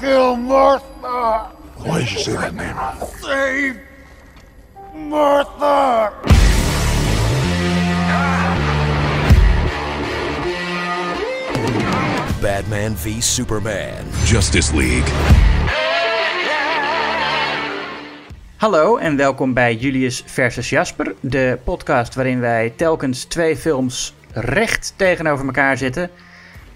Kill Martha! Why did you say that name? Save Martha! Batman v Superman. Justice League. Hallo en welkom bij Julius versus Jasper, de podcast waarin wij telkens twee films recht tegenover elkaar zitten.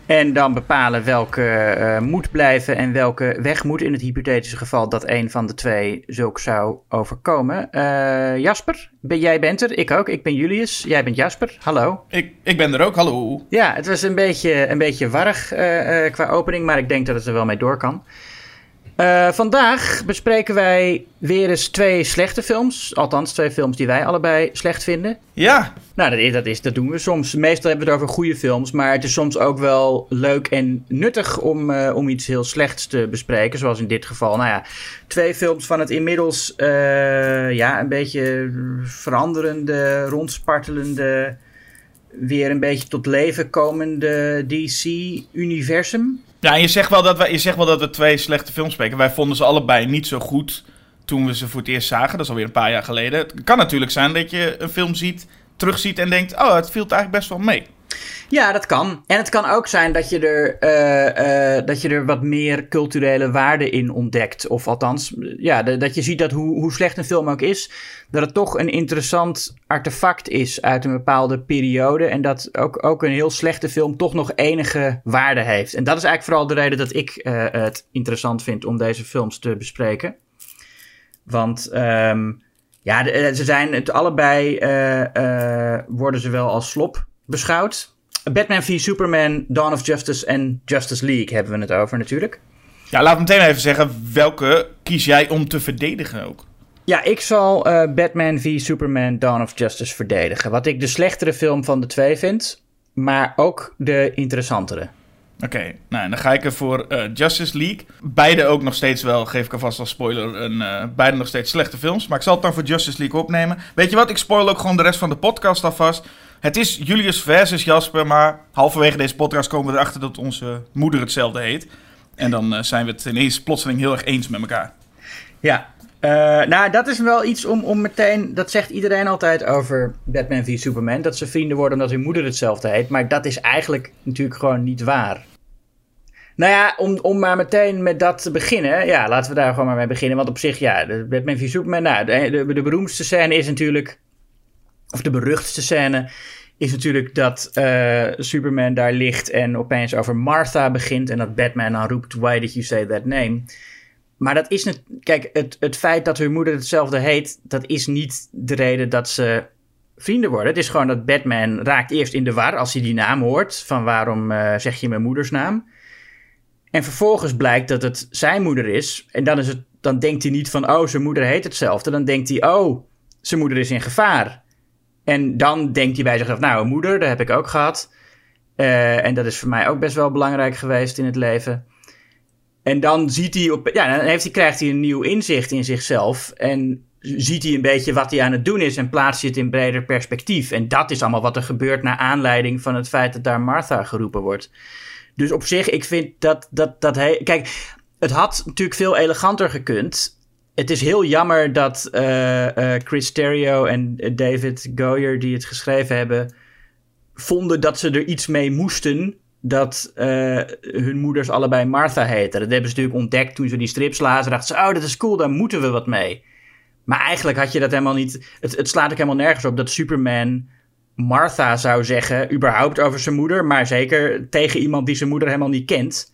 En dan bepalen welke eh, moet blijven en welke weg moet in het hypothetische geval dat een van de twee zulk zou overkomen. Eh, Jasper, ben, jij bent er, ik ook. Ik ben Julius, jij bent Jasper. Hallo. Ik, ik ben er ook, hallo. Ja, het was een beetje, een beetje warrig eh, qua opening, maar ik denk dat het er wel mee door kan. Uh, vandaag bespreken wij weer eens twee slechte films. Althans, twee films die wij allebei slecht vinden. Ja. Nou, dat, is, dat, is, dat doen we soms. Meestal hebben we het over goede films. Maar het is soms ook wel leuk en nuttig om, uh, om iets heel slechts te bespreken. Zoals in dit geval. Nou ja, twee films van het inmiddels uh, ja, een beetje veranderende, rondspartelende, weer een beetje tot leven komende DC-universum. Ja, je zegt, wel dat wij, je zegt wel dat we twee slechte films spreken. Wij vonden ze allebei niet zo goed toen we ze voor het eerst zagen. Dat is alweer een paar jaar geleden. Het kan natuurlijk zijn dat je een film ziet, terugziet en denkt... oh, het viel eigenlijk best wel mee. Ja, dat kan. En het kan ook zijn dat je er, uh, uh, dat je er wat meer culturele waarde in ontdekt. Of althans, ja, dat je ziet dat hoe, hoe slecht een film ook is, dat het toch een interessant artefact is uit een bepaalde periode. En dat ook, ook een heel slechte film toch nog enige waarde heeft. En dat is eigenlijk vooral de reden dat ik uh, het interessant vind om deze films te bespreken. Want um, ja, ze zijn het allebei, worden ze wel als slop beschouwd. Batman v Superman, Dawn of Justice en Justice League hebben we het over natuurlijk. Ja, laat me meteen even zeggen, welke kies jij om te verdedigen ook? Ja, ik zal uh, Batman v Superman, Dawn of Justice verdedigen. Wat ik de slechtere film van de twee vind, maar ook de interessantere. Oké, okay, nou dan ga ik er voor uh, Justice League. Beide ook nog steeds wel, geef ik alvast als spoiler, een, uh, beide nog steeds slechte films. Maar ik zal het dan voor Justice League opnemen. Weet je wat, ik spoil ook gewoon de rest van de podcast alvast. Het is Julius versus Jasper, maar halverwege deze podcast komen we erachter dat onze moeder hetzelfde heet. En dan uh, zijn we het ineens plotseling heel erg eens met elkaar. Ja, uh, nou dat is wel iets om, om meteen, dat zegt iedereen altijd over Batman v Superman, dat ze vrienden worden omdat hun moeder hetzelfde heet. Maar dat is eigenlijk natuurlijk gewoon niet waar. Nou ja, om, om maar meteen met dat te beginnen. Ja, laten we daar gewoon maar mee beginnen. Want op zich, ja, Batman v Superman. Nou, de, de beroemdste scène is natuurlijk of de beruchtste scène is natuurlijk dat uh, Superman daar ligt en opeens over Martha begint en dat Batman dan roept: Why did you say that name? Maar dat is net, kijk, het, het feit dat hun moeder hetzelfde heet, dat is niet de reden dat ze vrienden worden. Het is gewoon dat Batman raakt eerst in de war als hij die naam hoort, van waarom uh, zeg je mijn moeders naam? En vervolgens blijkt dat het zijn moeder is en dan, is het, dan denkt hij niet van, oh, zijn moeder heet hetzelfde. Dan denkt hij, oh, zijn moeder is in gevaar. En dan denkt hij bij zichzelf, nou, moeder, dat heb ik ook gehad. Uh, en dat is voor mij ook best wel belangrijk geweest in het leven. En dan ziet hij op, ja, dan heeft hij, krijgt hij een nieuw inzicht in zichzelf. En ziet hij een beetje wat hij aan het doen is en plaatst hij het in breder perspectief. En dat is allemaal wat er gebeurt naar aanleiding van het feit dat daar Martha geroepen wordt. Dus op zich, ik vind dat, dat, dat hij. Kijk, het had natuurlijk veel eleganter gekund het is heel jammer dat uh, uh, Chris Terrio en David Goyer, die het geschreven hebben, vonden dat ze er iets mee moesten dat uh, hun moeders allebei Martha heten. Dat hebben ze natuurlijk ontdekt toen ze die strips lazen. Dachten ze, oh, dat is cool, daar moeten we wat mee. Maar eigenlijk had je dat helemaal niet... Het, het slaat ook helemaal nergens op dat Superman Martha zou zeggen... überhaupt over zijn moeder, maar zeker tegen iemand die zijn moeder helemaal niet kent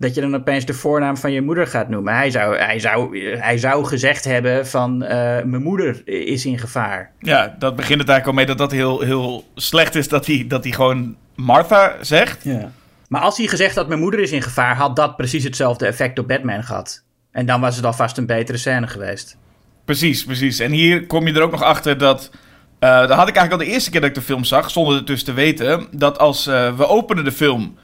dat je dan opeens de voornaam van je moeder gaat noemen. Hij zou, hij zou, hij zou gezegd hebben van uh, mijn moeder is in gevaar. Ja, dat begint het eigenlijk al mee dat dat heel, heel slecht is dat hij, dat hij gewoon Martha zegt. Ja. Maar als hij gezegd had mijn moeder is in gevaar, had dat precies hetzelfde effect op Batman gehad. En dan was het alvast een betere scène geweest. Precies, precies. En hier kom je er ook nog achter dat... Uh, dat had ik eigenlijk al de eerste keer dat ik de film zag, zonder het dus te weten... dat als uh, we openen de film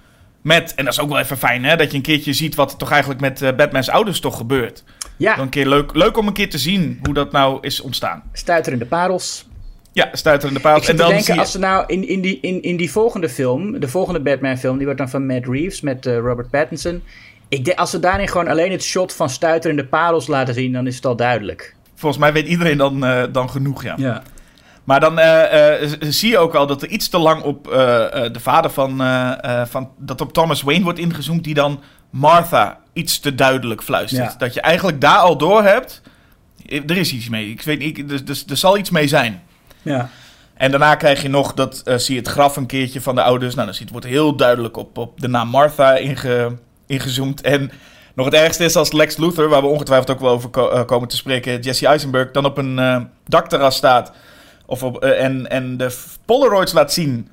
met, en dat is ook wel even fijn, hè, dat je een keertje ziet wat er toch eigenlijk met uh, Batman's ouders toch gebeurt. Ja. een keer leuk, leuk om een keer te zien hoe dat nou is ontstaan. Stuiterende parels. Ja, stuiterende parels. en dan denken, je... als ze nou in, in, die, in, in die volgende film, de volgende Batman-film, die wordt dan van Matt Reeves met uh, Robert Pattinson. Ik denk, als ze daarin gewoon alleen het shot van stuiterende parels laten zien, dan is het al duidelijk. Volgens mij weet iedereen dan, eh, dan genoeg, ja. Ja. Maar dan eh, eh, zie je ook al dat er iets te lang op eh, de vader van, van... Dat op Thomas Wayne wordt ingezoomd, die dan Martha iets te duidelijk fluistert. Ja. Dat je eigenlijk daar al door hebt... Er is iets mee. Ik weet niet, dus, dus, er zal iets mee zijn. Ja. En daarna krijg je nog, dat zie je het graf een keertje van de ouders. Nou, dan het wordt heel duidelijk op, op de naam Martha inge, ingezoomd. En nog het ergste is als Lex Luthor, waar we ongetwijfeld ook wel over ko- komen te spreken, Jesse Eisenberg, dan op een eh, dakterras staat. Of op, eh, en, en de Polaroids laat zien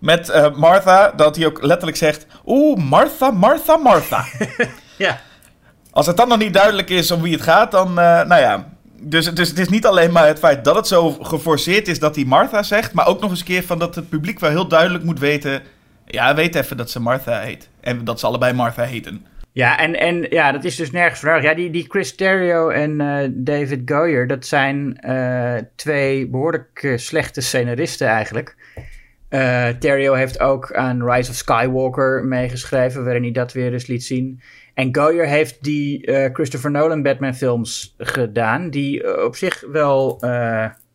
met eh, Martha, dat hij ook letterlijk zegt: Oeh, Martha, Martha, Martha. Ja. Als het dan nog niet duidelijk is om wie het gaat, dan, eh, nou ja. Dus, dus het is niet alleen maar het feit dat het zo geforceerd is dat hij Martha zegt, maar ook nog eens een keer van dat het publiek wel heel duidelijk moet weten. Ja, weet even dat ze Martha heet. En dat ze allebei Martha heten. Ja, en, en ja, dat is dus nergens vraag. Ja, die, die Chris Terrio en eh, David Goyer, dat zijn eh, twee behoorlijk eh, slechte scenaristen eigenlijk. Terrio heeft ook aan Rise of Skywalker meegeschreven, waarin hij dat weer eens liet zien. En Goyer heeft die Christopher Nolan Batman films gedaan, die op zich wel,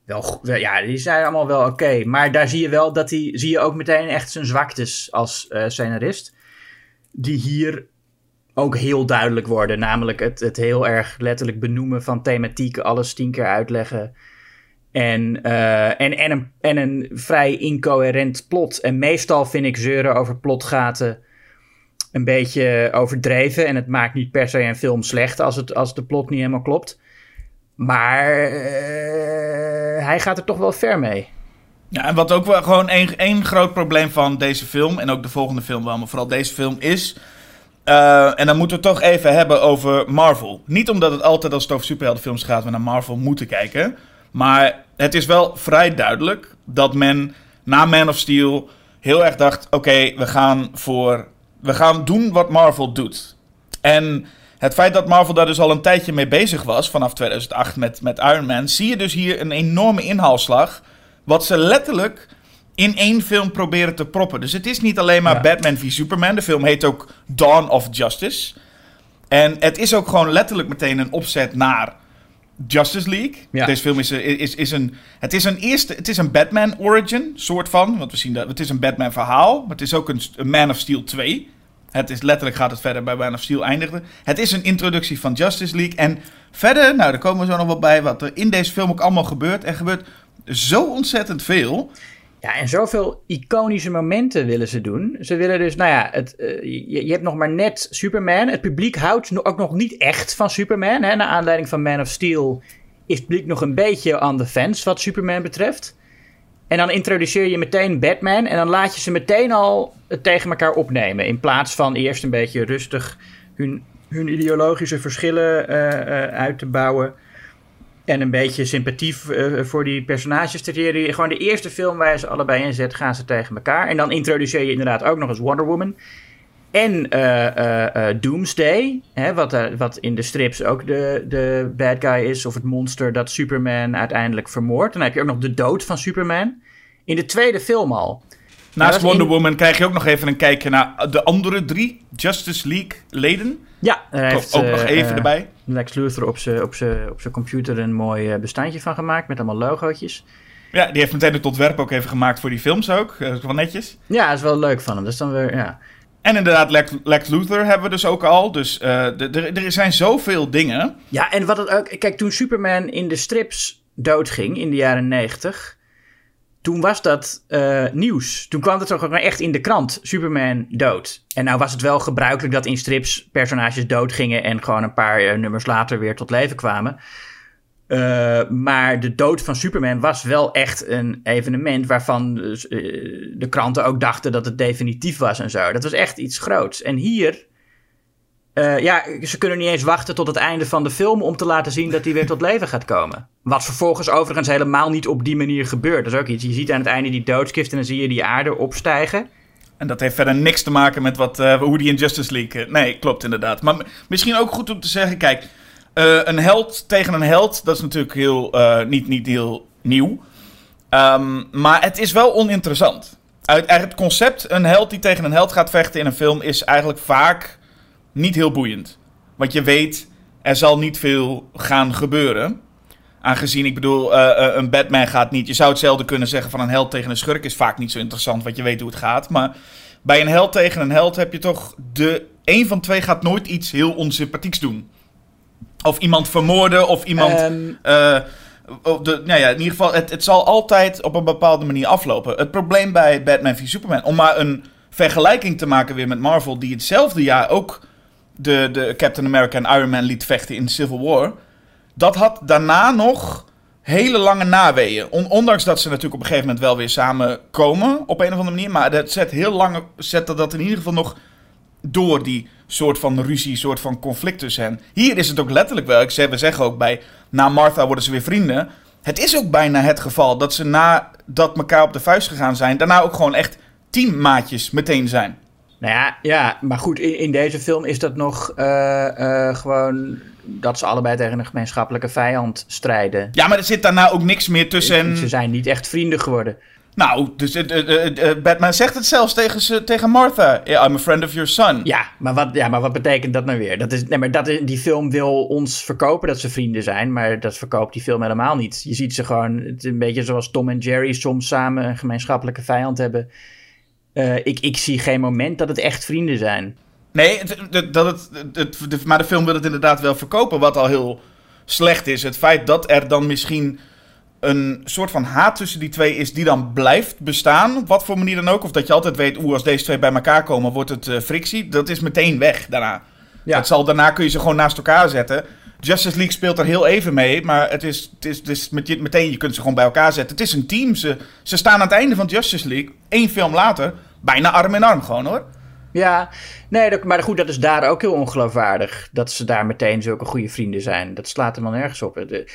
wel, wel- ja, die zijn allemaal wel oké. Maar daar zie je wel dat hij, zie je ook meteen echt zijn zwaktes als scenarist. Die hier ook heel duidelijk worden. Namelijk het, het heel erg letterlijk benoemen van thematiek, alles tien keer uitleggen. En, eh, en, en, een, en een vrij incoherent plot. En meestal vind ik zeuren over plotgaten een beetje overdreven. En het maakt niet per se een film slecht als, het, als de plot niet helemaal klopt. Maar eh, hij gaat er toch wel ver mee. Ja, en wat ook wel gewoon één, één groot probleem van deze film, en ook de volgende film wel, maar vooral deze film is. Eh, en dan moeten we het toch even hebben over Marvel. Niet omdat het altijd als het over superheldenfilms gaat, we naar Marvel moeten kijken. Maar het is wel vrij duidelijk dat men na Man of Steel heel erg dacht: oké, we gaan voor. We gaan doen wat Marvel doet. En het feit dat Marvel daar dus al een tijdje mee bezig was, vanaf 2008 met, met Iron Man, zie je dus hier een enorme inhaalslag. Wat ze letterlijk in één film proberen te proppen. Dus het is niet alleen maar Ja. Batman v Superman. De film heet ook Dawn of Justice. En het is ook gewoon letterlijk meteen een opzet naar Justice League. Ja. Deze film is, is, is een. Het is een eerste. Het is een Batman origin, soort van. Want we zien dat. Het is een Batman verhaal. Maar het is ook een, een Man of Steel 2. Het is letterlijk gaat het verder bij Man of Steel eindigde. Het is een introductie van Justice League. En verder, nou, daar komen we zo nog wel bij. Wat er in deze film ook allemaal gebeurt. Er gebeurt zo ontzettend veel. Ja, en zoveel iconische momenten willen ze doen. Ze willen dus, nou ja, het, eh, je, hebt nog maar net Superman. Het publiek houdt ook nog niet echt van Superman. Hè? Naar aanleiding van Man of Steel is het publiek nog een beetje on the fence wat Superman betreft. En dan introduceer je meteen Batman en dan laat je ze meteen al het tegen elkaar opnemen. In plaats van eerst een beetje rustig hun, hun ideologische verschillen eh, eh, uit te bouwen. En een beetje sympathie eh, voor die personages te creëren. Gewoon de eerste film waar je ze allebei in zet, gaan ze tegen elkaar. En dan introduceer je inderdaad ook nog eens Wonder Woman. En eh, eh, Doomsday, hè, wat, wat in de strips ook de, de bad guy is, of het monster dat Superman uiteindelijk vermoordt. Dan heb je ook nog de dood van Superman. In de tweede film al. Naast Wonder in- Woman krijg je ook nog even een kijkje naar de andere drie Justice League leden. Ja, daar Toch heeft ook nog even erbij. Lex Luthor op zijn op zijn- op zijn computer een mooi eh, bestandje van gemaakt met allemaal logootjes. Ja, die heeft meteen het ontwerp ook even gemaakt voor die films ook. Dat is wel netjes. Ja, dat is wel leuk van hem. Dat is dan weer, ja. En inderdaad, Lex, Lex Luthor hebben we dus ook al. Dus eh, er zijn zoveel dingen. Ja, en wat het ook. Kijk, toen Superman in de strips doodging in de jaren 90. Toen was dat eh, nieuws. Toen kwam het ook echt in de krant. Superman dood. En nou was het wel gebruikelijk dat in strips personages doodgingen. En gewoon een paar eh, nummers later weer tot leven kwamen. Eh, maar de dood van Superman was wel echt een evenement waarvan de kranten ook dachten dat het definitief was en zo. Dat was echt iets groots. En hier eh, ja, ze kunnen niet eens wachten tot het einde van de film om te laten zien dat hij weer tot leven gaat komen. Wat vervolgens overigens helemaal niet op die manier gebeurt. Dat is ook iets. Je ziet aan het einde die doodskist en dan zie je die aarde opstijgen. En dat heeft verder niks te maken met wat, eh, hoe die in Justice League... eh, nee, klopt inderdaad. Maar misschien ook goed om te zeggen, kijk... een held tegen een held, dat is natuurlijk heel, niet, niet heel nieuw. Ehm, maar het is wel oninteressant. Uit het concept, een held die tegen een held gaat vechten in een film... is eigenlijk vaak niet heel boeiend. Want je weet, er zal niet veel gaan gebeuren. Aangezien, ik bedoel, eh, eh, een Batman gaat niet... Je zou hetzelfde kunnen zeggen van een held tegen een schurk is vaak niet zo interessant, want je weet hoe het gaat. Maar bij een held tegen een held heb je toch de... Een van twee gaat nooit iets heel onsympathieks doen. Of iemand vermoorden, of iemand... Ehm, eh, de, nou ja, in ieder geval, het, het zal altijd op een bepaalde manier aflopen. Het probleem bij Batman v Superman, om maar een vergelijking te maken weer met Marvel, die hetzelfde jaar ook de, de Captain America en Iron Man liet vechten in Civil War. Dat had daarna nog hele lange naweeën. On- ondanks dat ze natuurlijk op een gegeven moment wel weer samenkomen op een of andere manier. Maar dat zet heel lang, zette dat in ieder geval nog door die soort van ruzie, soort van conflict tussen hen. Hier is het ook letterlijk wel. Ik zeg, we zeggen ook bij, na Martha worden ze weer vrienden. Het is ook bijna het geval dat ze nadat elkaar op de vuist gegaan zijn, daarna ook gewoon echt teammaatjes meteen zijn. Nou ja, ja maar goed, in, in deze film is dat nog eh, eh, gewoon dat ze allebei tegen een gemeenschappelijke vijand strijden. Ja, maar er zit daarna ook niks meer tussen. Ze zijn niet echt vrienden geworden. Nou, dus, eh, Batman zegt het zelfs tegen, ze, tegen Martha. I'm a friend of your son. Ja, maar wat, ja, maar wat betekent dat nou weer? Dat is, nee, maar dat is, die film wil ons verkopen dat ze vrienden zijn, maar dat verkoopt die film helemaal niet. Je ziet ze gewoon, het een beetje zoals Tom en Jerry soms samen een gemeenschappelijke vijand hebben. Eh, ik, ik zie geen moment dat het echt vrienden zijn. Nee, het, het- dat het, het, de- maar de film wil het inderdaad wel verkopen, wat al heel slecht is. Het feit dat er dan misschien een soort van haat tussen die twee is die dan blijft bestaan, op wat voor manier dan ook. Of dat je altijd weet, oeh, als deze twee bij elkaar komen, wordt het eh, frictie. Dat is meteen weg daarna. Ja. Dat zal, daarna kun je ze gewoon naast elkaar zetten. Justice League speelt er heel even mee, maar het is, het is, het is met je- meteen, je kunt ze gewoon bij elkaar zetten. Het is een team. Ze, ze staan aan het einde van Justice League, één film later, bijna arm in arm gewoon hoor. Ja, nee, maar goed, dat is daar ook heel ongeloofwaardig. Dat ze daar meteen zulke goede vrienden zijn. Dat slaat er dan nergens op. De-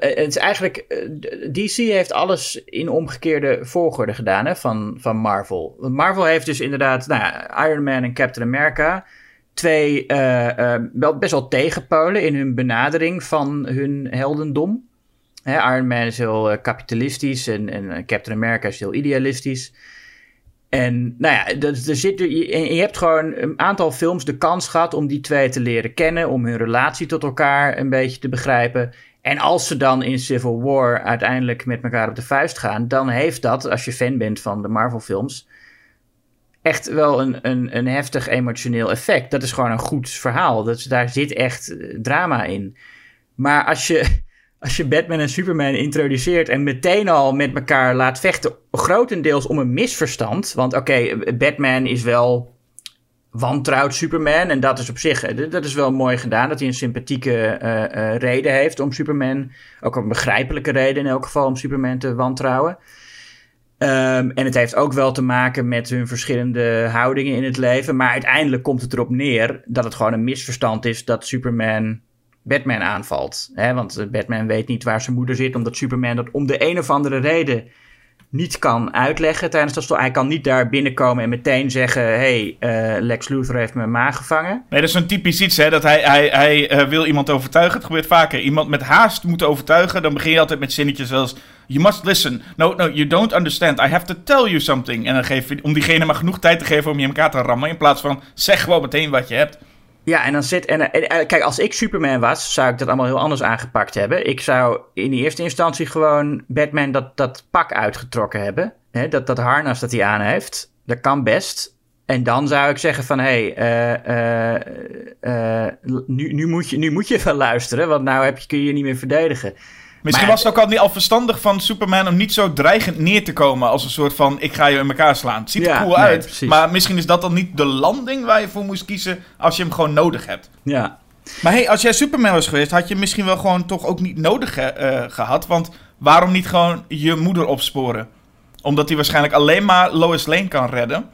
eh, het is eigenlijk, eh, DC heeft alles in omgekeerde volgorde gedaan hè, van, van Marvel. Marvel heeft dus inderdaad nou, ja, Iron Man en Captain America. Twee eh, eh, wel best wel tegenpolen in hun benadering van hun heldendom. Hè, Iron Man is heel eh, kapitalistisch en, en Captain America is heel idealistisch. En nou ja, dat, er zit, je, je hebt gewoon een aantal films de kans gehad om die twee te leren kennen, om hun relatie tot elkaar een beetje te begrijpen. En als ze dan in Civil War uiteindelijk met elkaar op de vuist gaan, dan heeft dat, als je fan bent van de Marvel-films, echt wel een, een, een heftig emotioneel effect. Dat is gewoon een goed verhaal. Dat, daar zit echt eh, drama in. Maar als je, als je Batman en Superman introduceert en meteen al met elkaar laat vechten, grotendeels om een misverstand. Want oké, Batman is wel wantrouwt Superman en dat is op zich, eh, dat is wel mooi gedaan, dat hij een sympathieke eh, reden heeft om Superman, ook een begrijpelijke reden in elk geval om Superman te wantrouwen. Ehm, en het heeft ook wel te maken met hun verschillende houdingen in het leven. Maar uiteindelijk komt het erop neer dat het gewoon een misverstand is dat Superman Batman aanvalt. Want eh, Batman weet niet waar zijn moeder zit, omdat Superman dat om de een of andere reden niet kan uitleggen tijdens dat stoel. Hij kan niet daar binnenkomen en meteen zeggen: hey, eh, Lex Luthor heeft mijn maag gevangen. Nee, dat is zo'n typisch iets, hè. Dat hij, hij, hij eh, wil iemand overtuigen. Het gebeurt vaker. Iemand met haast moet overtuigen. Dan begin je altijd met zinnetjes zoals... You must listen. No, no, you don't understand. I have to tell you something. En dan geef je... Om diegene maar genoeg tijd te geven om je in elkaar te rammen. In plaats van... Zeg gewoon meteen wat je hebt. Ja, en dan zit. En, en, en, kijk, als ik Superman was, zou ik dat allemaal heel anders aangepakt hebben. Ik zou in de eerste instantie gewoon Batman dat, dat pak uitgetrokken hebben. Hè, dat, dat harnas dat hij aan heeft. Dat kan best. En dan zou ik zeggen van, hé, hey, eh, eh, eh, nu, nu, moet je, nu moet je even luisteren, want nou heb je, kun je je niet meer verdedigen. Misschien Maar- was het ook al niet al verstandig van Superman om niet zo dreigend neer te komen als een soort van ik ga je in elkaar slaan. Het ziet er cool nee, uit, precies. maar misschien is dat dan niet de landing waar je voor moest kiezen als je hem gewoon nodig hebt. Ja, Maar hey, als jij Superman was geweest, had je misschien wel gewoon toch ook niet nodig eh, gehad. Want waarom niet gewoon je moeder opsporen? Omdat hij waarschijnlijk alleen maar Lois Lane kan redden.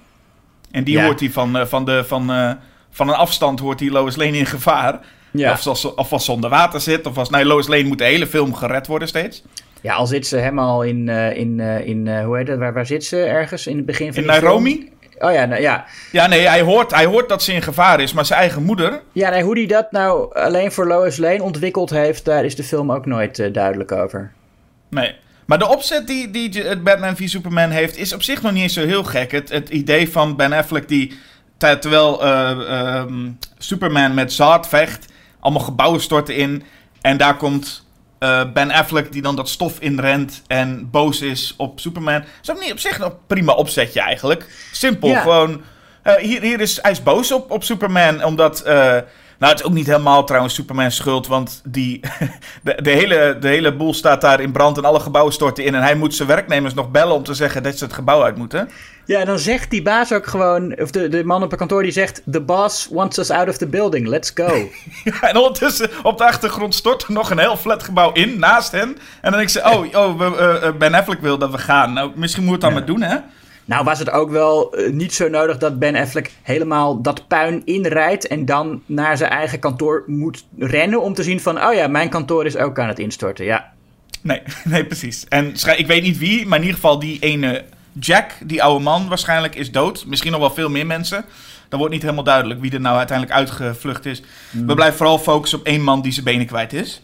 En die Ja. hoort hij van, eh, van, de, van, eh, van een afstand hoort hij Lois Lane in gevaar. Ja. Of, als, of als ze onder water zit. Of als, nee, Lois Lane moet de hele film gered worden steeds. ja al zit ze helemaal in, eh, in, eh, in eh, hoe heet het, waar, waar zit ze ergens in het begin van In die film? Nairobi? Oh ja, nou, ja. Ja, nee, hij hoort, hij hoort dat ze in gevaar is. Maar zijn eigen moeder... Ja, nee, hoe hij dat nou alleen voor Lois Lane ontwikkeld heeft, daar is de film ook nooit duidelijk over. Nee. Maar de opzet die, die het Batman v Superman heeft, is op zich nog niet eens zo heel gek. Het, het idee van Ben Affleck die ter- terwijl eh, ehm, Superman met Zod vecht, allemaal gebouwen storten in. En daar komt eh, Ben Affleck die dan dat stof inrent en boos is op Superman. Dat is ook niet op zich een prima opzetje eigenlijk. Simpel, Ja. gewoon... eh, hier, hier is, hij is boos op, op Superman, omdat... nou, het is ook niet helemaal trouwens Superman's schuld, want die, de, de, hele, de hele boel staat daar in brand en alle gebouwen storten in. En hij moet zijn werknemers nog bellen om te zeggen dat ze het gebouw uit moeten. Ja, dan zegt die baas ook gewoon, of de, de man op het kantoor die zegt: The boss wants us out of the building, let's go. Ja, en ondertussen op de achtergrond stort er nog een heel flatgebouw in naast hen. En dan denk ik ze, oh, oh we, eh, eh, Ben Affleck wil dat we gaan. Nou, misschien moet het dan Ja. maar doen, hè? Nou, was het ook wel eh, niet zo nodig dat Ben Affleck helemaal dat puin inrijdt en dan naar zijn eigen kantoor moet rennen om te zien van: Oh ja, mijn kantoor is ook aan het instorten. Ja, Nee, nee, precies. En ik weet niet wie, maar in ieder geval die ene Jack, die oude man waarschijnlijk, is dood. Misschien nog wel veel meer mensen. Dan wordt niet helemaal duidelijk wie er nou uiteindelijk uitgevlucht is. We blijven vooral focussen op één man die zijn benen kwijt is.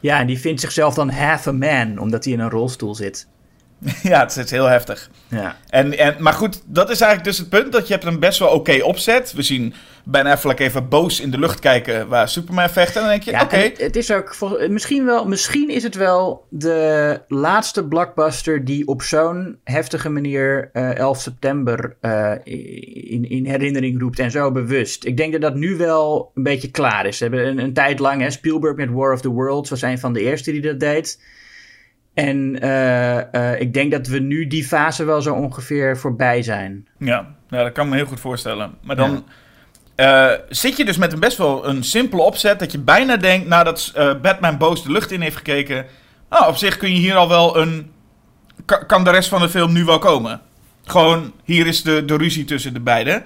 ja en die vindt zichzelf dan half a man, omdat hij in een rolstoel zit. ja, het is, heel heftig. Ja. En, en, maar goed, dat is eigenlijk dus het punt dat je hebt een best wel oké opzet. We zien Ben Affleck even boos in de lucht kijken waar Superman vecht. En dan denk je, Ja, oké, het is ook misschien wel, misschien is het wel de laatste blockbuster die op zo'n heftige manier eh 11 september eh, in, in herinnering roept en zo bewust. Ik denk dat dat nu wel een beetje klaar is. We hebben een, een tijd lang, hè, Spielberg met War of the Worlds was een van de eerste die dat deed. En eh, eh, ik denk dat we nu die fase wel zo ongeveer voorbij zijn. Ja, ja, dat kan ik me heel goed voorstellen. Maar dan eh, zit je dus met een best wel een simpele opzet. Dat je bijna denkt, nadat Batman boos de lucht in heeft gekeken. Nou, op zich kun je hier al wel een. ka- Kan de rest van de film nu wel komen? Gewoon, hier is de, de ruzie tussen de beiden.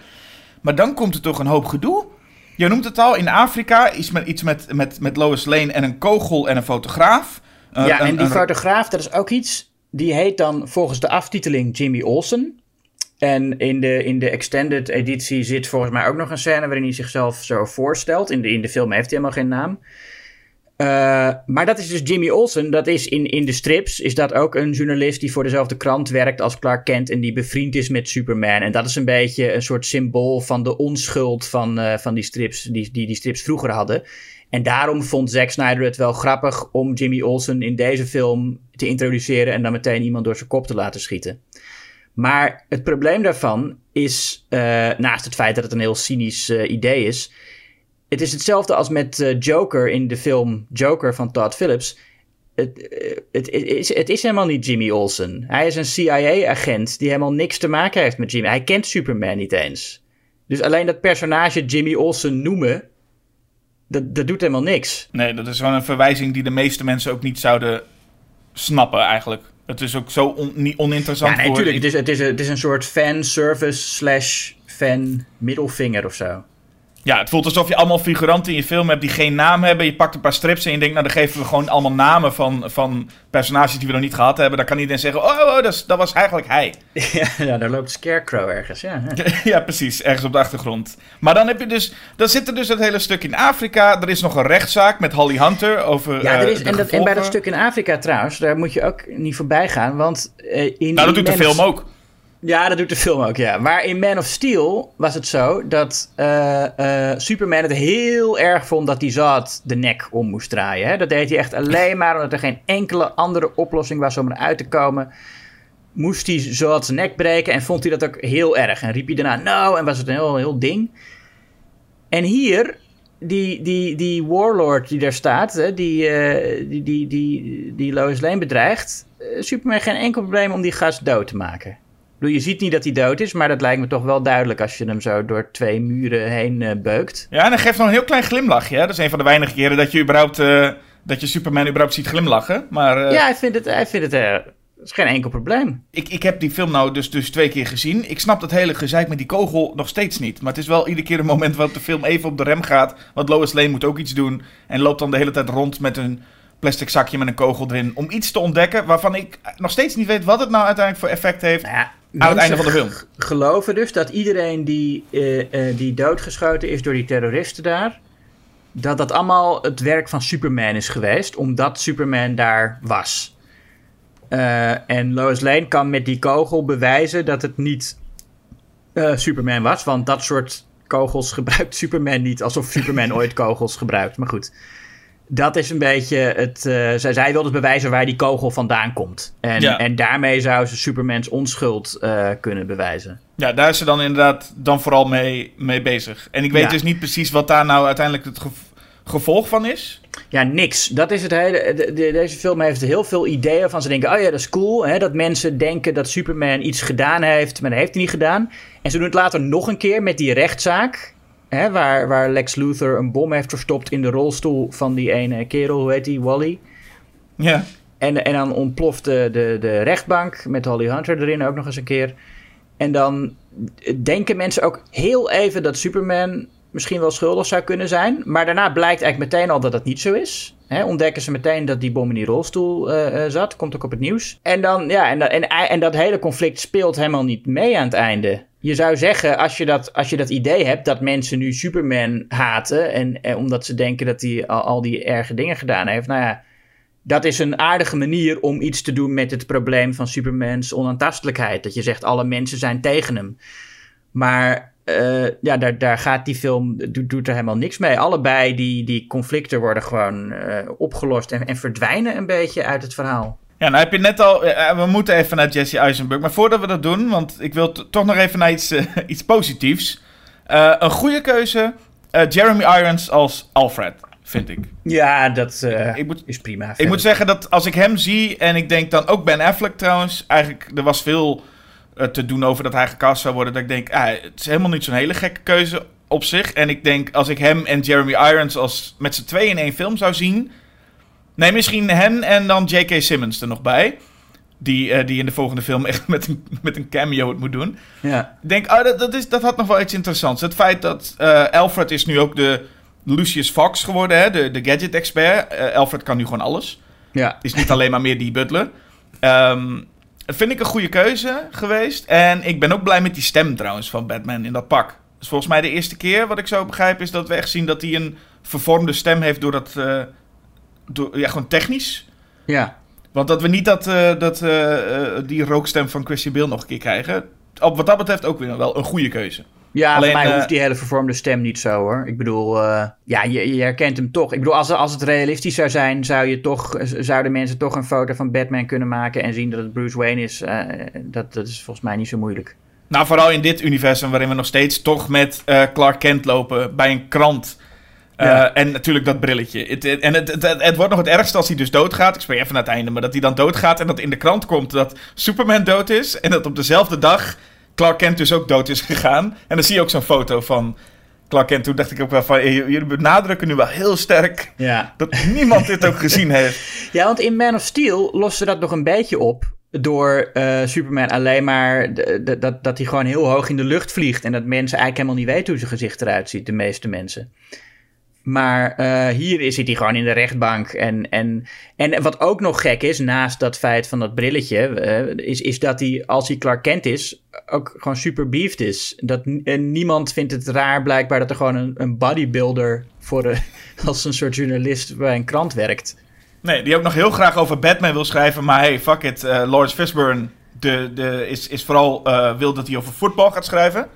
Maar dan komt er toch een hoop gedoe. Je noemt het al, in Afrika iets met, iets met, met, met Lois Lane en een kogel en een fotograaf. Eh, ja, en die fotograaf, dat is ook iets. Die heet dan volgens de aftiteling Jimmy Olsen. En in de, in de extended editie zit volgens mij ook nog een scène waarin hij zichzelf zo voorstelt. In de, in de film heeft hij helemaal geen naam. Eh, maar dat is dus Jimmy Olsen. Dat is in, in de strips is dat ook een journalist die voor dezelfde krant werkt als Clark Kent en die bevriend is met Superman. En dat is een beetje een soort symbool van de onschuld van, eh, van die strips die, die die strips vroeger hadden. En daarom vond Zack Snyder het wel grappig om Jimmy Olsen in deze film te introduceren en dan meteen iemand door zijn kop te laten schieten. Maar het probleem daarvan is, eh, naast het feit dat het een heel cynisch eh, idee is, het is hetzelfde als met eh, Joker in de film Joker van Todd Phillips. Het, het, het, is, het is helemaal niet Jimmy Olsen. Hij is een CIA-agent die helemaal niks te maken heeft met Jimmy. Hij kent Superman niet eens. Dus alleen dat personage Jimmy Olsen noemen, dat, dat doet helemaal niks. Nee, dat is gewoon een verwijzing die de meeste mensen ook niet zouden snappen eigenlijk. Het is ook zo on- niet oninteressant Ja, nee, voor... natuurlijk. Het is, het, is, het is een soort fanservice slash fan middelvinger of zo. Ja, het voelt alsof je allemaal figuranten in je film hebt die geen naam hebben. Je pakt een paar strips en je denkt, nou dan geven we gewoon allemaal namen van, van personages die we nog niet gehad hebben. Dan kan iedereen zeggen, oh, oh dat, is- dat was eigenlijk hij. ja, ja, daar loopt Scarecrow ergens. Ja, ja. ja, precies, ergens op de achtergrond. Maar dan heb je dus, dan zit er dus het hele stuk in Afrika. Er is nog een rechtszaak met Holly Hunter over Ja, er eh, is, en, dat, en bij dat stuk in Afrika trouwens, daar moet je ook niet voorbij gaan. Want eh, in. Nou, dat doet de film ook. Ja, dat doet de film ook, ja. Maar in Man of Steel was het zo dat eh, eh, Superman het heel erg vond dat hij Zod de nek om moest draaien. Hè? Dat deed hij echt alleen maar omdat er geen enkele andere oplossing was om eruit te komen. Moest hij Zod zijn nek breken en vond hij dat ook heel erg. En riep hij daarna no en was het een heel, heel ding. En hier, die, die, die warlord die daar staat, hè, die, eh, die, die, die, die Lois Lane bedreigt. Superman geen enkel probleem om die gast dood te maken. Bedoel, je ziet niet dat hij dood is, maar dat lijkt me toch wel duidelijk als je hem zo door twee muren heen eh, beukt. Ja, en hij geeft nog een heel klein glimlachje. Hè? Dat is een van de weinige keren dat je überhaupt, eh, dat je Superman überhaupt ziet glimlachen. Maar eh, Ja, hij vindt het, hij vindt het, het is geen enkel probleem. ik, ik heb die film nou dus, dus twee keer gezien. Ik snap dat hele gezeik met die kogel nog steeds niet. Maar het is wel iedere keer een moment waarop de film even op de rem gaat. Want Lois Lane moet ook iets doen. En loopt dan de hele tijd rond met een plastic zakje met een kogel erin. Om iets te ontdekken waarvan ik nog steeds niet weet wat het nou uiteindelijk voor effect heeft. Nou ja, Aan het einde van de film. geloven dus dat iedereen die, eh, eh, die doodgeschoten is door die terroristen daar, dat dat allemaal het werk van Superman is geweest, omdat Superman daar was. Eh, en Lois Lane kan met die kogel bewijzen dat het niet Superman was. Want dat soort kogels gebruikt Superman niet. Alsof Superman ooit kogels gebruikt. Maar goed, dat is een beetje het... eh, zij, zij wil dus bewijzen waar die kogel vandaan komt. En, Ja. en daarmee zou ze Supermans onschuld eh, kunnen bewijzen. Ja, daar is ze dan inderdaad dan vooral mee, mee bezig. En ik weet Ja. dus niet precies wat daar nou uiteindelijk het gev- gevolg van is. Ja, niks. Dat is het hele. de- de- deze film heeft heel veel ideeën van. Ze denken: oh ja, dat is cool. Hè, dat mensen denken dat Superman iets gedaan heeft, maar dat heeft hij niet gedaan. En ze doen het later nog een keer met die rechtszaak. Hè, waar, waar Lex Luthor een bom heeft verstopt in de rolstoel van die ene kerel. Hoe heet die? Wally. Ja. En, en dan ontploft de, de, de rechtbank met Holly Hunter erin ook nog eens een keer. En dan denken mensen ook heel even dat Superman misschien wel schuldig zou kunnen zijn. Maar daarna blijkt eigenlijk meteen al dat dat niet zo is. Ontdekken ze meteen dat die bom in die rolstoel eh, eh, zat. Komt ook op het nieuws. En, dan, ja, en, dat- en, en dat hele conflict speelt helemaal niet mee aan het einde. Je zou zeggen, als je dat, als je dat idee hebt dat mensen nu Superman haten. En, en omdat ze denken dat hij al, die erge dingen gedaan heeft. Nou ja, dat is een aardige manier om iets te doen met het probleem van Supermans onaantastelijkheid. Dat je zegt, alle mensen zijn tegen hem. Maar eh, ja, daar, daar gaat die film, doet, doet er helemaal niks mee. Allebei die, die conflicten worden gewoon eh, opgelost en, en verdwijnen een beetje uit het verhaal. Ja, nou heb je net al... we moeten even naar Jesse Eisenberg. Maar voordat we dat doen, want ik wil toch nog even naar iets, eh, iets positiefs. Eh, een goede keuze. eh, Jeremy Irons als Alfred, vind ik. Ja, dat Ik moet, is prima. ik moet zeggen dat als ik hem zie... En ik denk dan ook Ben Affleck trouwens. Eigenlijk, er was veel te doen over dat hij gecast zou worden. Dat ik denk, ah, het is helemaal niet zo'n hele gekke keuze op zich. En ik denk, als ik hem en Jeremy Irons als met z'n tweeën in één film zou zien... Nee, misschien hen en dan J.K. Simmons er nog bij. Die, eh, die in de volgende film echt met een, met een cameo het moet doen. Ja, Ik denk, oh, dat, dat, is, dat had nog wel iets interessants. Het feit dat eh, Alfred is nu ook de Lucius Fox geworden, hè, de, de gadget-expert. Eh, Alfred kan nu gewoon alles. ja. Is niet alleen maar meer die butler. Dat vind ik een goede keuze geweest. En ik ben ook blij met die stem trouwens van Batman in dat pak. Dus volgens mij de eerste keer, wat ik zo begrijp, is dat we echt zien dat hij een vervormde stem heeft door dat... door, ja, gewoon technisch. ja. Want dat we niet dat, eh, dat, eh, eh, die rookstem van Christian Bale nog een keer krijgen. Op, wat dat betreft ook weer wel een goede keuze. Ja, Alleen, voor mij hoeft die hele vervormde stem niet zo hoor. Ik bedoel, ja, je, je herkent hem toch. Ik bedoel, als, als het realistisch zou zijn, zou je toch, zouden mensen toch een foto van Batman kunnen maken en zien dat het Bruce Wayne is. Dat, dat is volgens mij niet zo moeilijk. Nou, vooral in dit universum waarin we nog steeds toch met Clark Kent lopen bij een krant. Eh. En natuurlijk dat brilletje. Het, het- en het, het, wordt nog het ergste als hij dus doodgaat. Ik spreek even naar het einde, maar dat hij dan doodgaat en dat in de krant komt dat Superman dood is. En dat op dezelfde dag Clark Kent dus ook dood is gegaan. En dan zie je ook zo'n foto van Clark Kent. Toen dacht ik ook wel van, eh, jullie benadrukken nu wel heel sterk Ja. dat niemand dit ook gezien heeft. ja, want in Man of Steel lost ze dat nog een beetje op. Door eh, Superman alleen maar dat, dat hij gewoon heel hoog in de lucht vliegt. En dat mensen eigenlijk helemaal niet weten hoe zijn gezicht eruit ziet, de meeste mensen. Maar eh, hier zit hij gewoon in de rechtbank. En, en, en wat ook nog gek is, naast dat feit van dat brilletje, eh, is, is dat hij, als hij Clark Kent is, ook gewoon super beefed is. Dat, en niemand vindt het raar blijkbaar dat er gewoon een, een bodybuilder voor als een soort journalist bij een krant werkt. Nee, die ook nog heel graag over Batman wil schrijven. Maar hey, fuck it. eh, Lawrence Fishburne de, de, is, is vooral wil dat hij over voetbal gaat schrijven.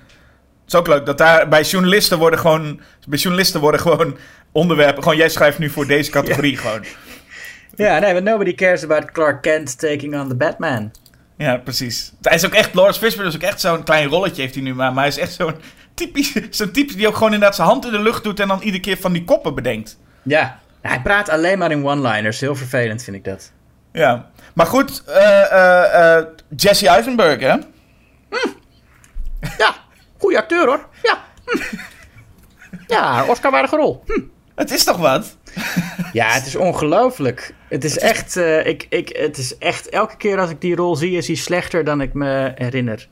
Het is ook leuk dat daar bij journalisten worden gewoon, bij journalisten worden gewoon onderwerpen. Gewoon jij schrijft nu voor deze categorie gewoon. Ja, nee, but nobody cares about Clark Kent taking on the Batman. Ja, precies. Hij is ook echt, Lawrence Fishburne is ook echt zo'n klein rolletje heeft hij nu maar. Maar hij is echt zo'n typisch, zo'n type die ook gewoon inderdaad zijn hand in de lucht doet en dan iedere keer van die koppen bedenkt. Ja, hij praat alleen maar in one-liners. Heel vervelend vind ik dat. Ja. Maar goed, eh, eh, eh, Jesse Eisenberg hè. Ja, goede acteur hoor. Ja. Hm. Ja, Oscar-waardige rol. Hm. Het is toch wat? Ja, het is ongelooflijk. Het is echt, eh, ik, ik, het is echt, elke keer als ik die rol zie, is hij slechter dan ik me herinner.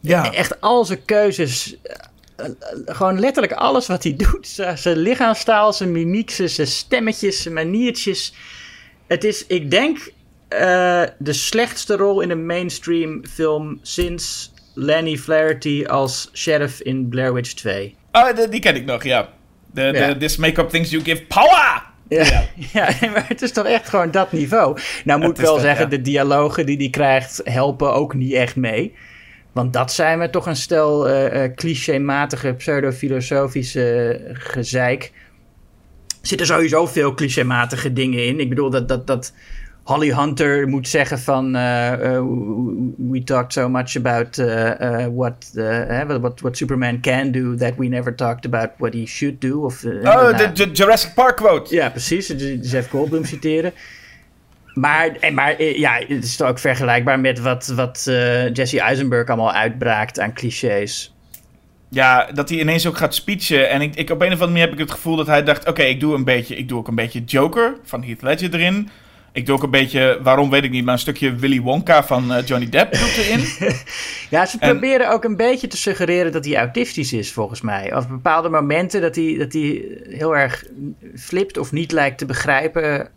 Ja. Echt al zijn keuzes, eh, eh, gewoon letterlijk alles wat hij doet. Zijn zijn lichaamstaal, zijn mimiek, zijn stemmetjes, zijn maniertjes. Het is, ik denk, de slechtste rol in een mainstream film sinds Lenny Flaherty als sheriff in Blair Witch 2. Oh, de- die ken ik nog, ja. De, Ja. de This make-up things you give power! Ja, ja. maar het is toch echt gewoon dat niveau. Nou moet ik wel zeggen, de dialogen die hij krijgt helpen ook niet echt mee. Want dat zijn we toch een stel uh, uh, clichématige, pseudo-filosofische gezeik. Er zitten sowieso veel clichématige dingen in. Ik bedoel dat, dat, dat Holly Hunter moet zeggen van... Uh, we talked so much about what, what, what Superman can do... that we never talked about what he should do. Of, oh, de Jurassic Park quote. Ja, precies. Jeff Goldblum citeren. Maar, en, maar ja, het is ook vergelijkbaar met wat, wat Jesse Eisenberg allemaal uitbraakt aan clichés. Ja, dat hij ineens ook gaat speechen. En ik, ik, op een of andere manier heb ik het gevoel dat hij dacht... Oké, ik doe een beetje, ik doe ook een beetje Joker van Heath Ledger erin. Ik doe ook een beetje, waarom weet ik niet, maar een stukje Willy Wonka van uh, Johnny Depp doet erin. ja, ze proberen ook een beetje te suggereren dat hij autistisch is, volgens mij. Of bepaalde momenten dat hij, dat hij heel erg flipt of niet lijkt te begrijpen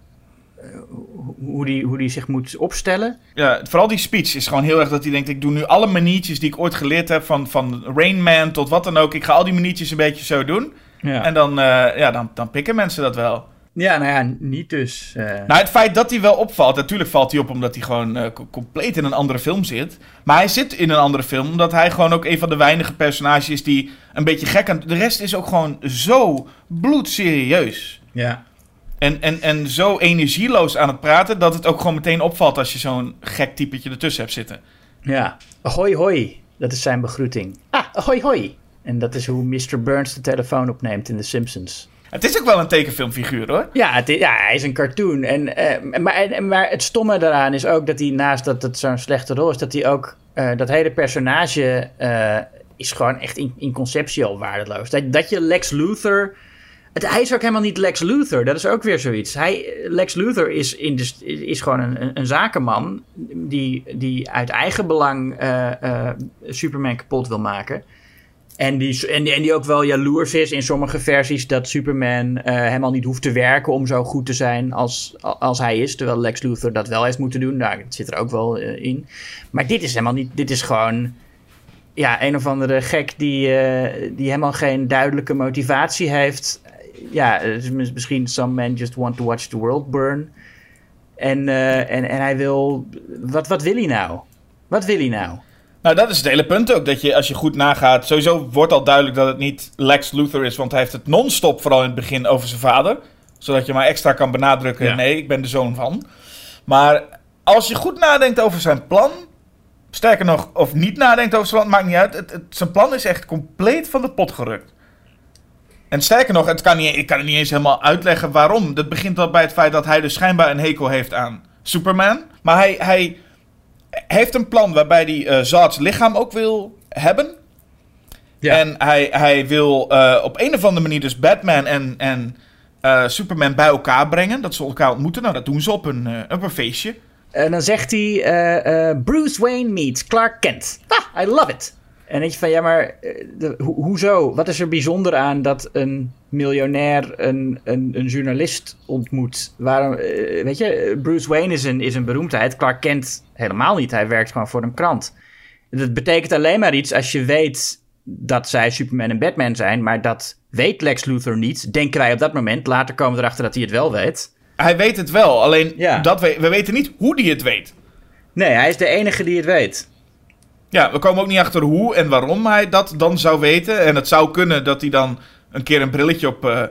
hoe die, hoe die zich moet opstellen. Ja, vooral die speech is gewoon heel erg dat hij denkt... ik doe nu alle maniertjes die ik ooit geleerd heb... van, van Rain Man tot wat dan ook. Ik ga al die maniertjes een beetje zo doen. Ja. En dan, uh, ja, dan, dan pikken mensen dat wel. Ja, nou ja, niet dus. Uh... Nou, het feit dat hij wel opvalt... natuurlijk valt hij op omdat hij gewoon uh, compleet in een andere film zit. Maar hij zit in een andere film... omdat hij gewoon ook een van de weinige personages is... die een beetje gek aan... De rest is ook gewoon zo bloedserieus. Ja. En, en, en zo energieloos aan het praten dat het ook gewoon meteen opvalt als je zo'n gek typetje ertussen hebt zitten. Ja, hoi hoi, dat is zijn begroeting. Ah, hoi hoi. En dat is hoe Mr. Burns de telefoon opneemt in The Simpsons. Het is ook wel een tekenfilmfiguur hoor. Ja, het ja hij is een cartoon. En, uh, maar, en, maar het stomme daaraan is ook dat hij naast dat het zo'n slechte rol is, dat hij ook uh, dat hele personage uh, is gewoon echt in, conceptie al waardeloos. Dat, je Lex Luthor het, hij is ook helemaal niet Lex Luthor. Dat is ook weer zoiets. Hij, Lex Luthor is, in is gewoon een, een zakenman die, die uit eigen belang Superman kapot wil maken. En die, en, die, ook wel jaloers is in sommige versies dat Superman uh, helemaal niet hoeft te werken om zo goed te zijn als, als hij is. Terwijl Lex Luthor dat wel heeft moeten doen. Daar dat zit er ook wel in. Maar dit is helemaal niet. Dit is gewoon ja, een of andere gek die, die helemaal geen duidelijke motivatie heeft ja, misschien some men just want to watch the world burn. En, en, en hij wil. Wat, wat wil hij nou? Wat wil hij nou? Nou, dat is het hele punt ook. Dat je, als je goed nagaat. Sowieso wordt al duidelijk dat het niet Lex Luthor is. Want hij heeft het non-stop, vooral in het begin, over zijn vader. Zodat je maar extra kan benadrukken: nee, ik ben de zoon van. Maar als je goed nadenkt over zijn plan. Sterker nog, of niet nadenkt over zijn plan, maakt niet uit. Het, zijn plan is echt compleet van de pot gerukt. En sterker nog, het kan niet, ik kan het niet eens helemaal uitleggen waarom. Dat begint al bij het feit dat hij dus schijnbaar een hekel heeft aan Superman. Maar hij, hij heeft een plan waarbij hij uh, Zod's lichaam ook wil hebben. Ja. En hij, hij wil uh, op een of andere manier dus Batman en, en uh, Superman bij elkaar brengen. Dat ze elkaar ontmoeten. Nou, dat doen ze op een, op een feestje. En dan zegt hij: Bruce Wayne meets Clark Kent. Ah, I love it. En denk je van, ja, maar eh, de, ho hoezo? Wat is er bijzonder aan dat een miljonair een, een, een journalist ontmoet? Waarom, uh, weet je, Bruce Wayne is een, is een beroemdheid. Clark Kent helemaal niet. Hij werkt gewoon voor een krant. Dat betekent alleen maar iets als je weet dat zij Superman en Batman zijn. Maar dat weet Lex Luthor niet. Denken wij op dat moment. Later komen we erachter dat hij het wel weet. Hij weet het wel, alleen ja. dat we, we weten niet hoe hij het weet. Nee, hij is de enige die het weet. Ja, we komen ook niet achter hoe en waarom hij dat dan zou weten. En het zou kunnen dat hij dan een keer een brilletje op uh,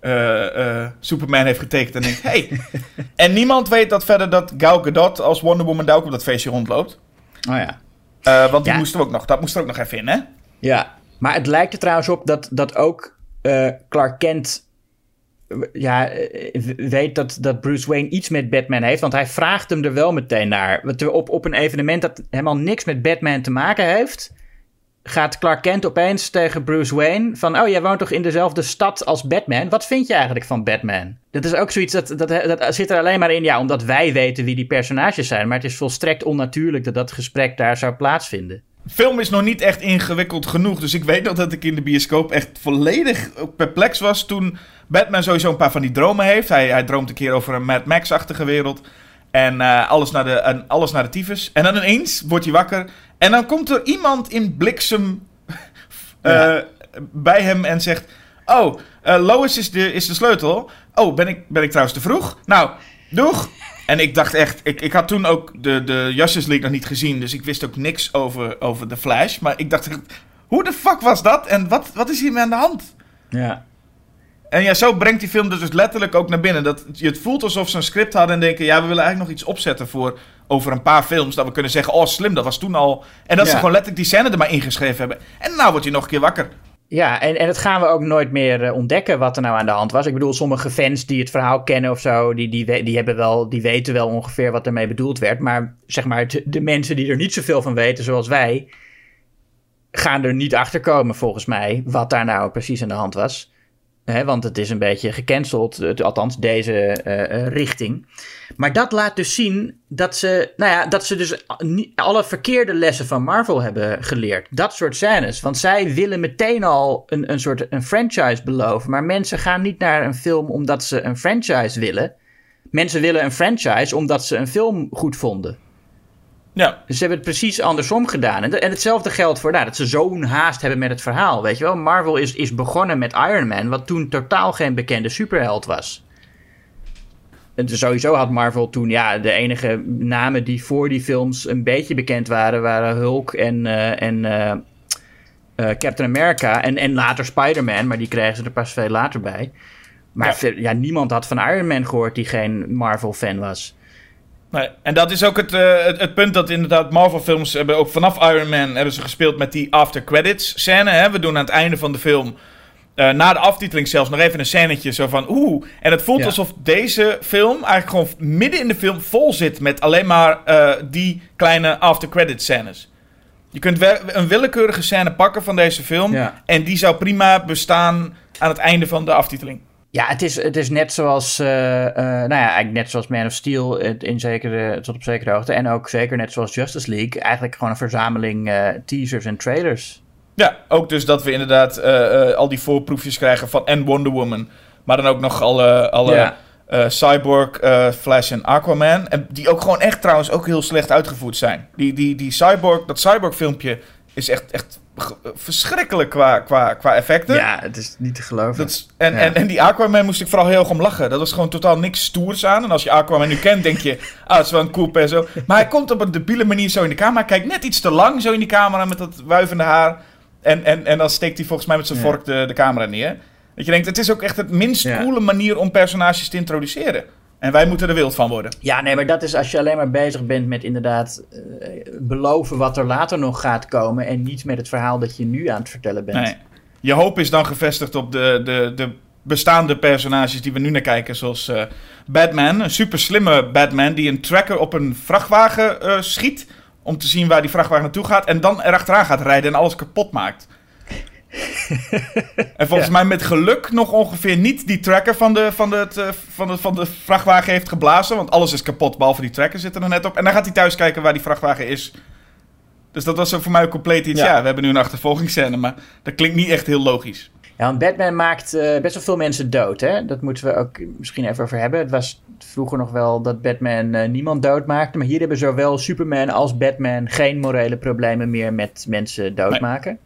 uh, Superman heeft getekend en denkt... hey. en niemand weet dat verder dat Gal Gadot als Wonder Woman daar ook op dat feestje rondloopt. Oh ja. want die ja. moesten we ook nog, dat moest er ook nog even in, hè? Ja, maar het lijkt er trouwens op dat, dat ook Clark Kent ja, eh, weet dat, dat Bruce Wayne iets met Batman heeft. Want hij vraagt hem er wel meteen naar. Op, op een evenement dat helemaal niks met Batman te maken heeft. Gaat Clark Kent opeens tegen Bruce Wayne van... Oh, jij woont toch in dezelfde stad als Batman? Wat vind je eigenlijk van Batman? Dat is ook zoiets, dat, dat, dat zit er alleen maar in... Ja, omdat wij weten wie die personages zijn. Maar het is volstrekt onnatuurlijk dat dat gesprek daar zou plaatsvinden film is nog niet echt ingewikkeld genoeg. Dus ik weet nog dat ik in de bioscoop echt volledig perplex was toen Batman sowieso een paar van die dromen heeft. Hij, hij droomt een keer over een Mad Max-achtige wereld. En uh, alles, naar de, en alles naar de tyfus. En dan ineens wordt hij wakker. En dan komt er iemand in bliksem uh, bij hem en zegt... Oh, uh, Lois is de, is de sleutel. Oh, ben ik, ben ik trouwens te vroeg? Nou, doeg. En ik dacht echt, ik, ik had toen ook de, de Justice League nog niet gezien, dus ik wist ook niks over, over The Flash. Maar ik dacht echt, hoe de fuck was dat en wat, wat is hiermee aan de hand? Ja. En ja, zo brengt die film dus letterlijk ook naar binnen. Dat, je het voelt alsof ze een script hadden en denken... ja, we willen eigenlijk nog iets opzetten voor over een paar films... dat we kunnen zeggen, oh slim, dat was toen al... en dat ze gewoon letterlijk die scène er maar ingeschreven hebben. En nou word je nog een keer wakker. Ja, en, en dat gaan we ook nooit meer eh, ontdekken wat er nou aan de hand was. Ik bedoel, sommige fans die het verhaal kennen of zo, die, die, die, hebben wel, die weten wel ongeveer wat ermee bedoeld werd. Maar zeg maar, de, mensen die er niet zoveel van weten, zoals wij, gaan er niet achter komen volgens mij wat daar nou precies aan de hand was. Hè, want het is een beetje gecanceld, althans deze eh, eh, richting. Maar dat laat dus zien dat ze, nou ja, dat ze dus alle verkeerde lessen van Marvel hebben geleerd. Dat soort scènes. Want zij willen meteen al een, een soort een franchise beloven. Maar mensen gaan niet naar een film omdat ze een franchise willen. Mensen willen een franchise omdat ze een film goed vonden. Ja, Dus ze hebben het precies andersom gedaan. En, en hetzelfde geldt voor nou, dat ze zo'n haast hebben met het verhaal. Weet je wel, Marvel is, is begonnen met Iron Man, wat toen totaal geen bekende superheld was. En sowieso had Marvel toen, ja, de enige namen die voor die films een beetje bekend waren, waren Hulk en, eh, en eh, eh, Captain America. En, en later Spider-Man, maar die kregen ze er pas veel later bij. Maar Ja. niemand had van Iron Man gehoord die geen Marvel-fan was. Nee, en dat is ook het, het, het punt dat inderdaad Marvel-films hebben ook vanaf Iron Man hebben ze gespeeld met die after credits scène. Hè? We doen aan het einde van de film, eh, na de aftiteling zelfs, nog even een scènetje zo van oeh. En het voelt Ja. alsof deze film eigenlijk gewoon midden in de film vol zit met alleen maar eh, die kleine after credits scènes. Je kunt een willekeurige scène pakken van deze film Ja. en die zou prima bestaan aan het einde van de aftiteling. Ja, het is, het is net zoals, eh, nou ja, eigenlijk net zoals Man of Steel in zekere, tot op zekere hoogte. En ook zeker net zoals Justice League. Eigenlijk gewoon een verzameling teasers en trailers. Ja, ook dus dat we inderdaad eh, eh, al die voorproefjes krijgen van en Wonder Woman. Maar dan ook nog alle, alle Ja. eh, Cyborg, Flash en Aquaman. En die ook gewoon echt trouwens ook heel slecht uitgevoerd zijn. Die, die, die Cyborg, dat Cyborg filmpje is echt, echt verschrikkelijk qua, qua, qua effecten. Ja, het is niet te geloven. Dat is, en, Ja. en, en die Aquaman moest ik vooral heel erg om lachen. Dat was gewoon totaal niks stoers aan. En als je Aquaman nu kent, denk je... Ah, het is wel een cool perso. Maar hij komt op een debiele manier zo in de camera. Hij kijkt net iets te lang zo in die camera met dat wuivende haar. En, en, en dan steekt hij volgens mij met zijn Ja. vork de, de camera neer. Dat je denkt, het is ook echt het minst Ja. coole manier om personages te introduceren. En wij moeten er wild van worden. Ja, nee, maar dat is als je alleen maar bezig bent met inderdaad eh, beloven wat er later nog gaat komen. En niet met het verhaal dat je nu aan het vertellen bent. Nee. Je hoop is dan gevestigd op de, de, de bestaande personages die we nu naar kijken. Zoals eh, Batman, een super slimme Batman die een tracker op een vrachtwagen eh, schiet. Om te zien waar die vrachtwagen naartoe gaat. En dan erachteraan gaat rijden en alles kapot maakt. en volgens mij met geluk nog ongeveer niet die tracker van de, van, de, het, eh, van, de, van de vrachtwagen heeft geblazen. Want alles is kapot, behalve die tracker zit er nog net op. En dan gaat hij thuis kijken waar die vrachtwagen is. Dus dat was voor mij ook compleet iets. Ja. Ja. we hebben nu een achtervolgingsscène, maar dat klinkt niet echt heel logisch. Ja, want Batman maakt eh, best wel veel mensen dood, hè? Dat moeten we ook misschien even over hebben. Het was vroeger nog wel dat Batman eh, niemand doodmaakte. Maar hier hebben zowel Superman als Batman geen morele problemen meer met mensen doodmaken.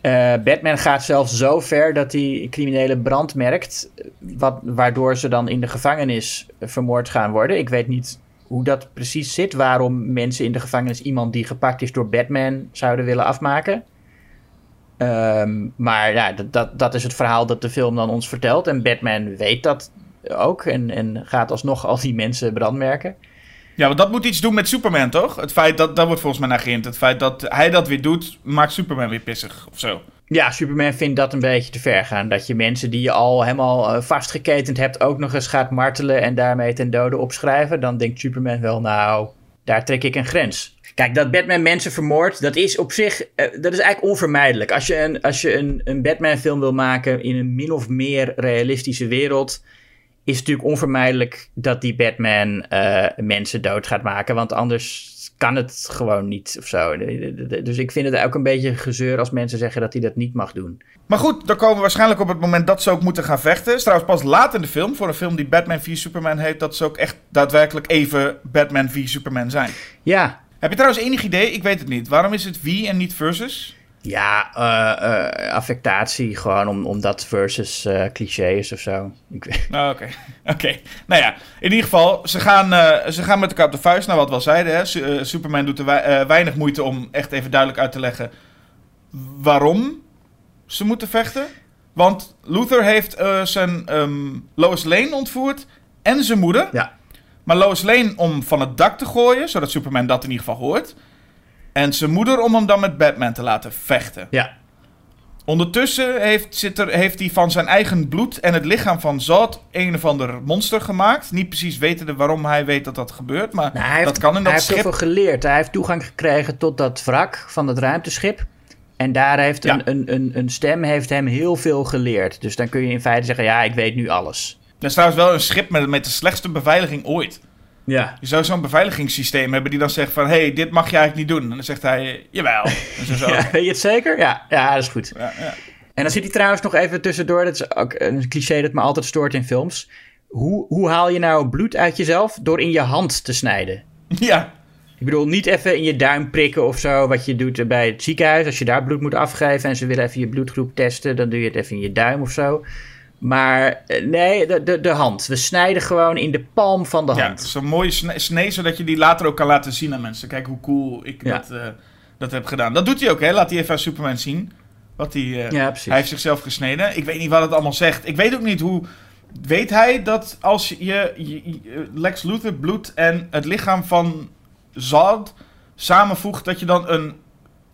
Eh, Batman gaat zelfs zo ver dat hij criminelen brandmerkt. Wat, waardoor ze dan in de gevangenis vermoord gaan worden. Ik weet niet hoe dat precies zit. Waarom mensen in de gevangenis iemand die gepakt is door Batman zouden willen afmaken. Ehm, maar ja, dat, dat, dat is het verhaal dat de film dan ons vertelt. En Batman weet dat ook. En, en gaat alsnog al die mensen brandmerken. Ja, want dat moet iets doen met Superman, toch? Het feit dat, daar wordt volgens mij naar geïnt. Het feit dat hij dat weer doet, maakt Superman weer pissig of zo. Ja, Superman vindt dat een beetje te ver gaan. Dat je mensen die je al helemaal eh, vastgeketend hebt... ook nog eens gaat martelen en daarmee ten dode opschrijven. Dan denkt Superman wel, nou, daar trek ik een grens. Kijk, dat Batman mensen vermoordt, dat is op zich... eh, dat is eigenlijk onvermijdelijk. Als je een, als je een, een Batman-film wil maken in een min of meer realistische wereld... is het natuurlijk onvermijdelijk dat die Batman eh, mensen dood gaat maken. Want anders kan het gewoon niet of zo. Dus ik vind het ook een beetje gezeur als mensen zeggen dat hij dat niet mag doen. Maar goed, dan komen we waarschijnlijk op het moment dat ze ook moeten gaan vechten. Is trouwens pas laat in de film, voor een film die Batman v Superman heet... dat ze ook echt daadwerkelijk even Batman v Superman zijn. Ja, Heb je trouwens enig idee? Ik weet het niet. Waarom is het wie en niet versus? Ja, eh, eh, affectatie gewoon om, omdat versus eh cliché is of zo. Nou, Oké, oké. Nou ja, in ieder geval, ze gaan, ze gaan met elkaar op de vuist, naar wat we al zeiden. Hè. Su- Superman doet er wei- weinig moeite om echt even duidelijk uit te leggen waarom ze moeten vechten. Want Luther heeft zijn ehm, Lois Lane ontvoerd en zijn moeder. ja. Maar Lois Lane om van het dak te gooien, zodat Superman dat in ieder geval hoort. En zijn moeder om hem dan met Batman te laten vechten. ja. Ondertussen heeft, zit er, heeft hij van zijn eigen bloed en het lichaam van Zod een of ander monster gemaakt. Niet precies wetende waarom hij weet dat dat gebeurt, maar Nou, hij heeft, dat kan in hij dat heeft schip. heel veel geleerd. Hij heeft toegang gekregen tot dat wrak van het ruimteschip. En daar heeft Ja. een, een, een, een stem heeft hem heel veel geleerd. Dus dan kun je in feite zeggen, ja, ik weet nu alles. Dat is trouwens wel een schip met, met de slechtste beveiliging ooit. Ja. Je zou zo'n beveiligingssysteem hebben die dan zegt van... hé, hey, dit mag je eigenlijk niet doen. En dan zegt hij, jawel. En zo, zo. ja. Weet je het zeker? Ja, ja dat is goed. Ja, ja. En dan zit hij trouwens nog even tussendoor. Dat is ook een cliché dat me altijd stoort in films. Hoe, hoe haal je nou bloed uit jezelf? Door in je hand te snijden. ja. Ik bedoel, niet even in je duim prikken of zo, wat je doet bij het ziekenhuis. Als je daar bloed moet afgeven en ze willen even je bloedgroep testen, dan doe je het even in je duim of zo. Maar eh, nee, de, de, de hand. We snijden gewoon in de palm van de Ja, hand. zo'n mooie sne- snee, zodat je die later ook kan laten zien aan mensen. Kijk hoe cool ik Ja. dat, eh, dat heb gedaan. Dat doet hij ook, hè? Laat hij even aan Superman zien. Wat hij, eh, Ja, hij heeft zichzelf gesneden. Ik weet niet wat het allemaal zegt. Ik weet ook niet hoe... Weet hij dat als je, je, je- Lex Luthor bloed en het lichaam van Zod samenvoegt... dat je dan een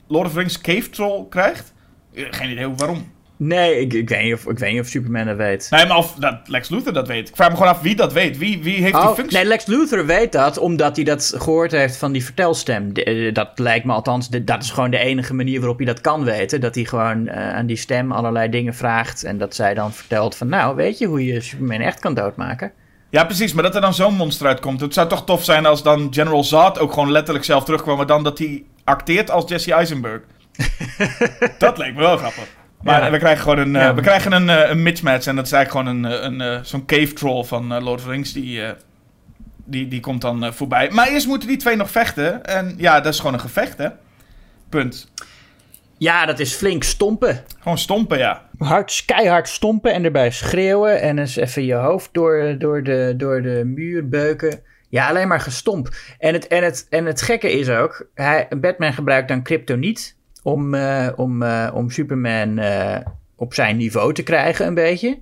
Lord of the Rings cave troll krijgt? Geen idee waarom. Nee, ik, ik, weet niet of, ik weet niet of Superman dat weet. Nee, maar of dat Lex Luthor dat weet. Ik vraag me gewoon af wie dat weet. Wie, wie heeft die Oh, functie? nee, Lex Luthor weet dat omdat hij dat gehoord heeft van die vertelstem. Eh, dat lijkt me althans, dat is gewoon de enige manier waarop hij dat kan weten. Dat hij gewoon eh, aan die stem allerlei dingen vraagt en dat zij dan vertelt van nou, weet je hoe je Superman echt kan doodmaken? Ja, precies, maar dat er dan zo'n monster uitkomt. Het zou toch tof zijn als dan General Zod ook gewoon letterlijk zelf terugkwam, maar dan dat hij acteert als Jesse Eisenberg. dat leek me wel grappig. Maar Ja. we krijgen gewoon een, eh, Ja. we krijgen een, eh, een mismatch en dat is eigenlijk gewoon een, eh, een, eh, zo'n cave troll van Lord of the Rings die, eh, die, die komt dan eh, voorbij. Maar eerst moeten die twee nog vechten en ja, dat is gewoon een gevecht, hè. Punt. Ja, dat is flink stompen. Gewoon stompen, ja. Hard, keihard stompen en erbij schreeuwen en eens even je hoofd door, door, de, door de muur beuken. Ja, alleen maar gestomp. En het, en het, en het gekke is ook, hij, Batman gebruikt dan kryptoniet om, eh, om, eh, om Superman eh, op zijn niveau te krijgen een beetje.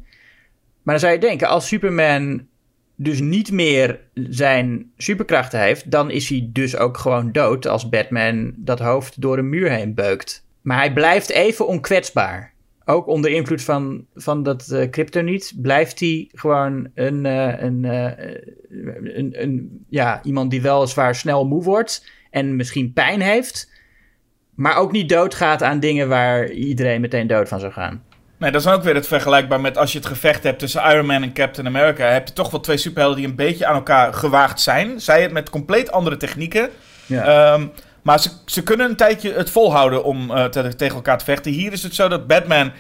Maar dan zou je denken, als Superman dus niet meer zijn superkrachten heeft, dan is hij dus ook gewoon dood als Batman dat hoofd door een muur heen beukt. Maar hij blijft even onkwetsbaar. Ook onder invloed van, van dat eh kryptoniet blijft hij gewoon een, een, een, een, ja, iemand die weliswaar snel moe wordt en misschien pijn heeft, maar ook niet doodgaat aan dingen waar iedereen meteen dood van zou gaan. Nee, dat is dan ook weer het vergelijkbaar met als je het gevecht hebt tussen Iron Man en Captain America. Heb je toch wel twee superhelden die een beetje aan elkaar gewaagd zijn. Zij het met compleet andere technieken. Ja. Ehm, maar ze, ze kunnen een tijdje het volhouden om eh, te- tegen elkaar te vechten. Hier is het zo dat Batman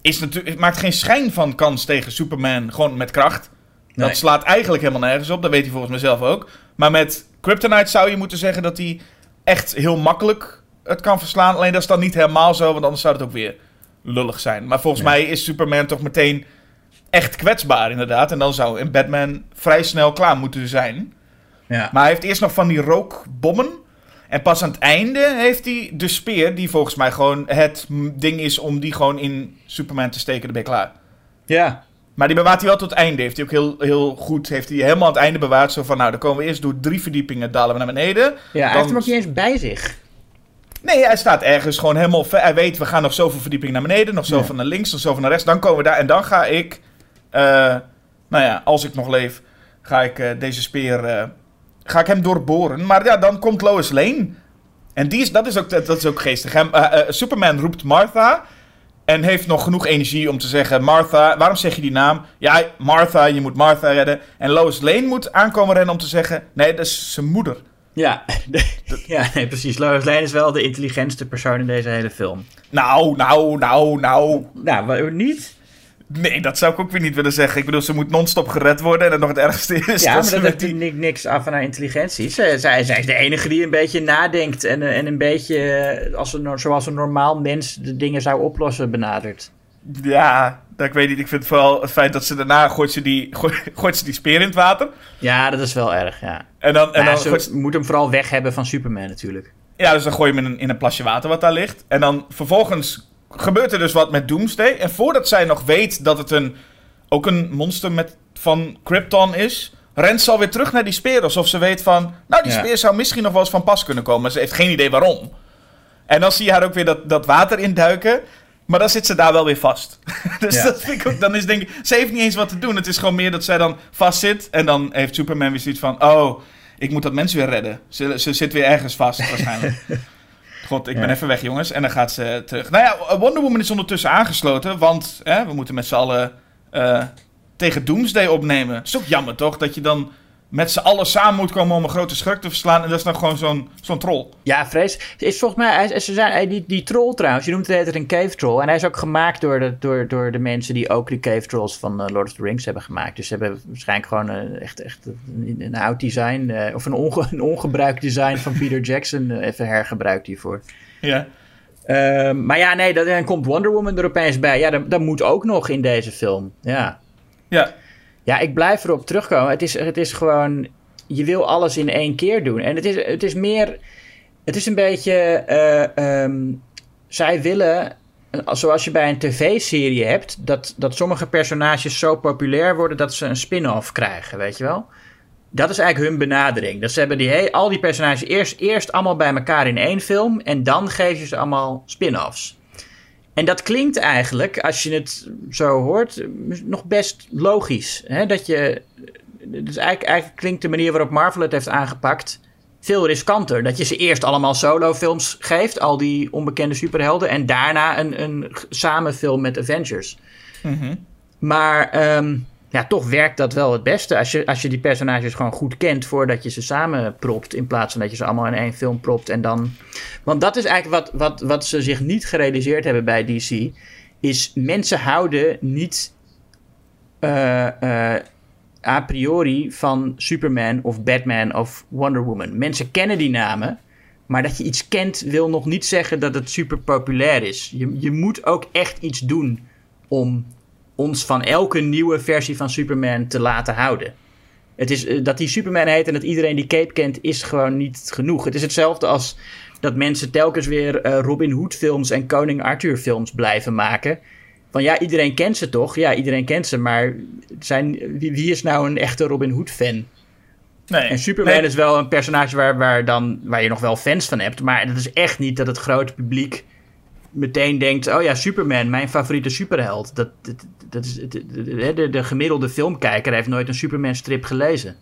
is natuurlijk, maakt geen schijn van kans tegen Superman gewoon met kracht. Dat slaat eigenlijk helemaal nergens op. Dat weet hij volgens mij zelf ook. Maar met Kryptonite zou je moeten zeggen dat hij echt heel makkelijk het kan verslaan. Alleen dat is dan niet helemaal zo, want anders zou het ook weer lullig zijn. Maar volgens mij is Superman toch meteen echt kwetsbaar inderdaad. En dan zou een Batman vrij snel klaar moeten zijn. ja. Maar hij heeft eerst nog van die rookbommen. En pas aan het einde heeft hij de speer, die volgens mij gewoon het ding is om die gewoon in Superman te steken. Dan ben je klaar. ja. Maar die bewaart hij wel tot het einde. Heeft hij ook heel, heel goed, heeft hij helemaal aan het einde bewaard. Zo van, nou, dan komen we eerst door drie verdiepingen, dalen we naar beneden. Ja, hij Dan- heeft hem ook niet eens bij zich. Nee, hij staat ergens gewoon helemaal ver. Hij weet, we gaan nog zoveel verdiepingen naar beneden, nog zoveel naar links, nog zoveel naar rechts. Dan komen we daar en dan ga ik, eh, nou ja, als ik nog leef, ga ik eh, deze speer, eh, ga ik hem doorboren. Maar ja, dan komt Lois Lane. En die is, dat, is ook, dat is ook geestig. Hem, Superman roept Martha en heeft nog genoeg energie om te zeggen, Martha, waarom zeg je die naam? Ja, Martha, je moet Martha redden. En Lois Lane moet aankomen rennen om te zeggen, nee, dat is zijn moeder. Ja, ja nee, precies. Lois Lane is wel de intelligentste persoon in deze hele film. Nou, nou, nou, nou. Nou, niet? Nee, dat zou ik ook weer niet willen zeggen. Ik bedoel, ze moet non-stop gered worden. En dan nog het ergste is Ja, maar dat met heeft die... ni- niks af van haar intelligentie. Ze, zij, zij is de enige die een beetje nadenkt en, eh, en een beetje eh, als een, zoals een normaal mens de dingen zou oplossen benadert. Ja, ik weet niet. Ik vind vooral het feit dat ze daarna gooit ze die, gooi- gooit ze die speer in het water. Ja, dat is wel erg, ja. En dan, en Maar dan ze moet hem vooral weg hebben van Superman natuurlijk. Ja, dus dan gooi je hem in een, in een plasje water wat daar ligt. En dan vervolgens gebeurt er dus wat met Doomsday. En voordat zij nog weet dat het een, ook een monster met, van Krypton is... rent ze alweer terug naar die speer. Alsof ze weet van... Nou, die Ja. speer zou misschien nog wel eens van pas kunnen komen. Maar ze heeft geen idee waarom. En dan zie je haar ook weer dat, dat water induiken. Maar dan zit ze daar wel weer vast. dus Ja. dat vind ik ook... Dan is denk ik... Ze heeft niet eens wat te doen. Het is gewoon meer dat zij dan vast zit. En dan heeft Superman weer zoiets van... Oh, ik moet dat mens weer redden. Ze, ze zit weer ergens vast waarschijnlijk. God, ik ben even weg, jongens. En dan gaat ze terug. Nou ja, Wonder Woman is ondertussen aangesloten. Want hè, we moeten met z'n allen eh, tegen Doomsday opnemen. Het is ook jammer, toch? Dat je dan met z'n allen samen moet komen om een grote schurk te verslaan. En dat is dan gewoon zo'n zo'n troll. Ja, vrees. Is volgens mij, ze zijn, hij- die, die troll trouwens, je noemt het altijd een cave troll. En hij is ook gemaakt door de, door, door de mensen die ook de cave trolls van eh, Lord of the Rings hebben gemaakt. Dus ze hebben waarschijnlijk gewoon eh, echt, echt een, een oud design, eh, of een, onge, een ongebruikt design van Peter Jackson eh, even hergebruikt hiervoor. Ja. Ehm, maar ja, nee, dan, dan komt Wonder Woman er opeens bij. Ja, dat, dat moet ook nog in deze film. Ja. Ja. Ja, ik blijf erop terugkomen. Het is, het is gewoon. Je wil alles in één keer doen. En het is, het is meer. Het is een beetje. eh, ehm, zij willen. Zoals je bij een tv-serie hebt. Dat, dat sommige personages zo populair worden. dat ze een spin-off krijgen, weet je wel? Dat is eigenlijk hun benadering. Dat ze hebben die, al die personages eerst, eerst allemaal bij elkaar in één film. En dan geven je ze allemaal spin-offs. En dat klinkt eigenlijk, als je het zo hoort, nog best logisch. Hè? Dat je, dus eigenlijk, eigenlijk klinkt de manier waarop Marvel het heeft aangepakt veel riskanter. Dat je ze eerst allemaal solofilms geeft, al die onbekende superhelden, en daarna een, een samenfilm met Avengers. Mhm. Maar ehm, ja, toch werkt dat wel het beste. Als je, als je die personages gewoon goed kent voordat je ze samen propt. In plaats van dat je ze allemaal in één film propt en dan. Want dat is eigenlijk wat, wat, wat ze zich niet gerealiseerd hebben bij DC. Is mensen houden niet eh, eh, a priori van Superman of Batman of Wonder Woman. Mensen kennen die namen. Maar dat je iets kent wil nog niet zeggen dat het super populair is. Je, je moet ook echt iets doen om ons van elke nieuwe versie van Superman te laten houden. Het is, eh, dat die Superman heet en dat iedereen die Cape kent, is gewoon niet genoeg. Het is hetzelfde als dat mensen telkens weer eh, Robin Hood films en Koning Arthur films blijven maken. Van ja, iedereen kent ze toch? Ja, iedereen kent ze, maar zijn, wie, wie is nou een echte Robin Hood fan? Nee. En Superman Nee. is wel een personage waar, waar, dan, waar je nog wel fans van hebt. Maar dat is echt niet dat het grote publiek meteen denkt... oh ja, Superman, mijn favoriete superheld. Dat, dat, dat is, de, de, de, de gemiddelde filmkijker heeft nooit een Superman-strip gelezen.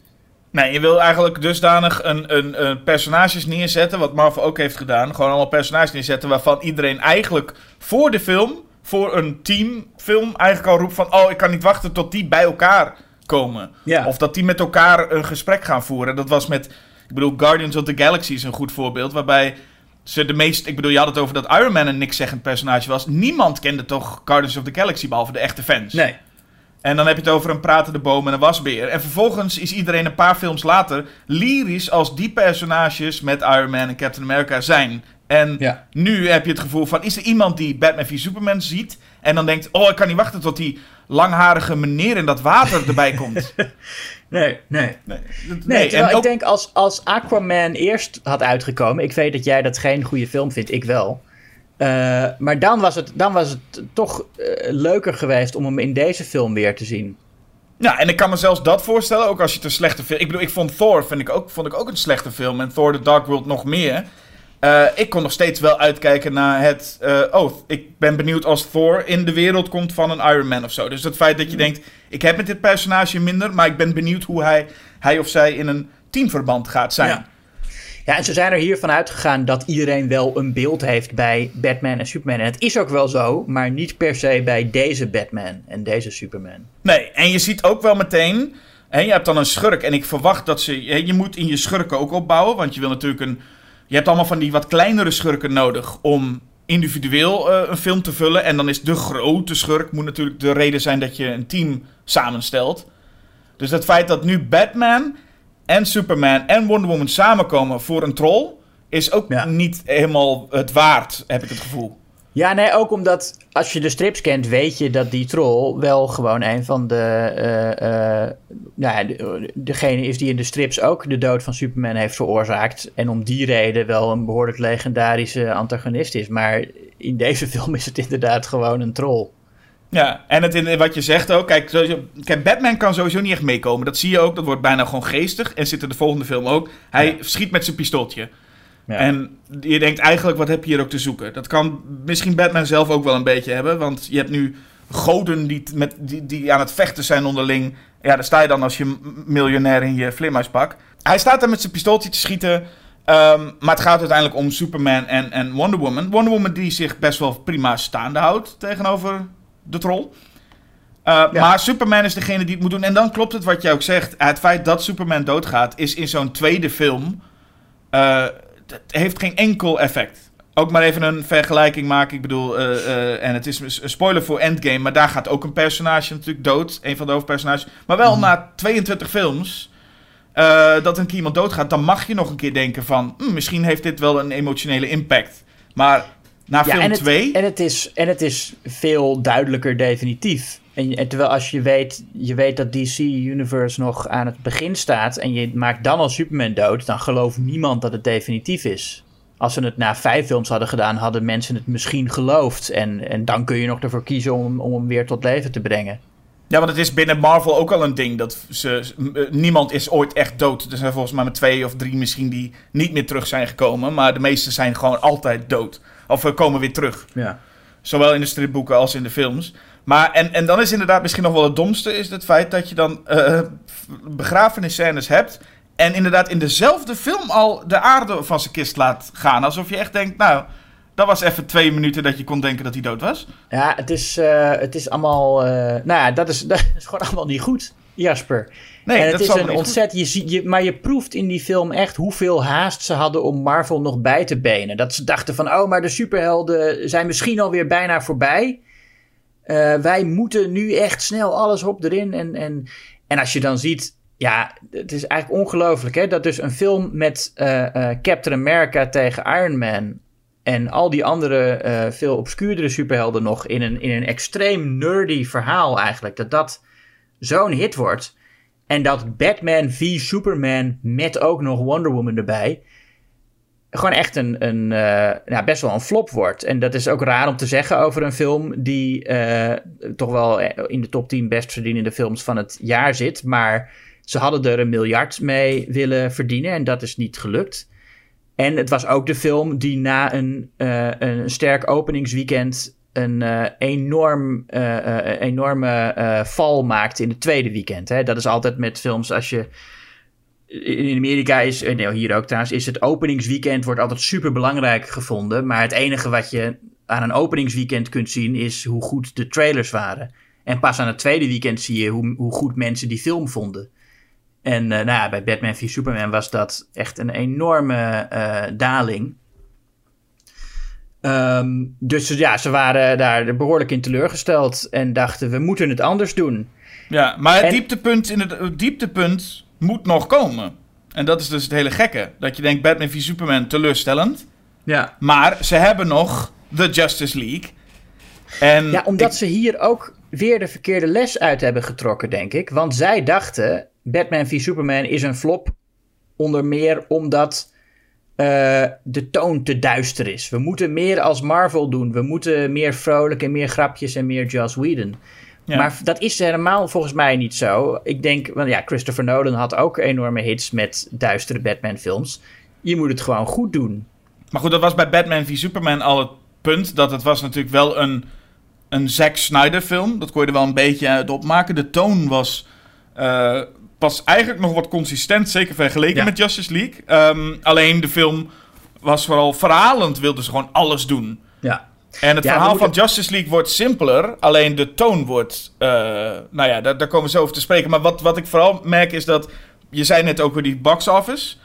Nee, je wil eigenlijk dusdanig een, een, een personages neerzetten, wat Marvel ook heeft gedaan. Gewoon allemaal personages neerzetten waarvan iedereen eigenlijk voor de film, voor een teamfilm, eigenlijk al roept van... Oh, ik kan niet wachten tot die bij elkaar komen. Ja. Of dat die met elkaar een gesprek gaan voeren. Dat was met, ik bedoel, Guardians of the Galaxy is een goed voorbeeld, waarbij... Ze de meest, ik bedoel, je had het over dat Iron Man een niks-zeggend personage was. Niemand kende toch Guardians of the Galaxy, behalve de echte fans. Nee. En dan heb je het over een pratende boom en een wasbeer. En vervolgens is iedereen een paar films later lyrisch als die personages met Iron Man en Captain America zijn. En Ja. nu heb je het gevoel van, is er iemand die Batman v Superman ziet en dan denkt, oh, ik kan niet wachten tot die langharige meneer in dat water erbij komt. Nee, nee. Nee, Nee, terwijl en ik ook- denk als, als Aquaman eerst had uitgekomen... ik weet dat jij dat geen goede film vindt, ik wel... Eh, maar dan was, het, dan was het toch eh, leuker geweest om hem in deze film weer te zien. Ja, en ik kan me zelfs dat voorstellen, ook als je het een slechte film... Ik bedoel, ik vond Thor vind ik ook, vond ik ook een slechte film. En Thor The Dark World nog meer. Eh, ik kon nog steeds wel uitkijken naar het... eh, oh, ik ben benieuwd als Thor in de wereld komt van een Iron Man of zo. Dus het feit dat je denkt, ik heb met dit personage minder... maar ik ben benieuwd hoe hij, hij of zij in een teamverband gaat zijn. Ja. Ja, en ze zijn er hiervan uitgegaan dat iedereen wel een beeld heeft bij Batman en Superman. En het is ook wel zo, maar niet per se bij deze Batman en deze Superman. Nee, en je ziet ook wel meteen... Hè, je hebt dan een schurk en ik verwacht dat ze... hè, Je moet in je schurken ook opbouwen, want je wil natuurlijk een... Je hebt allemaal van die wat kleinere schurken nodig om individueel eh, een film te vullen. En dan is de grote schurk moet natuurlijk de reden zijn dat je een team samenstelt. Dus het feit dat nu Batman en Superman en Wonder Woman samenkomen voor een troll... is ook Ja. niet helemaal het waard, heb ik het gevoel. Ja, nee, ook omdat als je de strips kent, weet je dat die troll wel gewoon een van de. eh, nou ja, de- degene is die in de strips ook de dood van Superman heeft veroorzaakt. En om die reden wel een behoorlijk legendarische antagonist is. Maar in deze film is het inderdaad gewoon een troll. Ja, en het in, wat je zegt ook, kijk, sowieso- kijk, Batman kan sowieso niet echt meekomen. Dat zie je ook, dat wordt bijna gewoon geestig. En zit in de volgende film ook. Hij Ja. schiet met zijn pistooltje. Ja. En je denkt eigenlijk, wat heb je hier ook te zoeken? Dat kan misschien Batman zelf ook wel een beetje hebben. Want je hebt nu goden die, met, die, die aan het vechten zijn onderling. Ja, daar sta je dan als je miljonair in je vleermuispak. Hij staat daar met zijn pistooltje te schieten. ehm, maar het gaat uiteindelijk om Superman en, en Wonder Woman. Wonder Woman die zich best wel prima staande houdt tegenover de troll. Uh, Ja. Maar Superman is degene die het moet doen. En dan klopt het wat jij ook zegt. Het feit dat Superman doodgaat is in zo'n tweede film. eh, het heeft geen enkel effect. Ook maar even een vergelijking maken. Ik bedoel, eh, eh, en het is een spoiler voor Endgame. Maar daar gaat ook een personage natuurlijk dood. Een van de hoofdpersonages. Maar wel na 22 films. eh, dat een keer iemand doodgaat. Dan mag je nog een keer denken van. "Hm, misschien heeft dit wel een emotionele impact. Maar na Ja, film en het, 2. En het, is, en het is veel duidelijker definitief. En, en terwijl als je weet, je weet dat DC Universe nog aan het begin staat en je maakt dan al Superman dood, dan gelooft niemand dat het definitief is. Als ze het na vijf films hadden gedaan, hadden mensen het misschien geloofd. En, en dan kun je nog ervoor kiezen om, om hem weer tot leven te brengen. Ja, want het is binnen Marvel ook al een ding dat ze, eh, niemand is ooit echt dood. Er zijn volgens mij maar twee of drie misschien die niet meer terug zijn gekomen. Maar de meeste zijn gewoon altijd dood. Of eh, komen weer terug. Ja. Zowel in de stripboeken als in de films. Maar, en, en dan is inderdaad misschien nog wel het domste... is het feit dat je dan eh begrafenisscènes hebt... en inderdaad in dezelfde film al de aarde van zijn kist laat gaan. Alsof je echt denkt, nou... dat was even twee minuten dat je kon denken dat hij dood was. Ja, het is, eh, het is allemaal. eh, nou ja, dat is, dat is gewoon allemaal niet goed, Jasper. Nee, en dat het is een ontzettend. Je ziet, je, maar je proeft in die film echt hoeveel haast ze hadden om Marvel nog bij te benen. Dat ze dachten van, oh, maar de superhelden zijn misschien alweer bijna voorbij. Eh, wij moeten nu echt snel alles op erin. En, en, en als je dan ziet. Ja, het is eigenlijk ongelooflijk hè. Dat dus een film met eh, eh, Captain America tegen Iron Man. En al die andere veel obscuurdere superhelden nog. In een, in een extreem nerdy verhaal eigenlijk. Dat dat zo'n hit wordt. En dat Batman v Superman met ook nog Wonder Woman erbij. Gewoon echt een, een eh, nou, best wel een flop wordt. En dat is ook raar om te zeggen over een film die eh, toch wel in de top 10 best verdienende films van het jaar zit. Maar ze hadden er een miljard mee willen verdienen en dat is niet gelukt. En het was ook de film die na een, eh, een sterk openingsweekend een eh, enorm, eh, eh, enorme eh, val maakte in het tweede weekend. Hè. Dat is altijd met films als je... In Amerika is, eh, nee, hier ook trouwens, is het openingsweekend wordt altijd super belangrijk gevonden. Maar het enige wat je aan een openingsweekend kunt zien is hoe goed de trailers waren. En pas aan het tweede weekend zie je hoe, hoe goed mensen die film vonden. En eh, nou ja, bij Batman v Superman was dat echt een enorme eh, daling. Ehm, dus ja, ze waren daar behoorlijk in teleurgesteld en dachten we moeten het anders doen. Ja, maar het En- dieptepunt, in het, het dieptepunt moet nog komen. En dat is dus het hele gekke. Dat je denkt Batman v Superman teleurstellend. Ja, Maar ze hebben nog de Justice League. En ja omdat ik- ze hier ook weer de verkeerde les uit hebben getrokken, denk ik. Want zij dachten Batman v Superman is een flop onder meer omdat eh, de toon te duister is. We moeten meer als Marvel doen. We moeten meer vrolijk en meer grapjes en meer Joss Whedon. Ja. Maar dat is helemaal volgens mij niet zo. Ik denk, want ja, Christopher Nolan had ook enorme hits met duistere Batman-films. Je moet het gewoon goed doen. Maar goed, dat was bij Batman v Superman al het punt. Dat het was natuurlijk wel een, een Zack Snyder film. Dat kon je er wel een beetje uit opmaken. De toon was eh, pas eigenlijk nog wat consistent. Zeker vergeleken Ja. met Justice League. Ehm, alleen de film was vooral verhalend. Wilden ze gewoon alles doen. Ja. En het Ja, verhaal van Justice League wordt simpeler. Alleen de toon wordt. eh, nou ja, daar, daar komen we zo over te spreken. Maar wat, wat ik vooral merk is dat. Je zei net ook weer die box office.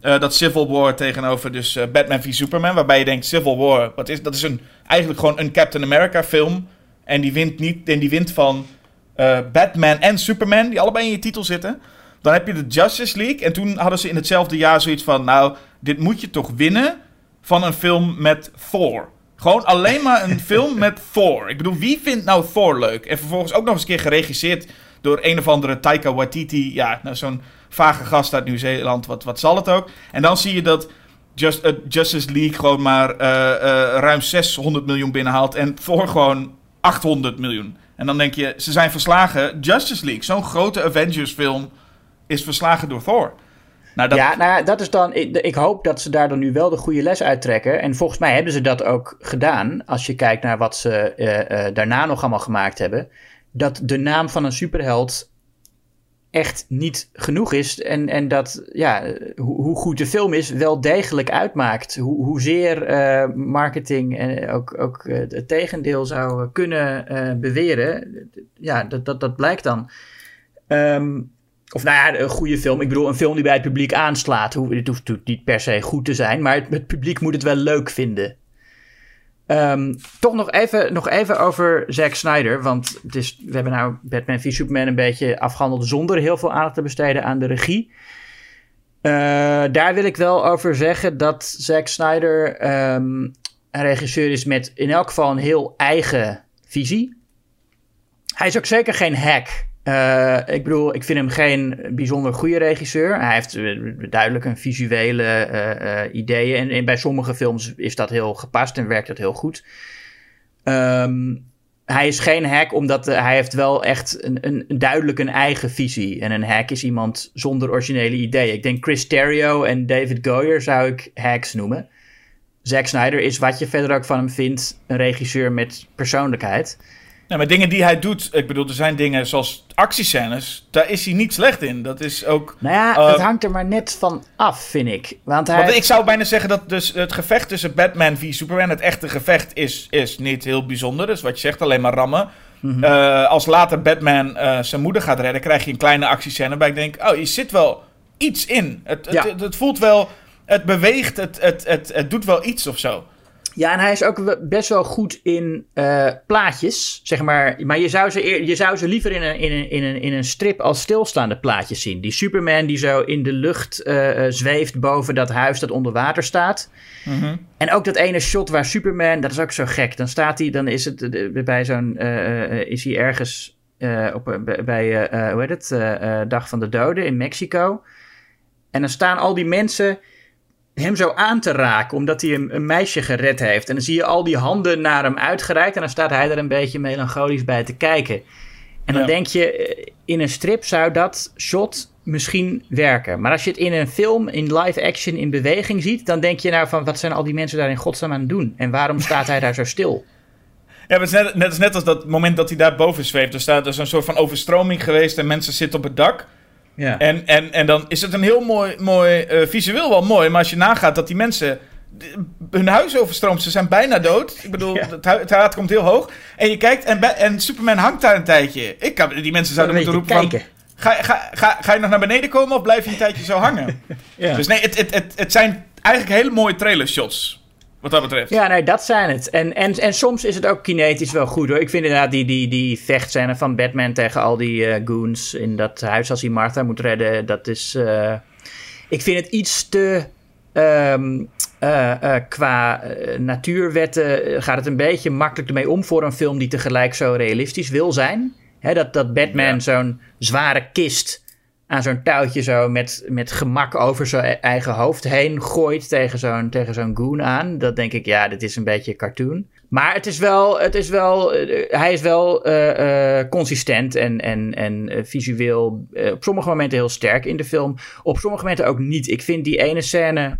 Eh, dat Civil War tegenover dus eh, Batman v Superman. Waarbij je denkt, Civil War, wat is, dat is een, eigenlijk gewoon een Captain America film. En die wint, niet, en die wint van Batman en Superman, die allebei in je titel zitten. Dan heb je de Justice League. En toen hadden ze in hetzelfde jaar zoiets van... Nou, dit moet je toch winnen van een film met Thor. Gewoon alleen maar een film met Thor. Ik bedoel, wie vindt nou Thor leuk? En vervolgens ook nog eens een keer geregisseerd door een of andere Taika Waititi. Ja, nou, zo'n vage gast uit Nieuw-Zeeland. Wat, wat zal het ook? En dan zie je dat Just, uh, Justice League gewoon maar uh, uh, ruim 600 miljoen binnenhaalt. En Thor gewoon 800 miljoen. En dan denk je, ze zijn verslagen. Justice League, zo'n grote Avengers film, is verslagen door Thor. Nou, dat... Ja, nou, dat is dan. Ik, hoop dat ze daar dan nu wel de goede les uittrekken. En volgens mij hebben ze dat ook gedaan. Als je kijkt naar wat ze uh, uh, daarna nog allemaal gemaakt hebben. Dat de naam van een superheld echt niet genoeg is. En, en dat ja, hoe, hoe goed de film is, wel degelijk uitmaakt. Hoe, hoezeer uh, marketing en ook, ook het tegendeel zou kunnen beweren. Ja, dat, dat, dat blijkt dan. Um, of nou ja, een goede film. Ik bedoel, een film die bij het publiek aanslaat. Het hoeft niet per se goed te zijn, maar het, publiek moet het wel leuk vinden. Um, toch nog even, nog even over Zack Snyder. Want we hebben nou Batman v Superman een beetje afgehandeld zonder heel veel aandacht te besteden aan de regie. Uh, daar wil ik wel over zeggen dat Zack Snyder um, een regisseur is met in elk geval een heel eigen visie. Hij is ook zeker geen hack. Uh, ik bedoel, ik vind hem geen bijzonder goede regisseur. Hij heeft duidelijk een visuele uh, ideeën. En, bij sommige films is dat heel gepast en werkt dat heel goed. Um, hij is geen hack, omdat hij heeft wel echt een, een, duidelijk een eigen visie. En een hack is iemand zonder originele ideeën. Ik denk Chris Terrio en David Goyer zou ik hacks noemen. Zack Snyder is wat je verder ook van hem vindt, een regisseur met persoonlijkheid. Nou, maar dingen die hij doet, ik bedoel, er zijn dingen zoals actiescènes, daar is hij niet slecht in. Dat is ook. Nou ja, uh, het hangt er maar net van af, vind ik. Want, hij... want ik zou bijna zeggen dat dus het gevecht tussen Batman v Superman, het echte gevecht, is, is niet heel bijzonder. Dus wat je zegt, alleen maar rammen. Mm -hmm. uh, als later Batman uh, zijn moeder gaat redden, krijg je een kleine actiescène waarbij ik denk, oh, je zit wel iets in. Het, ja. het, het, het voelt wel, het beweegt, het, het, het, het doet wel iets of zo. Ja, en hij is ook best wel goed in uh, plaatjes, zeg maar. Maar je zou ze, eer, je zou ze liever in een, in, een, in, een, in een strip als stilstaande plaatjes zien. Die Superman die zo in de lucht uh, zweeft boven dat huis dat onder water staat. Mm -hmm. En ook dat ene shot waar Superman, dat is ook zo gek. Dan staat hij, dan is het bij zo'n, uh, is hij ergens op, bij, hoe heet het, Dag van de Doden in Mexico. En dan staan al die mensen hem zo aan te raken, omdat hij een, een, meisje gered heeft. En dan zie je al die handen naar hem uitgereikt en dan staat hij er een beetje melancholisch bij te kijken. En dan ja. denk je, in een strip zou dat shot misschien werken. Maar als je het in een film, in live action, in beweging ziet, dan denk je nou van, wat zijn al die mensen daar in godsnaam aan het doen? En waarom staat hij daar zo stil? Ja, het is net, net, net als dat moment dat hij daar boven zweeft. Er staat dus een soort van overstroming geweest en mensen zitten op het dak. Ja. En, en, en dan is het een heel mooi, mooi uh, visueel wel mooi. Maar als je nagaat dat die mensen hun huis overstroomt. Ze zijn bijna dood. Ik bedoel, ja. het, het water komt heel hoog. En je kijkt en, en Superman hangt daar een tijdje. Ik kan, die mensen zouden moeten roepen kijken. van... Ga, ga, ga, ga je nog naar beneden komen of blijf je een tijdje zo hangen? ja. Dus nee, het, het, het, het zijn eigenlijk hele mooie trailer shots. Wat dat betreft. Ja, nee, dat zijn het. En, en, en soms is het ook kinetisch wel goed hoor. Ik vind inderdaad die, die, die vechtscène van Batman tegen al die uh, goons in dat huis als hij Martha moet redden. Dat is. Uh, ik vind het iets te. Um, uh, qua natuurwetten gaat het een beetje makkelijk ermee om voor een film die tegelijk zo realistisch wil zijn. He, dat, dat Batman ja. zo'n zware kist aan zo'n touwtje zo met, met gemak over zijn eigen hoofd heen gooit tegen zo'n, tegen zo'n goon aan. Dat denk ik, ja, dit is een beetje cartoon. Maar het is wel, het is wel uh, hij is wel uh, uh, consistent en, en, en visueel op sommige momenten heel sterk in de film. Op sommige momenten ook niet. Ik vind die ene scène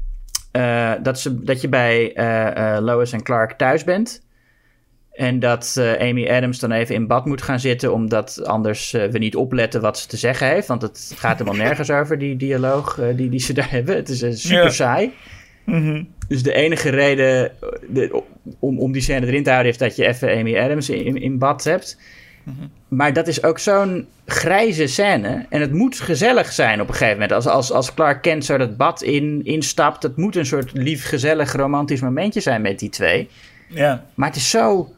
dat, ze, dat je bij Lois en Clark thuis bent. En dat uh, Amy Adams dan even in bad moet gaan zitten, omdat anders uh, we niet opletten wat ze te zeggen heeft. Want het gaat helemaal nergens over, die dialoog uh, die, die ze daar hebben. Het is super ja. saai. Mm -hmm. Dus de enige reden de, om, om die scène erin te houden is dat je even Amy Adams in, in bad hebt. Maar dat is ook zo'n grijze scène. En het moet gezellig zijn op een gegeven moment. Als, als, als Clark Kent zo dat bad in, instapt. Het moet een soort lief, gezellig, romantisch momentje zijn met die twee. Ja. Maar het is zo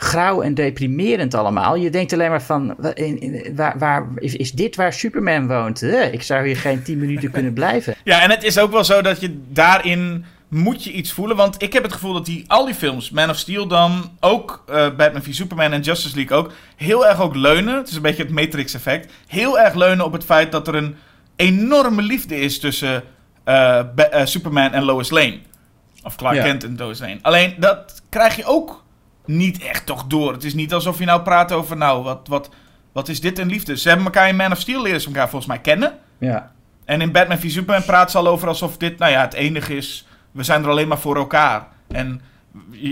grauw en deprimerend allemaal. Je denkt alleen maar van, wa- in- in- waar, waar, is, is dit waar Superman woont? Ik zou hier geen tien minuten kunnen blijven. Ja, en het is ook wel zo dat je daarin moet je iets voelen. Want ik heb het gevoel dat die, al die films, Man of Steel dan, ook eh, Batman v Superman en Justice League ook, heel erg ook leunen. Het is een beetje het Matrix effect. Heel erg leunen op het feit dat er een enorme liefde is tussen eh, eh, Superman en Lois Lane. Of Clark Ja. Kent en Lois Lane. Alleen dat krijg je ook niet echt toch door. Het is niet alsof je nou praat over, nou, wat, wat, wat is dit een liefde? Ze hebben elkaar in Man of Steel leren ze elkaar volgens mij kennen. Ja. En in Batman v Superman praat ze al over alsof dit, nou ja, het enige is. We zijn er alleen maar voor elkaar. En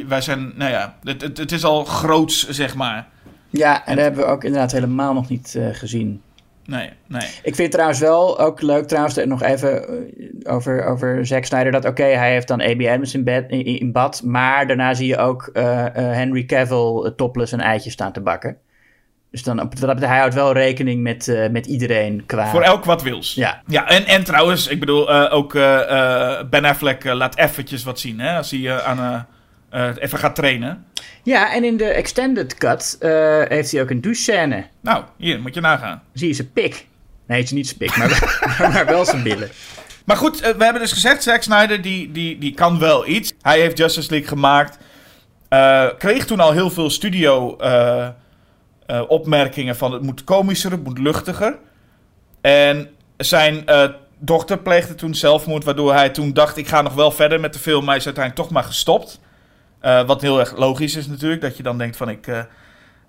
wij zijn, nou ja, het, het, het is al groots, zeg maar. Ja, en dat hebben we ook inderdaad helemaal nog niet eh, gezien. Nee, nee. Ik vind trouwens wel ook leuk, trouwens, nog even eh, over, over Zack Snyder. Dat oké, hij heeft dan Amy Adams in, bed, in, in bad. Maar daarna zie je ook eh, eh, Henry Cavill topless een eitje staan te bakken. Dus dan, hij houdt wel rekening met, met iedereen qua... Voor elk wat wils. Ja. Ja, en, en trouwens, ik bedoel, ook Ben Affleck laat eventjes wat zien, hè. Als hij aan, eh, even gaat trainen. Ja, en in de extended cut eh, heeft hij ook een douchescène. Nou, hier, moet je nagaan. Zie je zijn pik. Nee, het is niet zijn pik, maar, maar, wel zijn billen. Maar goed, eh, we hebben dus gezegd, Zack Snyder, die, die, die kan wel iets. Hij heeft Justice League gemaakt. Kreeg toen al heel veel studio opmerkingen van het moet komischer, het moet luchtiger. En zijn dochter pleegde toen zelfmoord, waardoor hij toen dacht, ik ga nog wel verder met de film, maar hij is uiteindelijk toch maar gestopt. Eh, wat heel erg logisch is natuurlijk, dat je dan denkt van ik... eh,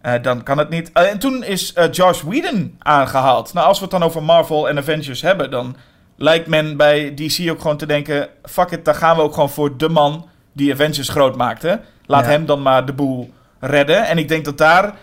eh, dan kan het niet. En toen is Josh Whedon aangehaald. Nou, als we het dan over Marvel en Avengers hebben, dan lijkt men bij DC ook gewoon te denken: fuck it, dan gaan we ook gewoon voor de man die Avengers groot maakte. Laat Ja. hem dan maar de boel redden. En ik denk dat daar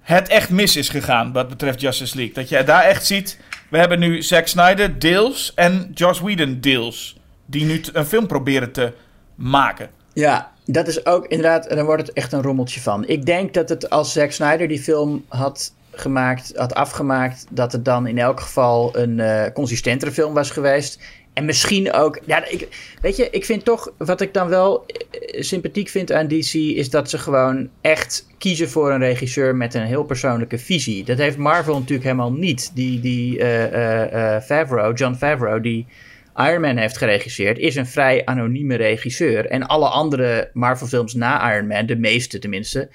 het echt mis is gegaan wat betreft Justice League. Dat je daar echt ziet: we hebben nu Zack Snyder deels en Josh Whedon deels. Die nu een film proberen te maken. Ja, dat is ook inderdaad, en dan wordt het echt een rommeltje van. Ik denk dat het als Zack Snyder die film had gemaakt, had afgemaakt, dat het dan in elk geval een eh, consistentere film was geweest. En misschien ook, ja, ik, weet je, ik vind toch, wat ik dan wel eh, sympathiek vind aan DC, is dat ze gewoon echt kiezen voor een regisseur met een heel persoonlijke visie. Dat heeft Marvel natuurlijk helemaal niet. Die, die eh, Favreau, John Favreau, die Iron Man heeft geregisseerd, is een vrij anonieme regisseur. En alle andere Marvel-films na Iron Man, de meeste tenminste,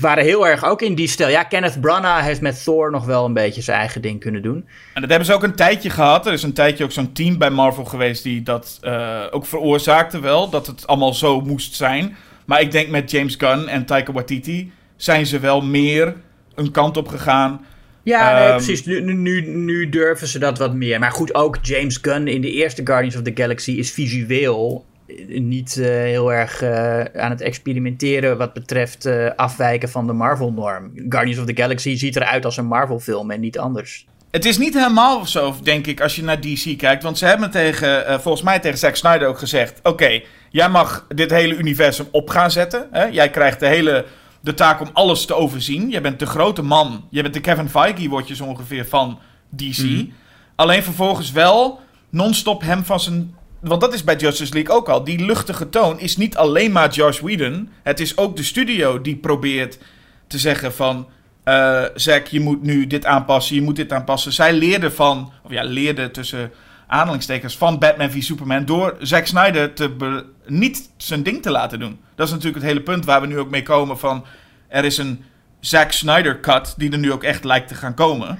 waren heel erg ook in die stijl. Ja, Kenneth Branagh heeft met Thor nog wel een beetje zijn eigen ding kunnen doen. En dat hebben ze ook een tijdje gehad. Er is een tijdje ook zo'n team bij Marvel geweest die dat eh, ook veroorzaakte wel. Dat het allemaal zo moest zijn. Maar ik denk met James Gunn en Taika Waititi zijn ze wel meer een kant op gegaan. Ja, nee, Ehm, precies. Nu, nu- nu, nu durven ze dat wat meer. Maar goed, ook James Gunn in de eerste Guardians of the Galaxy is visueel eh, niet eh, heel erg eh, aan het experimenteren wat betreft eh, afwijken van de Marvel-norm. Guardians of the Galaxy ziet eruit als een Marvel-film en niet anders. Het is niet helemaal zo, denk ik, als je naar DC kijkt. Want ze hebben tegen, volgens mij tegen Zack Snyder ook gezegd... Oké, jij mag dit hele universum op gaan zetten. Hè? Jij krijgt de hele de taak om alles te overzien. Je bent de grote man. Je bent de Kevin Feige, word je zo ongeveer van DC. Alleen vervolgens wel non-stop hem van zijn... Want dat is bij Justice League ook al. Die luchtige toon is niet alleen maar Josh Whedon. Het is ook de studio die probeert te zeggen van... eh Zack, je moet nu dit aanpassen, je moet dit aanpassen. Zij leerden van... Of ja, leerden tussen aanhalingstekens van Batman v Superman... door Zack Snyder te niet zijn ding te laten doen. Dat is natuurlijk het hele punt waar we nu ook mee komen van... Er is een Zack Snyder cut die er nu ook echt lijkt te gaan komen.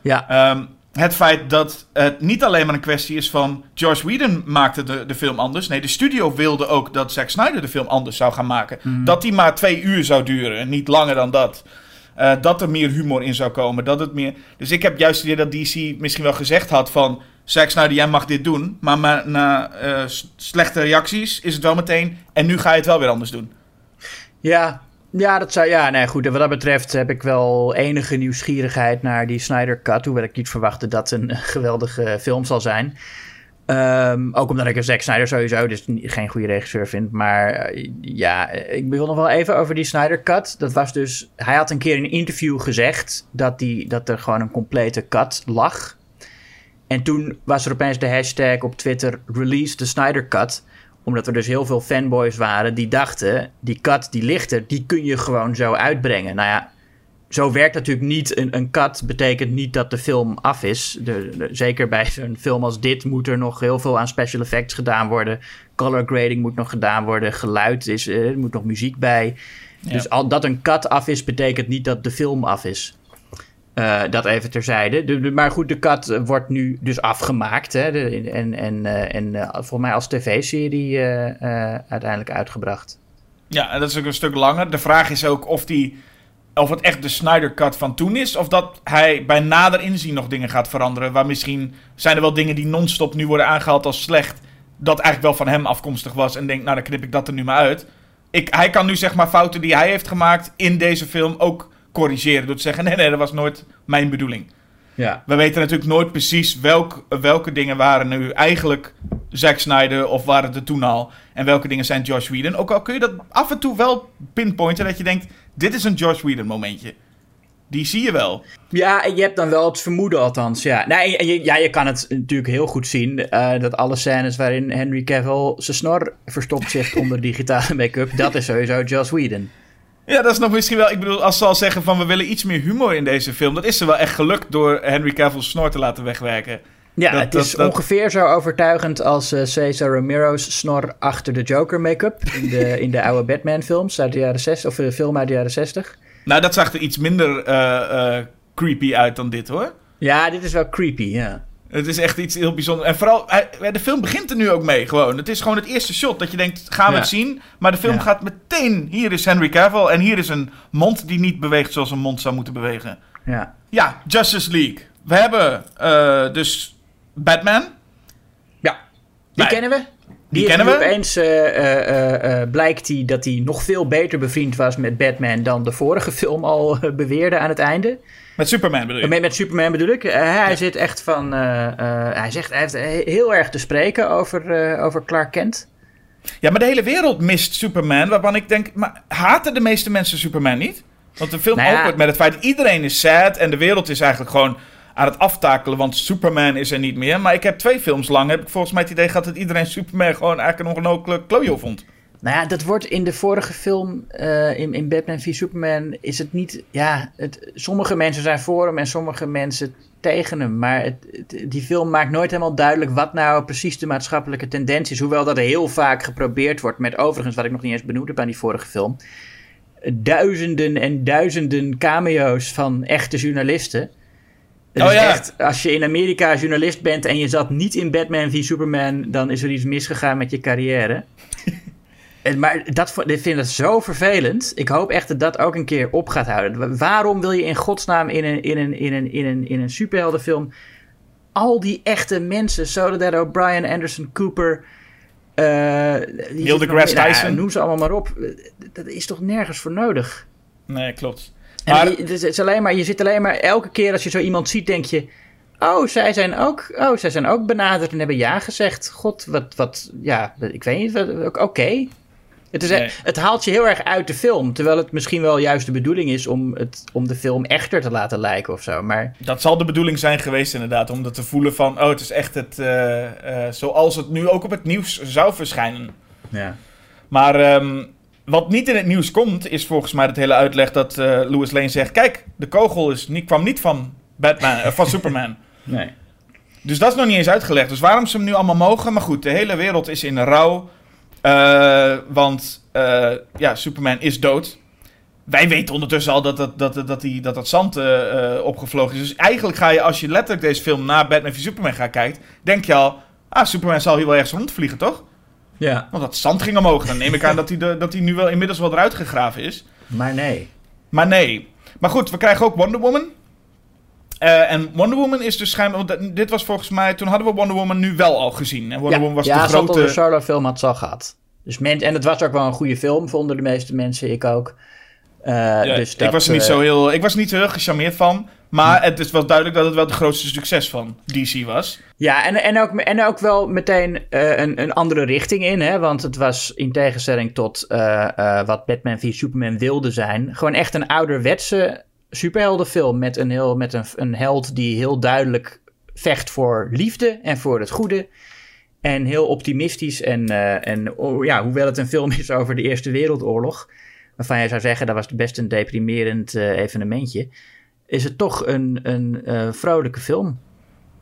Ja, Ehm, het feit dat het niet alleen maar een kwestie is van... Josh Whedon maakte de, de film anders. Nee, de studio wilde ook dat Zack Snyder de film anders zou gaan maken. Dat die maar twee uur zou duren en niet langer dan dat. Eh, dat er meer humor in zou komen. Dat het meer... Dus ik heb juist het idee dat DC misschien wel gezegd had van... Zack Snyder, jij mag dit doen. Maar ma- na eh, slechte reacties is het wel meteen... En nu ga je het wel weer anders doen. ja, ja, dat zou, ja, nee, goed. En wat dat betreft heb ik wel enige nieuwsgierigheid naar die Snyder Cut. Hoewel ik niet verwachtte dat het een geweldige film zal zijn. Ehm, ook omdat ik een Zack Snyder sowieso dus geen goede regisseur vind. Maar eh, ja, ik wil nog wel even over die Snyder Cut. Dat was dus... Hij had een keer in een interview gezegd dat, die, dat er gewoon een complete cut lag. En toen was er opeens de hashtag op Twitter Release the Snyder Cut. Omdat er dus heel veel fanboys waren die dachten... die cut die ligt er, die kun je gewoon zo uitbrengen. Nou ja, zo werkt natuurlijk niet. Een, een cut betekent niet dat de film af is. De, de- zeker bij zo'n film als dit moet er nog heel veel aan special effects gedaan worden. Color grading moet nog gedaan worden. Geluid is, eh, er moet nog muziek bij. Dus al dat een cut af is, betekent niet dat de film af is. Eh, dat even terzijde. De, de- maar goed, de eh, wordt nu dus afgemaakt. Hè, en en, eh, en eh, volgens mij als tv-serie uiteindelijk uitgebracht. Ja, en dat is ook een stuk langer. De vraag is ook of, die, of het echt de Snyder Cut van toen is. Of dat hij bij nader inzien nog dingen gaat veranderen. Waar misschien zijn er wel dingen die non-stop nu worden aangehaald als slecht. Dat eigenlijk wel van hem afkomstig was. En denkt, nou dan knip ik dat er nu maar uit. Ik, hij kan nu zeg maar fouten die hij heeft gemaakt in deze film ook corrigeren. Door te zeggen, nee nee, dat was nooit mijn bedoeling. Ja. We weten natuurlijk nooit precies welk, welke dingen waren nu eigenlijk Zack Snyder of waren het er toen al. En welke dingen zijn Josh Whedon. Ook al kun je dat af en toe wel pinpointen dat je denkt, dit is een Josh Whedon momentje. Die zie je wel. Ja, en je hebt dan wel het vermoeden althans, ja. Nee, en je, ja, je kan het natuurlijk heel goed zien... eh, dat alle scènes waarin Henry Cavill zijn snor verstopt zich onder digitale make-up... dat is sowieso Joss Whedon. Ja, dat is nog misschien wel... Ik bedoel, als ze al zeggen van we willen iets meer humor in deze film... dat is er wel echt gelukt door Henry Cavill's snor te laten wegwerken. Ja, Dat- het is dat- ongeveer zo overtuigend als eh, Cesar Romero's snor achter de Joker make-up... in de, in de oude Batman-films uit de jaren 60, of de film uit de jaren 60. Nou, dat zag er iets minder eh, eh, creepy uit dan dit hoor. Ja, dit is wel creepy, ja. Het is echt iets heel bijzonders. En vooral, de film begint er nu ook mee gewoon. Het is gewoon het eerste shot dat je denkt, gaan we Ja. het zien? Maar de film Ja. gaat meteen, hier is Henry Cavill en hier is een mond die niet beweegt zoals een mond zou moeten bewegen. ja. Ja, Justice League. We hebben eh, dus Batman. Ja, die kennen we. Die, kennen we. Opeens eh, eh, blijkt hij dat hij nog veel beter bevriend was met Batman dan de vorige film al beweerde aan het einde. Met Superman bedoel je? Met, met Superman bedoel ik. Eh, hij zit echt van. eh, eh, hij zegt hij heeft he- heel erg te spreken over, over Clark Kent. Ja, maar de hele wereld mist Superman. Waarvan ik denk, maar haten de meeste mensen Superman niet? Want de film Nou ja. opent met het feit dat iedereen is sad. En de wereld is eigenlijk gewoon aan het aftakelen. Want Superman is er niet meer. Maar ik heb twee films lang, heb ik volgens mij het idee gehad dat iedereen Superman gewoon eigenlijk een ongelokelijke klojo vond. Nou ja, dat wordt in de vorige film, eh, in, in Batman v Superman, is het niet... Ja, het, sommige mensen zijn voor hem en sommige mensen tegen hem. Maar het, het- die film maakt nooit helemaal duidelijk wat nou precies de maatschappelijke tendentie is. Hoewel dat heel vaak geprobeerd wordt met overigens, wat ik nog niet eens benoemd heb aan die vorige film... Duizenden en duizenden cameo's van echte journalisten. Oh ja. echt, als je in Amerika journalist bent en je zat niet in Batman v Superman, dan is er iets misgegaan met je carrière. Maar dat, ik vind het zo vervelend. Ik hoop echt dat dat ook een keer op gaat houden. Wa- Waarom wil je in godsnaam in een, in een, in een, in een, in een superheldenfilm al die echte mensen, Soledad O'Brien, Anderson Cooper, Neil deGrasse? Nou, Tyson. noem ze allemaal maar op. Dat is toch nergens voor nodig. Nee, klopt. Maar- je, het is- alleen maar, je zit alleen maar elke keer als je zo iemand ziet, denk je. Oh, zij zijn ook, oh, zij zijn ook benaderd en hebben ja gezegd. God, wat, wat, ja, ik weet niet, oké. Het, is, Nee. het haalt je heel erg uit de film. Terwijl het misschien wel juist de bedoeling is om, het, om de film echter te laten lijken of zo. Maar Dat zal de bedoeling zijn geweest inderdaad. Om dat te voelen van, oh het is echt het, eh, eh, zoals het nu ook op het nieuws zou verschijnen. ja. Maar ehm, wat niet in het nieuws komt, is volgens mij het hele uitleg dat eh Louis Lane zegt... Kijk, de kogel is niet, kwam niet van, Batman, van Superman. Nee. Dus dat is nog niet eens uitgelegd. Dus waarom ze hem nu allemaal mogen? Maar goed, de hele wereld is in rouw. Eh, want eh, ja, Superman is dood. Wij weten ondertussen al dat dat, dat, dat, die, dat, dat zand eh, opgevlogen is. Dus eigenlijk ga je, als je letterlijk deze film na Batman v Superman gaat kijken... denk je al, ah, Superman zal hier wel ergens rondvliegen, toch? Ja. Want dat zand ging omhoog. Dan neem ik aan dat hij, de, dat hij nu wel inmiddels wel eruit gegraven is. Maar nee. Maar nee. Maar goed, we krijgen ook Wonder Woman. Eh, en Wonder Woman is dus schijnbaar... want Dit was volgens mij... Toen hadden we Wonder Woman nu wel al gezien. En Wonder ja, Woman was ja de grote... een solo film had ze al gehad. Dus men, en het was ook wel een goede film, vonden de meeste mensen, ik ook. Eh, Ja, dus ik, was er niet eh, zo heel, ik was niet heel gecharmeerd van. Maar het is wel duidelijk dat het wel het grootste succes van DC was. Ja, en, en, ook, en ook wel meteen een, een andere richting in. Hè? Want het was in tegenstelling tot wat Batman v Superman wilde zijn. Gewoon echt een ouderwetse superheldenfilm. Met een, heel, met een, een held die heel duidelijk vecht voor liefde en voor het goede. En heel optimistisch. En, eh, en oh, ja, hoewel het een film is over de Eerste Wereldoorlog. Waarvan je zou zeggen dat was best een deprimerend eh, evenementje. Is het toch een, een eh, vrolijke film.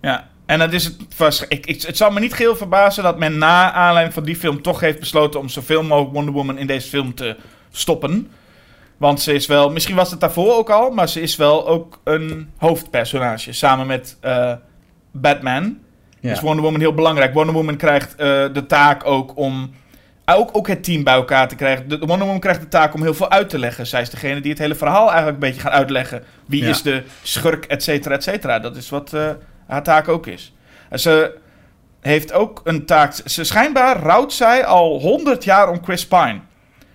Ja, en dat is het, was, ik, ik, het zal me niet geheel verbazen dat men na aanleiding van die film toch heeft besloten om zoveel mogelijk Wonder Woman in deze film te stoppen. Want ze is wel, misschien was het daarvoor ook al, maar ze is wel ook een hoofdpersonage. Samen met eh, Batman Ja. is Wonder Woman heel belangrijk. Wonder Woman krijgt eh, de taak ook om ook, ook het team bij elkaar te krijgen. De, de Wonder Woman krijgt de taak om heel veel uit te leggen. Zij is degene die het hele verhaal eigenlijk een beetje gaat uitleggen. Wie Ja. is de schurk, et cetera, et cetera. Dat is wat eh, haar taak ook is. En ze heeft ook een taak... Ze schijnbaar rouwt zij al 100 jaar om Chris Pine.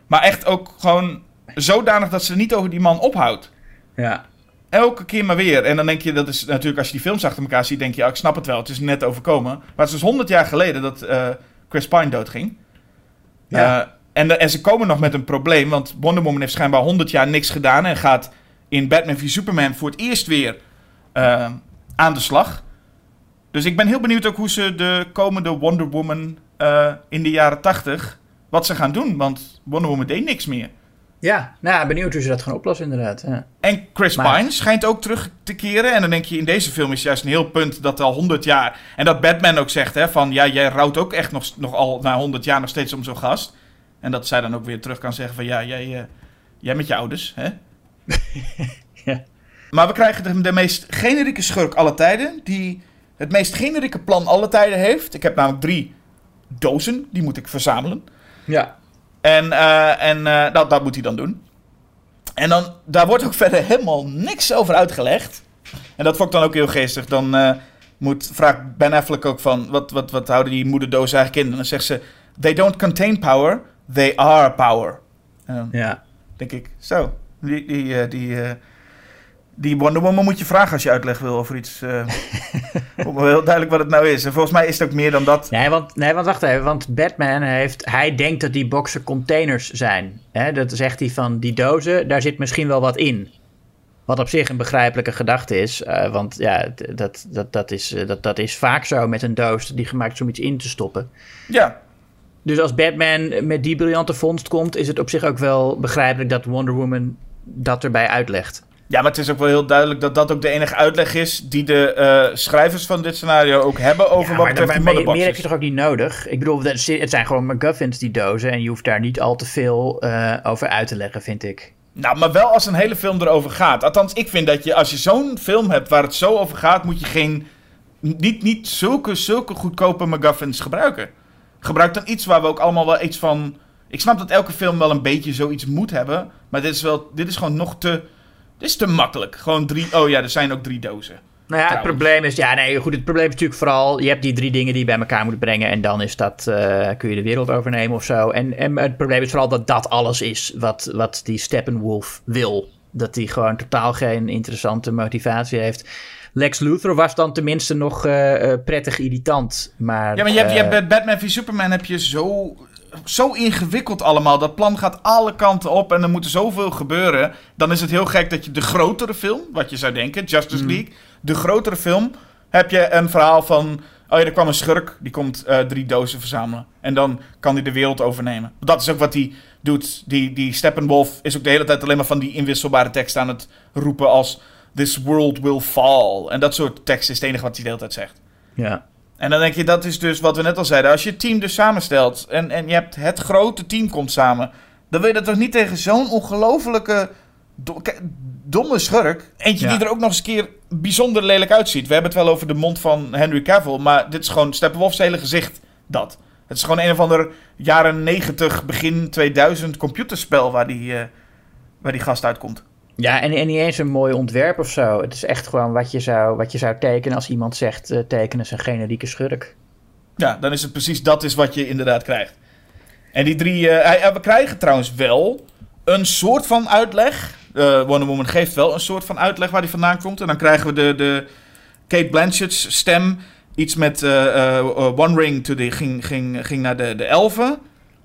Maar echt ook gewoon zodanig dat ze niet over die man ophoudt. Ja. Elke keer maar weer. En dan denk je, dat is natuurlijk als je die films achter elkaar ziet, denk je, ja, ik snap het wel, het is net overkomen. Maar het is dus 100 jaar geleden dat eh, Chris Pine doodging. Ja. Eh, en, ze komen nog met een probleem, want Wonder Woman heeft schijnbaar 100 jaar niks gedaan en gaat in Batman v Superman voor het eerst weer eh, aan de slag. Dus ik ben heel benieuwd ook hoe ze de komende Wonder Woman in de jaren 80, wat ze gaan doen. Want Wonder Woman deed niks meer. Ja, nou benieuwd hoe ze dat gaan oplossen inderdaad. Ja. En Chris Maar- Pine schijnt ook terug te keren. En dan denk je, in deze film is juist een heel punt dat al 100 jaar... En dat Batman ook zegt, hè, van ja, jij rouwt ook echt nog, nog al na 100 jaar nog steeds om zo'n gast. En dat zij dan ook weer terug kan zeggen van ja, jij, eh, jij met je ouders, hè? Ja. Maar we krijgen de, de meest generieke schurk alle tijden, die het meest generieke plan alle tijden heeft. Ik heb namelijk drie dozen, die moet ik verzamelen. ja. En, eh, en eh, dat, dat moet hij dan doen. En dan, daar wordt ook verder helemaal niks over uitgelegd. En dat vond ik dan ook heel geestig. Dan eh, moet, vraagt Ben Affleck ook van, wat, wat, wat houden die moederdozen eigenlijk in? En dan zegt ze, they don't contain power, they are power. Ja. denk ik, zo, die, die, die, die Wonder Woman moet je vragen als je uitleg wil over iets. Wordt wel heel duidelijk wat het nou is. En volgens mij is het ook meer dan dat. Nee, want, nee, want wacht even. Want Batman heeft... Hij denkt dat die boxen containers zijn. Hè? Dat zegt hij van die dozen, daar zit misschien wel wat in. Wat op zich een begrijpelijke gedachte is. eh, want ja, dat, dat, dat, is, eh, dat, dat is vaak zo met een doos die gemaakt is om iets in te stoppen. Ja, Dus als Batman met die briljante vondst komt... is het op zich ook wel begrijpelijk dat Wonder Woman dat erbij uitlegt. Ja, maar het is ook wel heel duidelijk dat dat ook de enige uitleg is die de eh, schrijvers van dit scenario ook hebben over Ja, wat maar betreft dan- die maar meer, heb je toch ook niet nodig? Ik bedoel, het zijn gewoon MacGuffins, die dozen. En je hoeft daar niet al te veel eh, over uit te leggen, vind ik. Nou, maar wel als een hele film erover gaat. Althans, ik vind dat je als je zo'n film hebt waar het zo over gaat, moet je geen niet, niet zulke, zulke goedkope MacGuffins gebruiken. Gebruik dan iets waar we ook allemaal wel iets van. Ik snap dat elke film wel een beetje zoiets moet hebben, maar dit is wel, dit is gewoon nog te, dit is te makkelijk. Gewoon drie. Oh ja, er zijn ook drie dozen. Nou ja, het probleem is... Ja, nee, goed. Het probleem is natuurlijk vooral... Je hebt die drie dingen die je bij elkaar moet brengen. En dan is dat... eh, kun je de wereld overnemen of zo. En, en het probleem is vooral dat dat alles is wat, wat die Steppenwolf wil. Dat hij gewoon totaal geen interessante motivatie heeft. Lex Luthor was dan tenminste nog eh, eh, prettig irritant. Maar, Ja, maar je hebt, je hebt bij Batman v Superman heb je zo, zo ingewikkeld allemaal. Dat plan gaat alle kanten op en er moet zoveel gebeuren. Dan is het heel gek dat je de grotere film, wat je zou denken, Justice Mm. League, de grotere film, heb je een verhaal van. Oh ja, er kwam een schurk, die komt eh, drie dozen verzamelen. En dan kan hij de wereld overnemen. Dat is ook wat hij doet. Die, die Steppenwolf is ook de hele tijd alleen maar van die inwisselbare tekst aan het roepen als... This world will fall. En dat soort tekst is het enige wat hij de hele tijd zegt. ja. En dan denk je, dat is dus wat we net al zeiden. Als je het team dus samenstelt en, en je hebt het grote team komt samen... dan wil je dat toch niet tegen zo'n ongelofelijke do- domme schurk... eentje Ja. die er ook nog eens een keer bijzonder lelijk uitziet. We hebben het wel over de mond van Henry Cavill... maar dit is gewoon Steppenwolf's hele gezicht, dat. Het is gewoon een of ander jaren 90, begin 2000 computerspel... waar die, eh, waar die gast uitkomt. Ja, en, en niet eens een mooi ontwerp of zo. Het is echt gewoon wat je zou, wat je zou tekenen als iemand zegt... eh, tekenen is een generieke schurk. Ja, dan is het precies dat is wat je inderdaad krijgt. En die drie... eh, eh, we krijgen trouwens wel een soort van uitleg. Eh, Wonder Woman geeft wel een soort van uitleg waar die vandaan komt. En dan krijgen we de, de Kate Blanchett's stem. Iets met One Ring to the, ging, ging, ging naar de, de elfen.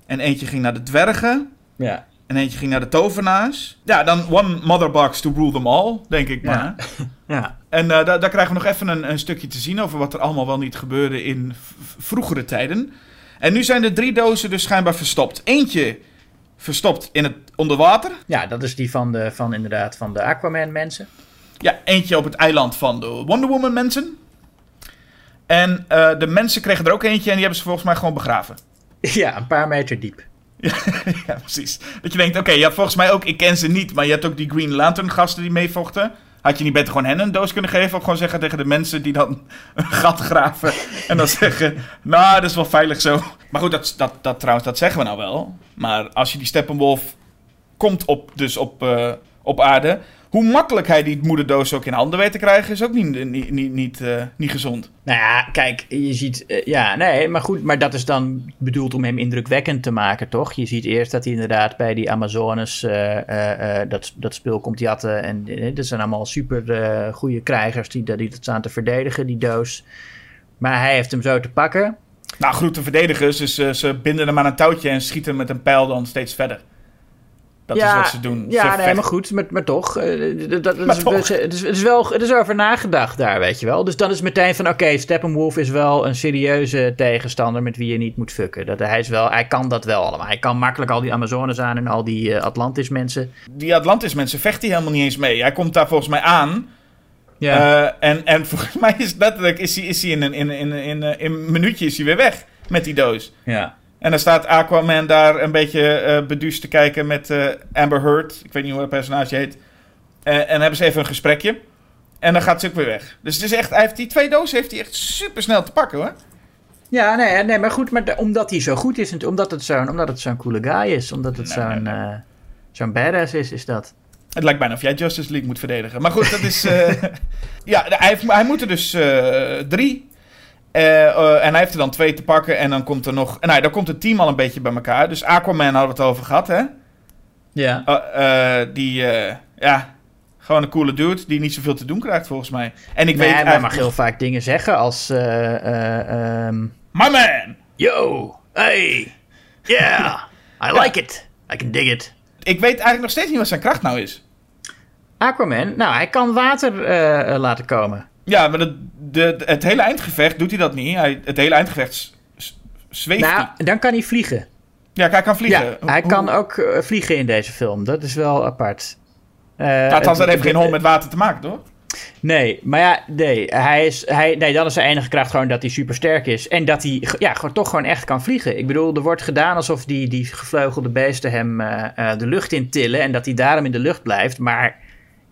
En eentje ging naar de dwergen. Ja. En eentje ging naar de tovenaars. Ja, dan One Mother Box to rule them all, denk ik maar. Ja. En eh, daar, daar krijgen we nog even een, een stukje te zien over wat er allemaal wel niet gebeurde in vroegere tijden. En nu zijn de drie dozen dus schijnbaar verstopt. Eentje verstopt in het onderwater. ja, dat is die van, de, van inderdaad van de Aquaman mensen. Ja, eentje op het eiland van de Wonder Woman mensen. En eh, de mensen kregen er ook eentje en die hebben ze volgens mij gewoon begraven. Ja, een paar meter diep. ja, precies. Dat je denkt, oké, je had volgens mij ook, ik ken ze niet, maar je hebt ook die Green Lantern gasten die meevochten. Had je niet beter gewoon hen een doos kunnen geven? Of gewoon zeggen tegen de mensen die dan een gat graven. En dan zeggen, nou, dat is wel veilig zo. Maar goed, dat, dat, dat trouwens, dat zeggen we nou wel. Maar als je die Steppenwolf komt op, dus op, eh, op aarde. Hoe makkelijk hij die moederdoos ook in handen weet te krijgen, is ook niet, niet, niet, niet, eh, niet gezond. Nou ja, kijk, je ziet... eh, ja, nee, maar goed, maar dat is dan bedoeld om hem indrukwekkend te maken, toch? Je ziet eerst dat hij inderdaad bij die Amazones eh, dat, dat spul komt jatten. En dat zijn allemaal super goede krijgers die, die dat staan te verdedigen, die doos. Maar hij heeft hem zo te pakken. Nou, goed te verdedigen. Dus ze, ze binden hem aan een touwtje en schieten met een pijl dan steeds verder. Dat is wat ze doen. Ja, Ze nee, vechten. maar goed, maar, maar toch. eh, dat, dat, Maar is, toch. Het, is, het is wel het is over nagedacht daar, weet je wel. Dus dan is meteen van, oké, Steppenwolf is wel een serieuze tegenstander met wie je niet moet fucken. Dat, hij, is wel, hij kan dat wel allemaal. Hij kan makkelijk al die Amazones aan en al die eh, Atlantis mensen. Die Atlantis-mensen vechten hij helemaal niet eens mee. Hij komt daar volgens mij aan. Ja, eh, en, en volgens mij is letterlijk is hij, is hij in, een, in, in, in, in een minuutje is hij weer weg met die doos. ja. En dan staat Aquaman daar een beetje eh beduusd te kijken met eh, Amber Heard. Ik weet niet hoe dat personage heet. Eh, en dan hebben ze even een gesprekje. En dan gaat ze ook weer weg. Dus het is echt, hij heeft die twee dozen heeft hij echt super snel te pakken hoor. ja nee, nee, maar goed, maar omdat hij zo goed is, omdat het zo'n omdat het zo'n coole guy is, omdat het Nee, nee, zo'n eh, zo'n badass is, is dat. Het lijkt bijna of jij Justice League moet verdedigen. Maar goed, dat is. ja, hij, hij moet er dus drie. Eh, eh, en hij heeft er dan twee te pakken. En dan komt er nog. Nou, dan komt het team al een beetje bij elkaar. Dus Aquaman hadden we het over gehad, hè? Ja. Eh, die. ja. Gewoon een coole dude die niet zoveel te doen krijgt, volgens mij. En ik Nee, weet hij mag heel vaak dingen zeggen als... ehm, My man! Yo, hey, yeah, I like it. I can dig it. Ik weet eigenlijk nog steeds niet wat zijn kracht nou is. Aquaman, nou, hij kan water laten komen. Ja, maar de, de, het hele eindgevecht doet hij dat niet. Hij, het hele eindgevecht zweeft hij. Nou, dan kan hij vliegen. Ja, hij kan vliegen. Ja, hij Hoe- kan ook eh, vliegen in deze film. Dat is wel apart. Eh, Nou, althans, dat heeft geen hol met water te maken, toch? Nee, maar ja, nee, hij is, hij, nee, dan is zijn enige kracht gewoon dat hij super sterk is. En dat hij ja, gewoon, toch gewoon echt kan vliegen. Ik bedoel, er wordt gedaan alsof die, die gevleugelde beesten hem eh, de lucht in tillen. En dat hij daarom in de lucht blijft. Maar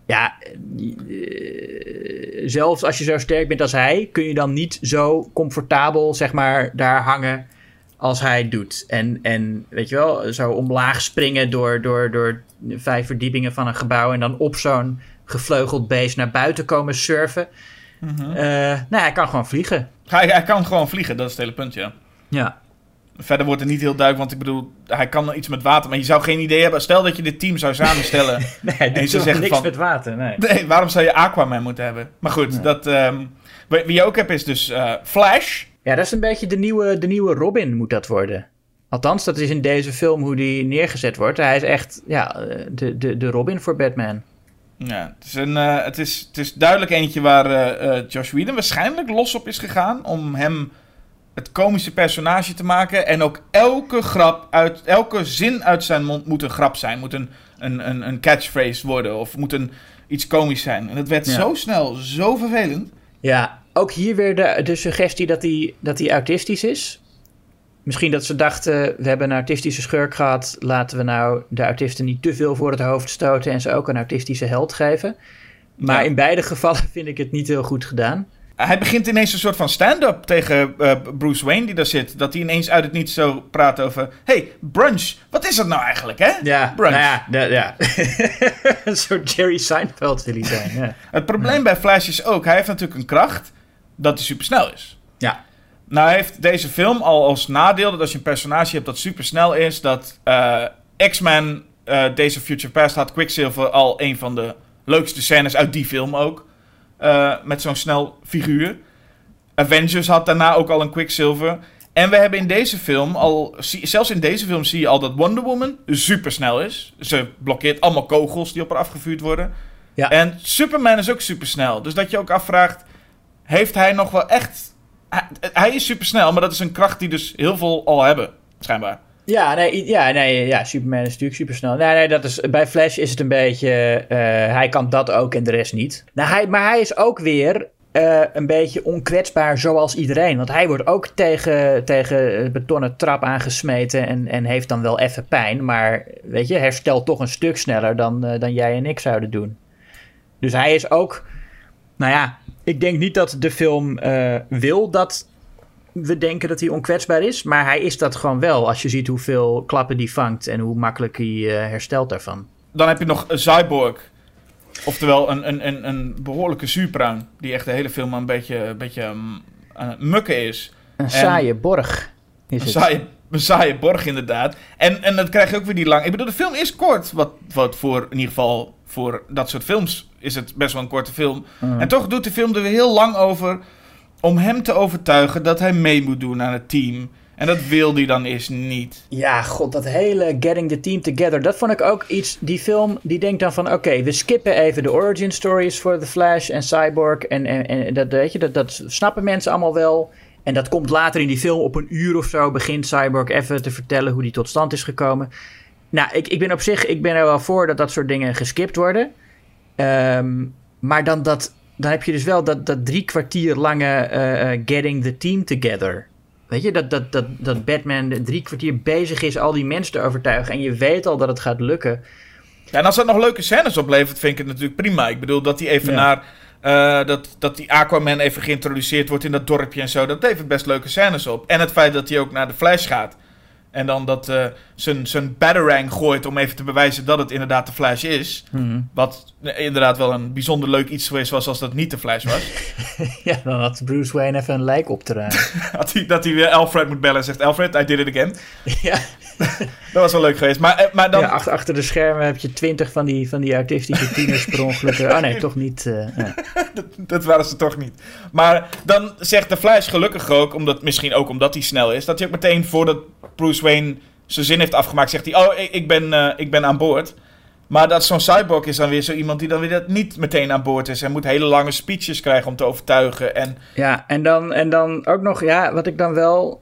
ja, eh, zelfs als je zo sterk bent als hij, kun je dan niet zo comfortabel, zeg maar, daar hangen als hij doet. En, en weet je wel, zo omlaag springen door, door, door vijf verdiepingen van een gebouw en dan op zo'n gevleugeld beest naar buiten komen surfen. Nou, hij kan gewoon vliegen. Hij, hij kan gewoon vliegen, dat is het hele punt, ja. Ja. Verder wordt het niet heel duidelijk, want ik bedoel, hij kan iets met water, maar je zou geen idee hebben. Stel dat je dit team zou samenstellen. Nee, En ze toch zeggen niks van- met water, nee. nee, waarom zou je Aquaman moeten hebben? Maar goed, dat, ehm, wie je ook hebt is dus eh, Flash. Ja, dat is een beetje de nieuwe, de nieuwe Robin moet dat worden. Althans, dat is in deze film hoe die neergezet wordt. Hij is echt ja, eh, de, de, de Robin voor Batman. Ja, het is, een, eh, het, is, het is duidelijk eentje waar eh, Josh Whedon waarschijnlijk los op is gegaan om hem het komische personage te maken. En ook elke grap, uit, elke zin uit zijn mond moet een grap zijn. Moet een, een, een, een catchphrase worden of moet een, iets komisch zijn. En het werd Ja. zo snel, zo vervelend. Ja, ook hier weer de, de suggestie dat hij, dat hij autistisch is. Misschien dat ze dachten, we hebben een autistische schurk gehad. Laten we nou de autisten niet te veel voor het hoofd stoten en ze ook een autistische held geven. Maar Ja. in beide gevallen vind ik het niet heel goed gedaan. Hij begint ineens een soort van stand-up tegen eh, Bruce Wayne die daar zit. Dat hij ineens uit het niets zo praat over... hey, brunch, wat is dat nou eigenlijk, hè? Ja, Brunch. nou ja, de- ja. soort Jerry Seinfeld wil hij zijn. Ja. Het probleem bij Flash is ook... Hij heeft natuurlijk een kracht dat hij supersnel is. ja. Nou heeft deze film al als nadeel dat als je een personage hebt dat supersnel is, dat eh, X-Men eh, Days of Future Past had Quicksilver al een van de leukste scènes uit die film ook. Eh, met zo'n snel figuur. Avengers had daarna ook al een Quicksilver. En we hebben in deze film al, zelfs in deze film zie je al dat Wonder Woman supersnel is. Ze blokkeert allemaal kogels die op haar afgevuurd worden. Ja. En Superman is ook supersnel. Dus dat je ook afvraagt, heeft hij nog wel echt... Hij, hij is supersnel, maar dat is een kracht die dus heel veel al hebben, schijnbaar. Ja, nee, ja, nee, ja, Superman is natuurlijk supersnel. Nee, nee, dat is, bij Flash is het een beetje... eh, hij kan dat ook en de rest niet. Nou, hij, maar hij is ook weer eh, een beetje onkwetsbaar zoals iedereen. Want hij wordt ook tegen, tegen betonnen trap aangesmeten en, en heeft dan wel even pijn. Maar weet je, herstelt toch een stuk sneller dan, eh, dan jij en ik zouden doen. Dus hij is ook... Nou ja, ik denk niet dat de film wil dat we denken dat hij onkwetsbaar is. Maar hij is dat gewoon wel. Als je ziet hoeveel klappen die vangt en hoe makkelijk hij eh, herstelt daarvan. Dan heb je nog een Cyborg. Oftewel een, een, een, een behoorlijke zuurpruim. Die echt de hele film een beetje, een beetje mm, mukken is. Een saaie borg is Een het. saaie, een saaie borg inderdaad. En, en dan krijg je ook weer die lang... Ik bedoel, de film is kort. Wat, wat voor, in ieder geval voor dat soort films is het best wel een korte film. Mhm. En toch doet de film er weer heel lang over... om hem te overtuigen dat hij mee moet doen aan het team. En dat wil hij dan eerst niet. Ja, god, dat hele Getting the Team Together. Dat vond ik ook iets. Die film die denkt dan van: oké, we skippen even de origin stories voor The Flash en Cyborg. En, en, en dat, weet je, dat, dat snappen mensen allemaal wel. En dat komt later in die film op een uur of zo. Begint Cyborg even te vertellen hoe die tot stand is gekomen. Nou, ik, ik ben op zich ik ben er wel voor dat dat soort dingen geskipt worden. Ehm, maar dan, dat, dan heb je dus wel dat, dat drie kwartier lange eh, eh, Getting the Team Together. Weet je, dat, dat, dat, dat Batman drie kwartier bezig is al die mensen te overtuigen. En je weet al dat het gaat lukken. Ja, en als dat nog leuke scènes oplevert, vind ik het natuurlijk prima. Ik bedoel, dat hij even Ja. naar... eh, dat, dat die Aquaman even geïntroduceerd wordt in dat dorpje en zo. Dat levert best leuke scènes op. En het feit dat hij ook naar de Flash gaat. En dan dat eh, zijn, zijn batarang gooit om even te bewijzen dat het inderdaad de Flash is. Wat eh, inderdaad wel een bijzonder leuk iets geweest was als dat niet de Flash was. Ja, dan had Bruce Wayne even een lijk op te ruimen. dat, hij, dat hij weer Alfred moet bellen en zegt... Alfred, I did it again. ja, Dat was wel leuk geweest. Maar, eh, maar dan... ja achter, achter de schermen heb je twintig van die, van die autistische tieners per ongeluk. Oh nee, toch niet. eh, ja. dat, dat waren ze toch niet. Maar dan zegt de Flash gelukkig ook, omdat, misschien ook omdat hij snel is, dat hij ook meteen voordat Bruce Wayne zijn zin heeft afgemaakt, zegt hij: Oh, ik, ik ben, eh, ik ben aan boord. Maar dat zo'n cyborg is dan weer zo iemand die dan weer dat niet meteen aan boord is. En moet hele lange speeches krijgen om te overtuigen. En Ja, en dan, en dan ook nog, ja, wat ik dan wel.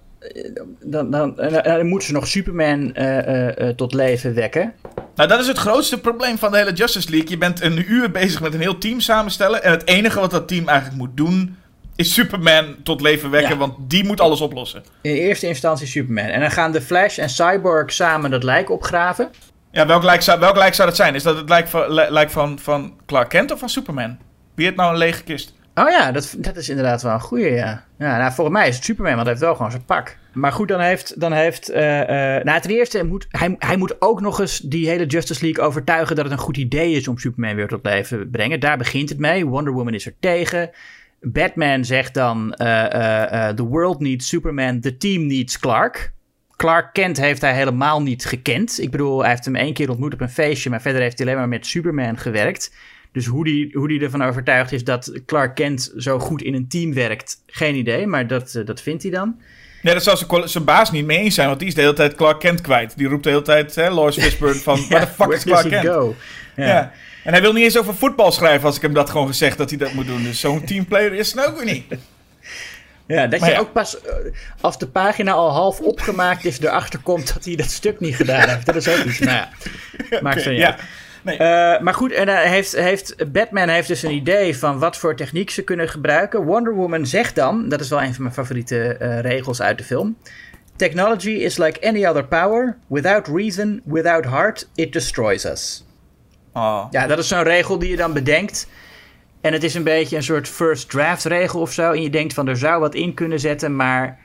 Dan, dan, dan, dan moeten ze nog Superman eh, eh, eh, tot leven wekken. nou, dat is het grootste probleem van de hele Justice League. Je bent een uur bezig met een heel team samenstellen. En het enige wat dat team eigenlijk moet doen, is Superman tot leven wekken. Ja. Want die moet alles oplossen. In eerste instantie Superman. En dan gaan de Flash en Cyborg samen dat lijk opgraven. Ja, welk lijk zou, welk lijk zou dat zijn? Is dat het lijk van, li- lijk van, van Clark Kent of van Superman? Wie heeft nou een lege kist? Oh ja, dat, dat is inderdaad wel een goeie, ja. ja nou, volgens mij is het Superman, want hij heeft wel gewoon zijn pak. Maar goed, dan heeft... Dan heeft eh, eh, nou, ten eerste, moet, hij, hij moet ook nog eens die hele Justice League overtuigen... dat het een goed idee is om Superman weer tot leven te brengen. Daar begint het mee. Wonder Woman is er tegen. Batman zegt dan... eh, the world needs Superman, the team needs Clark. Clark Kent heeft hij helemaal niet gekend. Ik bedoel, hij heeft hem één keer ontmoet op een feestje... maar verder heeft hij alleen maar met Superman gewerkt... Dus hoe die, hoe die ervan overtuigd is dat Clark Kent zo goed in een team werkt, geen idee. Maar dat, eh, dat vindt hij dan. Nee, dat zou zijn baas niet mee eens zijn, want die is de hele tijd Clark Kent kwijt. Die roept de hele tijd, hè, Lois Fishburne, van waar de fuck is Clark Kent? go? Ja. Ja. En hij wil niet eens over voetbal schrijven als ik hem dat gewoon gezegd dat hij dat moet doen. Dus zo'n teamplayer is het ook weer niet. Ja, dat Maar je ja. ook pas eh, als de pagina al half opgemaakt is, erachter komt dat hij dat stuk niet gedaan heeft. Dat is ook iets. Nou ja, maakt zo Ja. Eh, maar goed, en heeft, heeft, Batman heeft dus een idee van wat voor techniek ze kunnen gebruiken. Wonder Woman zegt dan, dat is wel een van mijn favoriete eh, regels uit de film. Technology is like any other power. Without reason, without heart, it destroys us. Oh. Ja, dat is zo'n regel die je dan bedenkt. En het is een beetje een soort first draft regel of zo. En je denkt van er zou wat in kunnen zetten, maar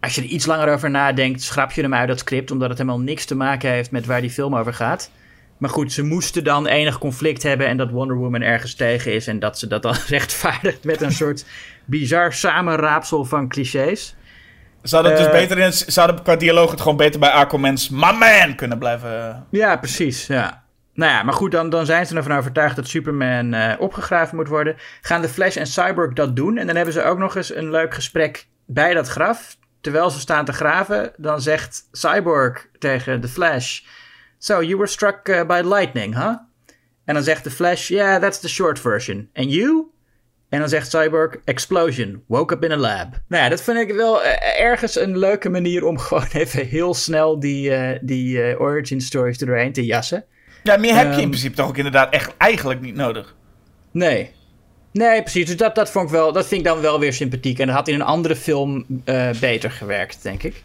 als je er iets langer over nadenkt, schrap je hem uit dat script, omdat het helemaal niks te maken heeft met waar die film over gaat. Maar goed, ze moesten dan enig conflict hebben en dat Wonder Woman ergens tegen is en dat ze dat dan rechtvaardigt met een soort bizar samenraapsel van clichés. Hadden, het dus Eh, beter in hadden qua dialoog het gewoon beter bij Aquaman's My Man kunnen blijven. Ja, precies. Ja. Nou ja, maar goed, dan, dan zijn ze ervan overtuigd dat Superman eh, opgegraven moet worden. Gaan de Flash en Cyborg dat doen? En dan hebben ze ook nog eens een leuk gesprek bij dat graf. Terwijl ze staan te graven, dan zegt Cyborg tegen de Flash: So, you were struck uh, by lightning, huh? En dan zegt de Flash: Yeah, that's the short version. And you? En dan zegt Cyborg: Explosion. Woke up in a lab. Nou ja, dat vind ik wel eh, ergens een leuke manier om gewoon even heel snel die, eh, die eh, origin stories er doorheen te jassen. Ja, meer heb je in Ehm, principe toch ook inderdaad echt eigenlijk niet nodig. Nee. Nee, precies. Dus dat, dat, vond ik wel, dat vind ik dan wel weer sympathiek. En dat had in een andere film eh, beter gewerkt, denk ik.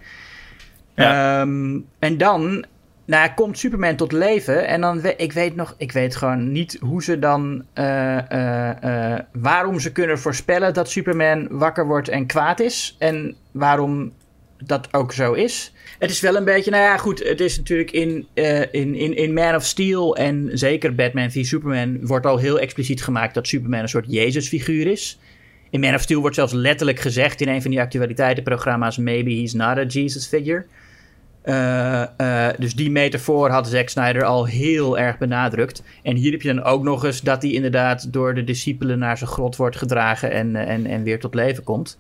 Ja. Ehm, en dan nou, komt Superman tot leven. En dan, ik weet nog, ik weet gewoon niet hoe ze dan, eh, eh, eh, waarom ze kunnen voorspellen dat Superman wakker wordt en kwaad is. En waarom dat ook zo is. Het is wel een beetje, nou ja, goed. Het is natuurlijk in, in, in, in Man of Steel en zeker Batman v Superman wordt al heel expliciet gemaakt dat Superman een soort Jezusfiguur is. In Man of Steel wordt zelfs letterlijk gezegd in een van die actualiteitenprogramma's: Maybe he's not a Jesus figure. Eh, eh, dus die metafoor had Zack Snyder al heel erg benadrukt. En hier heb je dan ook nog eens dat hij inderdaad door de discipelen naar zijn grot wordt gedragen en, eh, en, en weer tot leven komt.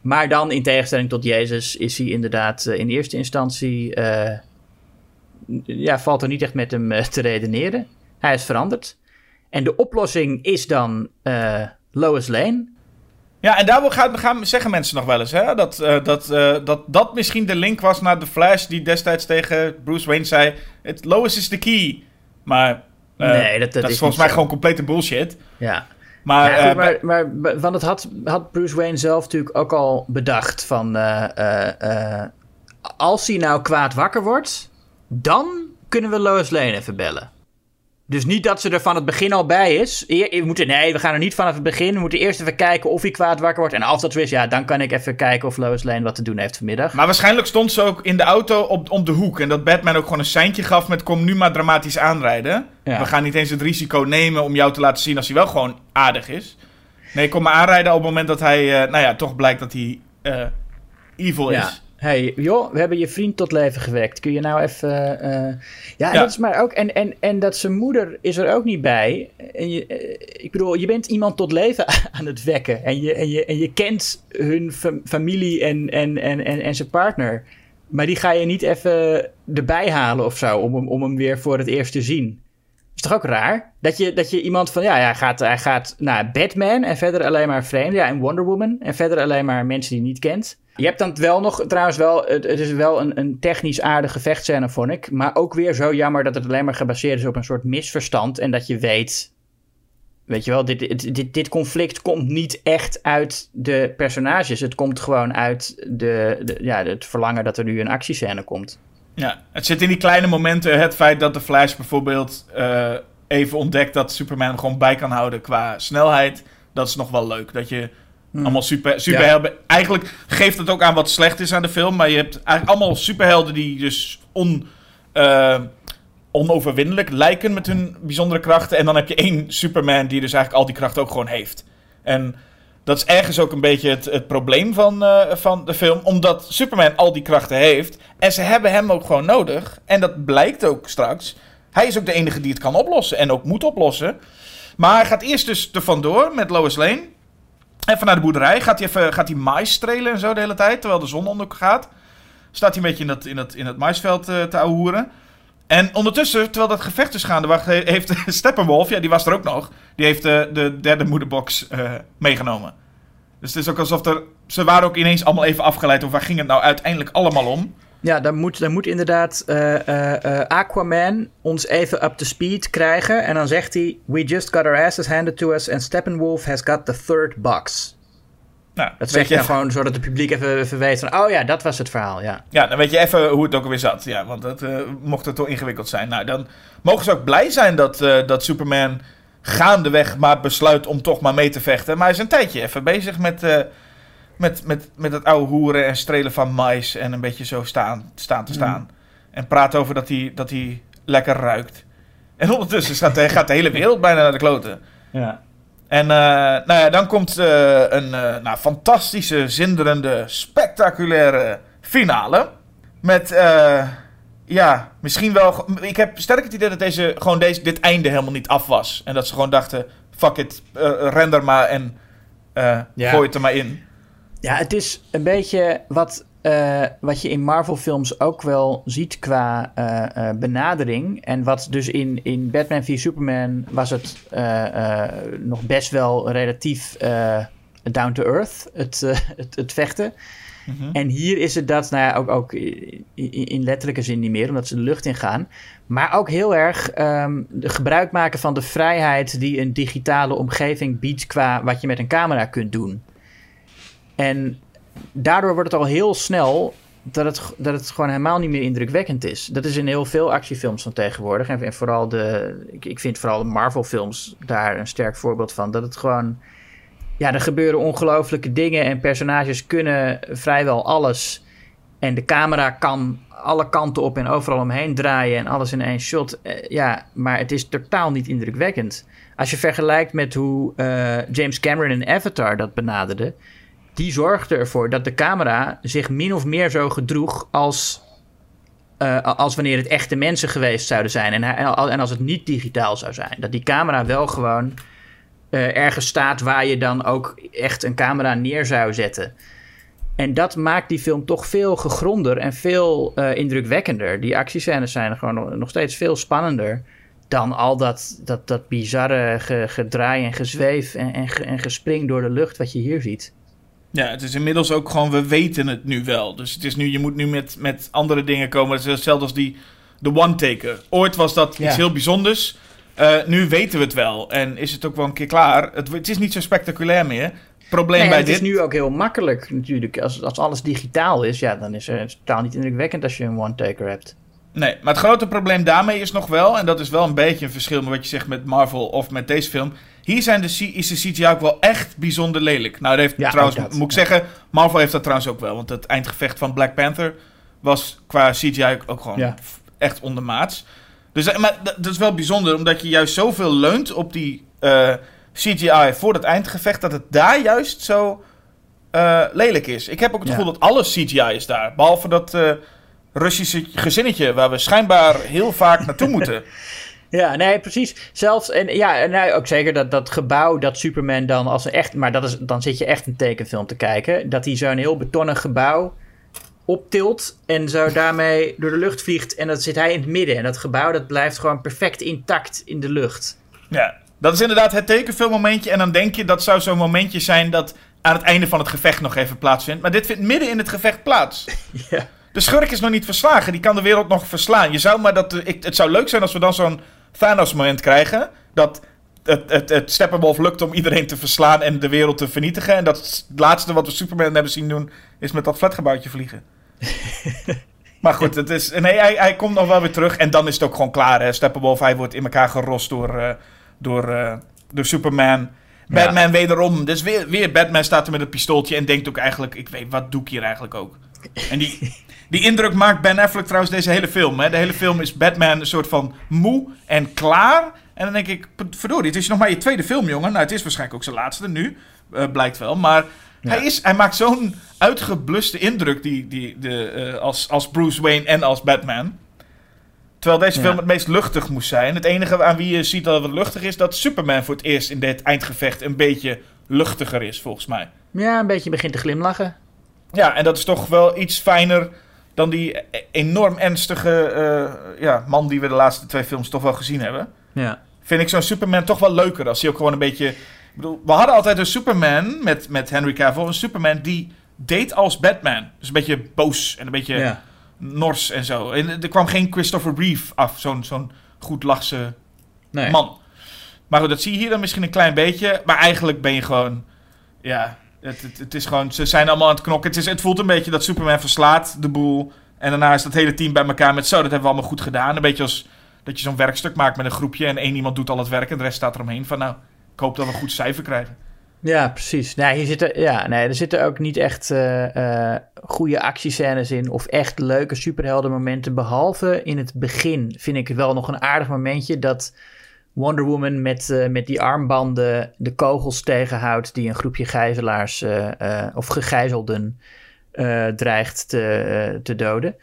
Maar dan, in tegenstelling tot Jezus, is hij inderdaad in eerste instantie. ja, valt er niet echt met hem te redeneren. Hij is veranderd. En de oplossing is dan Lois Lane. Ja, en daar gaan, gaan, zeggen mensen nog wel eens, hè? Dat, eh, dat, eh, dat dat misschien de link was naar de Flash die destijds tegen Bruce Wayne zei: het, Lois is de key. Maar eh, Nee, dat- dat is is volgens mij zo. gewoon complete bullshit. Ja. Maar, Ja, eh, goed, maar, maar, maar- want het had, had Bruce Wayne zelf natuurlijk ook al bedacht van... eh, eh, eh, als hij nou kwaad wakker wordt, dan kunnen we Lois Lane even bellen. Dus niet dat ze er van het begin al bij is. We moeten, nee, we gaan er niet vanaf het begin. We moeten eerst even kijken of hij kwaad wakker wordt. En als dat zo is, ja, dan kan ik even kijken of Lois Lane wat te doen heeft vanmiddag. maar waarschijnlijk stond ze ook in de auto op, om de hoek. En dat Batman ook gewoon een seintje gaf met: kom nu maar dramatisch aanrijden. Ja. We gaan niet eens het risico nemen om jou te laten zien als hij wel gewoon aardig is. Nee, kom maar aanrijden op het moment dat hij, eh, nou ja, toch blijkt dat hij eh, evil Ja. is. Hey, joh, we hebben je vriend tot leven gewekt. Kun je nou even. eh, Ja, en Ja. dat is maar ook. En, en, en dat zijn moeder is er ook niet bij. En je, eh, ik bedoel, je bent iemand tot leven aan het wekken. En je, en je, en je kent hun fa- familie en, en, en, en, en zijn partner. Maar die ga je niet even erbij halen of zo. Om, hem- om hem weer voor het eerst te zien. Is toch ook raar? Dat je, dat je iemand van, ja, ja, hij gaat, hij gaat naar Batman en verder alleen maar vreemden. Ja, en Wonder Woman en verder alleen maar mensen die je niet kent. Je hebt dan wel nog, trouwens wel, het, is wel een, een technisch aardige vechtscène, vond ik. Maar ook weer zo jammer dat het alleen maar gebaseerd is op een soort misverstand. En dat je weet, weet je wel, dit, dit, dit, dit conflict komt niet echt uit de personages. Het komt gewoon uit de, de, ja, het verlangen dat er nu een actiescène komt. Ja, het zit in die kleine momenten. Het feit dat de Flash bijvoorbeeld eh, even ontdekt dat Superman gewoon bij kan houden qua snelheid. Dat is nog wel leuk. Dat je allemaal super, superhelden... Eigenlijk geeft het ook aan wat slecht is aan de film. Maar je hebt eigenlijk allemaal superhelden die dus on, eh, onoverwinnelijk lijken met hun bijzondere krachten. En dan heb je één Superman die dus eigenlijk al die krachten ook gewoon heeft. En dat is ergens ook een beetje het, het probleem van, eh, van de film. Omdat Superman al die krachten heeft. En ze hebben hem ook gewoon nodig. En dat blijkt ook straks. Hij is ook de enige die het kan oplossen. En ook moet oplossen. Maar hij gaat eerst dus er vandoor met Lois Lane. Even naar de boerderij. Gaat hij, even, gaat hij mais strelen en zo de hele tijd. Terwijl de zon onder gaat. Staat hij een beetje in dat, in dat, in dat maisveld eh, te ouwehoeren. En ondertussen, terwijl dat gevecht is gaande, heeft Steppenwolf, ja, die was er ook nog. Die heeft eh, de derde moederbox eh, meegenomen. Dus het is ook alsof er. Ze waren ook ineens allemaal even afgeleid. Of waar ging het nou uiteindelijk allemaal om? Ja, dan moet, dan moet inderdaad eh, eh, eh, Aquaman ons even up to speed krijgen. En dan zegt hij: We just got our asses handed to us and Steppenwolf has got the third box. Nou, Dat zeg je gewoon zodat het publiek even, even weet van... Oh ja, dat was het verhaal, ja. Ja, dan weet je even hoe het ook alweer zat. Ja, want dat mocht het toch ingewikkeld zijn. Nou, dan mogen ze ook blij zijn dat, dat Superman gaandeweg maar besluit om toch maar mee te vechten. Maar hij is een tijdje even bezig met, met, met, met het oude hoeren en strelen van mais. En een beetje zo staan, staan te staan. En praat over dat hij, dat hij lekker ruikt. En ondertussen gaat, de- gaat de hele wereld bijna naar de kloten. Ja. En uh, nou ja, dan komt uh, een uh, nou, fantastische, zinderende, spectaculaire finale. Met, ja, misschien wel... Ik heb sterk het idee dat deze, gewoon deze, dit einde helemaal niet af was. En dat ze gewoon dachten, fuck it, render maar en ja. gooi het er maar in. Ja, het is een beetje wat uh, wat je in Marvel-films ook wel ziet qua uh, uh, benadering. En wat dus in, in Batman v Superman was het nog best wel relatief down to earth, het, het, het, vechten. Mm -hmm. En hier is het dat, nou ja, ook, ook in, in, letterlijke zin niet meer, omdat ze de lucht in gaan. Maar ook heel erg um, de gebruik maken van de vrijheid die een digitale omgeving biedt qua wat je met een camera kunt doen. En daardoor wordt het al heel snel dat het, dat het gewoon helemaal niet meer indrukwekkend is. Dat is in heel veel actiefilms van tegenwoordig. En, vooral de. Ik, ik vind vooral de Marvel-films daar een sterk voorbeeld van. Dat het gewoon. Ja, er gebeuren ongelooflijke dingen en personages kunnen vrijwel alles. En de camera kan alle kanten op en overal omheen draaien en alles in één shot. Eh, ja, maar het is totaal niet indrukwekkend. Als je vergelijkt met hoe uh, James Cameron in Avatar dat benaderde die zorgde ervoor dat de camera zich min of meer zo gedroeg als, uh, als wanneer het echte mensen geweest zouden zijn. En, en als het niet digitaal zou zijn. Dat die camera wel gewoon uh, ergens staat waar je dan ook echt een camera neer zou zetten. En dat maakt die film toch veel gegronder en veel uh, indrukwekkender. Die actiescènes zijn gewoon nog steeds veel spannender dan al dat, dat, dat bizarre ge, gedraai en gezweef en, en, en gespring door de lucht wat je hier ziet. Ja, het is inmiddels ook gewoon, we weten het nu wel. Dus het is nu, je moet nu met, met andere dingen komen. Het is hetzelfde als die, de one-taker. Ooit was dat iets heel bijzonders. Uh, nu weten we het wel. En is het ook wel een keer klaar. Het, het is niet zo spectaculair meer. Probleem nee, bij het dit... is nu ook heel makkelijk natuurlijk. Als, als alles digitaal is, ja, dan is het totaal niet indrukwekkend als je een one-taker hebt. Nee, maar het grote probleem daarmee is nog wel, en dat is wel een beetje een verschil met wat je zegt met Marvel of met deze film. Hier zijn de, is de CGI ook wel echt bijzonder lelijk. Nou, dat heeft trouwens, moet ik zeggen, Marvel heeft dat trouwens ook wel. Want het eindgevecht van Black Panther was qua CGI ook gewoon echt ondermaats. Dus, eh, maar dat is wel bijzonder, omdat je juist zoveel leunt op die uh, eh, CGI voor het eindgevecht, dat het daar juist zo uh, lelijk is. Ik heb ook het gevoel dat alles CGI is daar. Behalve dat Russische gezinnetje waar we schijnbaar heel vaak naartoe moeten. Ja, nee, precies. Zelfs, en ja, nou, ook zeker dat, dat gebouw dat Superman dan als een echt, maar dat is, dan zit je echt een tekenfilm te kijken, dat hij zo'n heel betonnen gebouw optilt en zo daarmee door de lucht vliegt en dan zit hij in het midden en dat gebouw dat blijft gewoon perfect intact in de lucht. Ja, dat is inderdaad het tekenfilmmomentje en dan denk je dat zou zo'n momentje zijn dat aan het einde van het gevecht nog even plaatsvindt, maar dit vindt midden in het gevecht plaats. ja. De schurk is nog niet verslagen. Die kan de wereld nog verslaan. Je zou maar dat, ik, het zou leuk zijn als we dan zo'n Thanos-moment krijgen. Dat het, het, het Steppenwolf lukt om iedereen te verslaan en de wereld te vernietigen. En dat het laatste wat we Superman hebben zien doen, is met dat flatgebouwtje vliegen. maar goed, het is, nee, hij, hij komt nog wel weer terug. En dan is het ook gewoon klaar. Hè. Steppenwolf, hij wordt in elkaar gerost door, uh, door, uh, door Superman. Batman ja. wederom. Dus weer, weer Batman staat er met een pistooltje en denkt ook eigenlijk... Ik weet, wat doe ik hier eigenlijk ook? En die, die indruk maakt Ben Affleck trouwens deze hele film. Hè? De hele film is Batman een soort van moe en klaar. En dan denk ik, verdorie, het is nog maar je tweede film, jongen. Nou, het is waarschijnlijk ook zijn laatste nu, uh, blijkt wel. Maar ja. hij, is, hij maakt zo'n uitgebluste indruk die, die, de, uh, als, als Bruce Wayne en als Batman. Terwijl deze film ja. het meest luchtig moest zijn. Het enige aan wie je ziet dat het luchtig is, dat Superman voor het eerst in dit eindgevecht een beetje luchtiger is, volgens mij. Ja, een beetje begint te glimlachen. Ja, en dat is toch wel iets fijner dan die enorm ernstige uh, ja, man die we de laatste twee films toch wel gezien hebben. Ja. Vind ik zo'n Superman toch wel leuker als hij ook gewoon een beetje. Ik bedoel, we hadden altijd een Superman met, met Henry Cavill, een Superman die deed als Batman. Dus een beetje boos en een beetje ja. nors en zo. En er kwam geen Christopher Reeve af, zo'n zo'n goed lachse nee. man. Maar goed, dat zie je hier dan misschien een klein beetje. Maar eigenlijk ben je gewoon. Ja, het, het, is gewoon, ze zijn allemaal aan het knokken. Het, het voelt een beetje dat Superman verslaat de boel. En daarna is dat hele team bij elkaar met zo, dat hebben we allemaal goed gedaan. Een beetje als dat je zo'n werkstuk maakt met een groepje en één iemand doet al het werk en de rest staat eromheen. Van nou, ik hoop dat we een goed cijfer krijgen. Ja, precies. Nee, hier zitten, ja, nee, er zitten ook niet echt uh, uh, goede actiescènes in of echt leuke superheldenmomenten. Behalve in het begin vind ik wel nog een aardig momentje dat Wonder Woman met, eh, met die armbanden de kogels tegenhoudt die een groepje gijzelaars eh, eh, of gegijzelden dreigt te, te doden.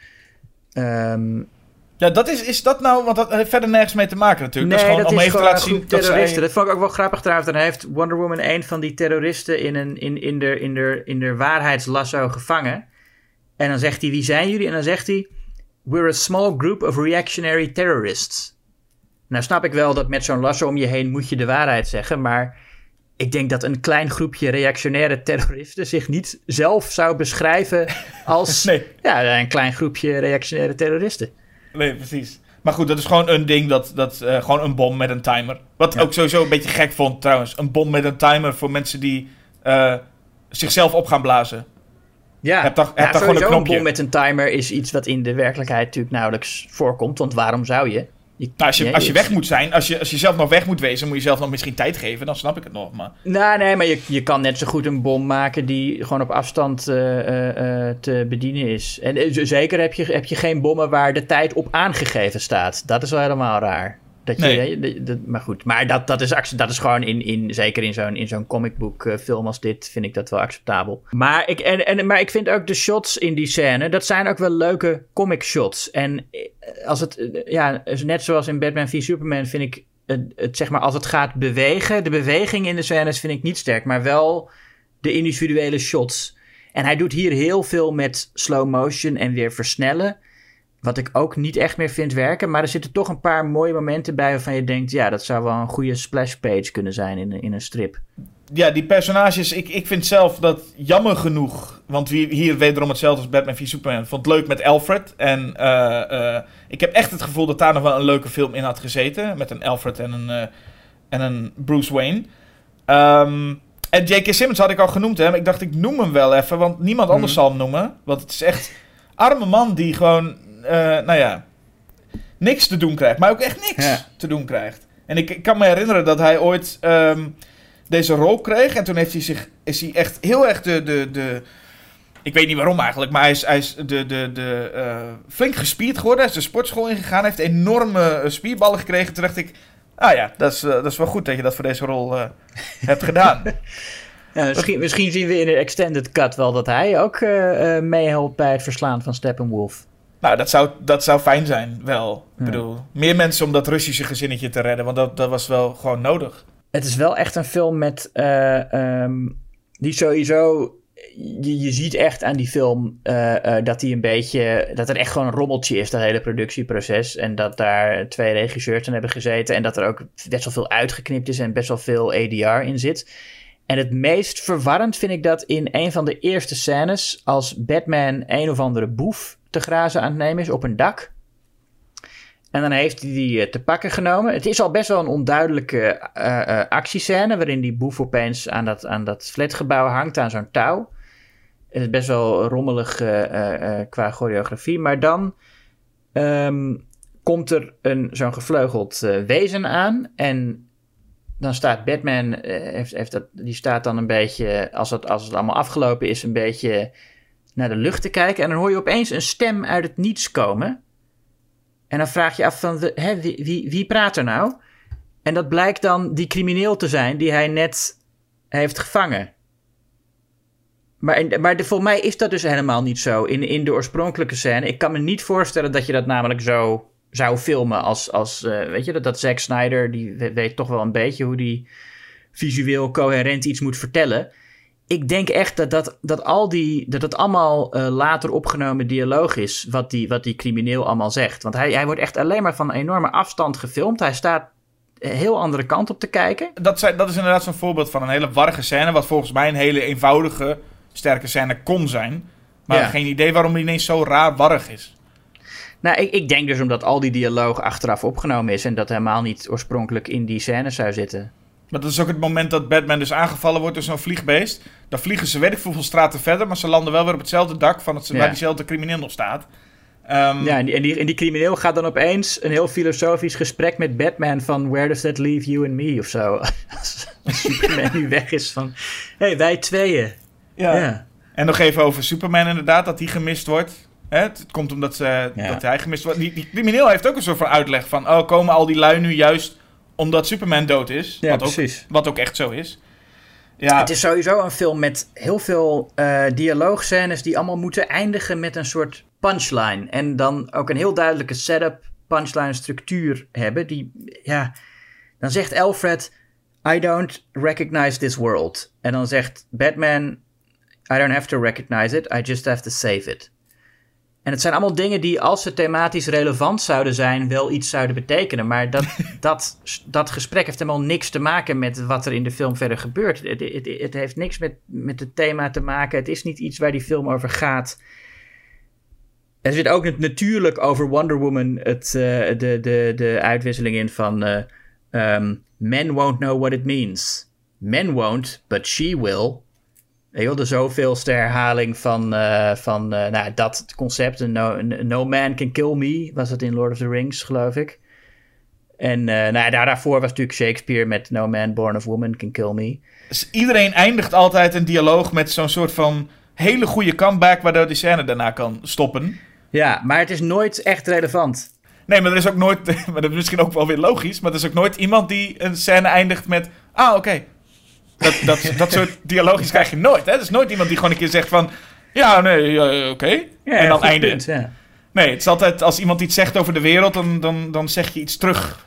Ehm, Ja, dat is, is dat nou, want dat heeft verder nergens mee te maken natuurlijk. dat is gewoon om even te laten zien groep dat terroristen. zij... Dat vond ik ook wel grappig trouwens. Dan heeft Wonder Woman een van die terroristen in, een, in, in, de, in, de, in de waarheidslasso gevangen. En dan zegt hij, wie zijn jullie? En dan zegt hij, we're a small group of reactionary terrorists. Nou snap ik wel dat met zo'n lasso om je heen moet je de waarheid zeggen, maar ik denk dat een klein groepje reactionaire terroristen zich niet zelf zou beschrijven als Nee. ja, een klein groepje reactionaire terroristen. Nee, precies. Maar goed, dat is gewoon een ding, dat, dat, eh, gewoon een bom met een timer. Wat ik ook sowieso een beetje gek vond trouwens. Een bom met een timer voor mensen die eh, zichzelf op gaan blazen. Ja, Heb toch- heb ja, toch gewoon een knopje. bom met een timer is iets wat in de werkelijkheid natuurlijk nauwelijks voorkomt. Want waarom zou je? Je Nou, als je, als je weg moet zijn, als je, als je zelf nog weg moet wezen, moet je zelf nog misschien tijd geven, dan snap ik het nog. Maar Nou, nee, maar je, je kan net zo goed een bom maken die gewoon op afstand eh, eh, eh, te bedienen is. En zeker heb je, heb je geen bommen waar de tijd op aangegeven staat. Dat is wel helemaal raar. Dat je, Nee. dat- dat- maar goed, maar dat, dat, is, dat is gewoon in, in, zeker in zo'n, in zo'n comicbook eh, film als dit, vind ik dat wel acceptabel. Maar ik, en, en, maar ik vind ook de shots in die scène, dat zijn ook wel leuke comic shots. En eh, als het, eh, ja, net zoals in Batman v Superman vind ik het, het, zeg maar, als het gaat bewegen, de beweging in de scènes vind ik niet sterk, maar wel de individuele shots. En hij doet hier heel veel met slow motion en weer versnellen. Wat ik ook niet echt meer vind werken. Maar er zitten toch een paar mooie momenten bij waarvan je denkt... ja, dat zou wel een goede splash page kunnen zijn in, een- in een strip. ja, die personages, ik, ik vind zelf dat jammer genoeg. Want wie- hier wederom hetzelfde als Batman v Superman. Vond het leuk met Alfred. En eh, eh, ik heb echt het gevoel dat daar nog wel een leuke film in had gezeten. Met een Alfred en een, eh, en een Bruce Wayne. Ehm, en J.K. Simmons had ik al genoemd, hè. Maar ik dacht, ik noem hem wel even. Want niemand anders Mhm. zal hem noemen. Want het is echt arme man die gewoon, nou ja, niks te doen krijgt. Maar ook echt niks Ja. te doen krijgt. En ik, ik kan me herinneren dat hij ooit ehm, deze rol kreeg. En toen heeft hij zich, is hij echt heel erg de, de, de ik weet niet waarom eigenlijk, maar hij is, hij is de, de, de, eh, flink gespierd geworden. Hij is de sportschool ingegaan, heeft enorme eh, spierballen gekregen. Toen dacht ik, ah ja, dat is, eh, dat is wel goed dat je dat voor deze rol eh, hebt gedaan. Ja, misschien, misschien zien we in de extended cut wel dat hij ook eh, eh, meehelpt bij het verslaan van Steppenwolf. Nou, dat zou, dat zou fijn zijn, wel. Ik bedoel, meer mensen om dat Russische gezinnetje te redden, want dat, dat was wel gewoon nodig. Het is wel echt een film met. eh, ehm, die sowieso. Je, je ziet echt aan die film eh, eh, dat hij een beetje. Dat er echt gewoon een rommeltje is, dat hele productieproces. En dat daar twee regisseurs aan hebben gezeten. En dat er ook best wel veel uitgeknipt is en best wel veel ADR in zit. En het meest verwarrend vind ik dat in een van de eerste scènes. als Batman een of andere boef te grazen aan het nemen is op een dak. En dan heeft hij die eh, te pakken genomen. Het is al best wel een onduidelijke eh, eh, actiescène. waarin die boef opeens aan dat, aan dat flatgebouw hangt aan zo'n touw. Het is best wel rommelig qua choreografie. Maar dan ehm, komt er een, zo'n gevleugeld wezen aan. En dan staat Batman. eh, heeft, heeft dat, die staat dan een beetje. Als het, als het allemaal afgelopen is, een beetje naar de lucht te kijken. En dan hoor je opeens een stem uit het niets komen. En dan vraag je af van, de- hè, wie, wie, wie praat er nou? En dat blijkt dan die crimineel te zijn die hij net heeft gevangen. Maar, maar de, voor mij is dat dus helemaal niet zo in, in de oorspronkelijke scène. Ik kan me niet voorstellen dat je dat namelijk zo zou filmen als, als eh, weet je, dat, dat Zack Snyder, die we- weet toch wel een beetje hoe die visueel coherent iets moet vertellen. Ik denk echt dat, dat, dat, al die, dat het allemaal eh, later opgenomen dialoog is, wat die, wat die crimineel allemaal zegt. Want hij, hij wordt echt alleen maar van een enorme afstand gefilmd. Hij staat een heel andere kant op te kijken. Dat, zijn, dat is inderdaad zo'n voorbeeld van een hele warrige scène, wat volgens mij een hele eenvoudige, sterke scène kon zijn. Maar Ja. geen idee waarom die ineens zo raar warrig is. Nou, ik, ik denk dus omdat al die dialoog achteraf opgenomen is en dat helemaal niet oorspronkelijk in die scène zou zitten. Maar dat is ook het moment dat Batman dus aangevallen wordt door zo'n vliegbeest. Dan vliegen ze weet ik hoeveel straten verder, maar ze landen wel weer op hetzelfde dak van het, Ja. waar diezelfde crimineel nog staat. Ehm, Ja, en die, en, die, en die crimineel gaat dan opeens een heel filosofisch gesprek met Batman van Where does that leave you and me of zo. Als Superman nu weg is van, hé, hey, wij tweeën. ja. Ja. En nog even over Superman inderdaad, dat die gemist wordt. Hè, het komt omdat eh, Ja. dat hij gemist wordt. Die, die crimineel heeft ook een soort van uitleg van... Oh, komen al die lui nu juist omdat Superman dood is. Ja, wat, ook, precies. wat ook echt zo is. Ja, Het is sowieso een film met heel veel eh dialoogscènes die allemaal moeten eindigen met een soort punchline. En dan ook een heel duidelijke setup, punchline structuur hebben. Die, ja, dan zegt Alfred, I don't recognize this world. En dan zegt Batman, I don't have to recognize it, I just have to save it. En het zijn allemaal dingen die, als ze thematisch relevant zouden zijn, wel iets zouden betekenen. Maar dat, dat, dat gesprek heeft helemaal niks te maken met wat er in de film verder gebeurt. Het, het, het heeft niks met, met het thema te maken. Het is niet iets waar die film over gaat. Er zit ook natuurlijk over Wonder Woman het, eh, de, de, de uitwisseling in van... eh, ehm, Men won't know what it means. Men won't, but she will. De zoveelste herhaling van, eh, van eh, nou, dat concept. No, no man can kill me, was het in Lord of the Rings, geloof ik. En eh, nou, ja, daar, daarvoor was natuurlijk Shakespeare met No man born of woman can kill me. dus iedereen eindigt altijd een dialoog met zo'n soort van hele goede comeback, waardoor die scène daarna kan stoppen. Ja, maar het is nooit echt relevant. Nee, maar er is ook nooit, maar dat is misschien ook wel weer logisch, maar er is ook nooit iemand die een scène eindigt met, ah, oké. Dat, dat, dat soort dialogisch krijg je nooit, hè? Er is nooit iemand die gewoon een keer zegt van, ja, nee, ja, oké. Ja, en dan einde. punt, ja. Nee, het is altijd, als iemand iets zegt over de wereld, dan, dan, dan zeg je iets terug.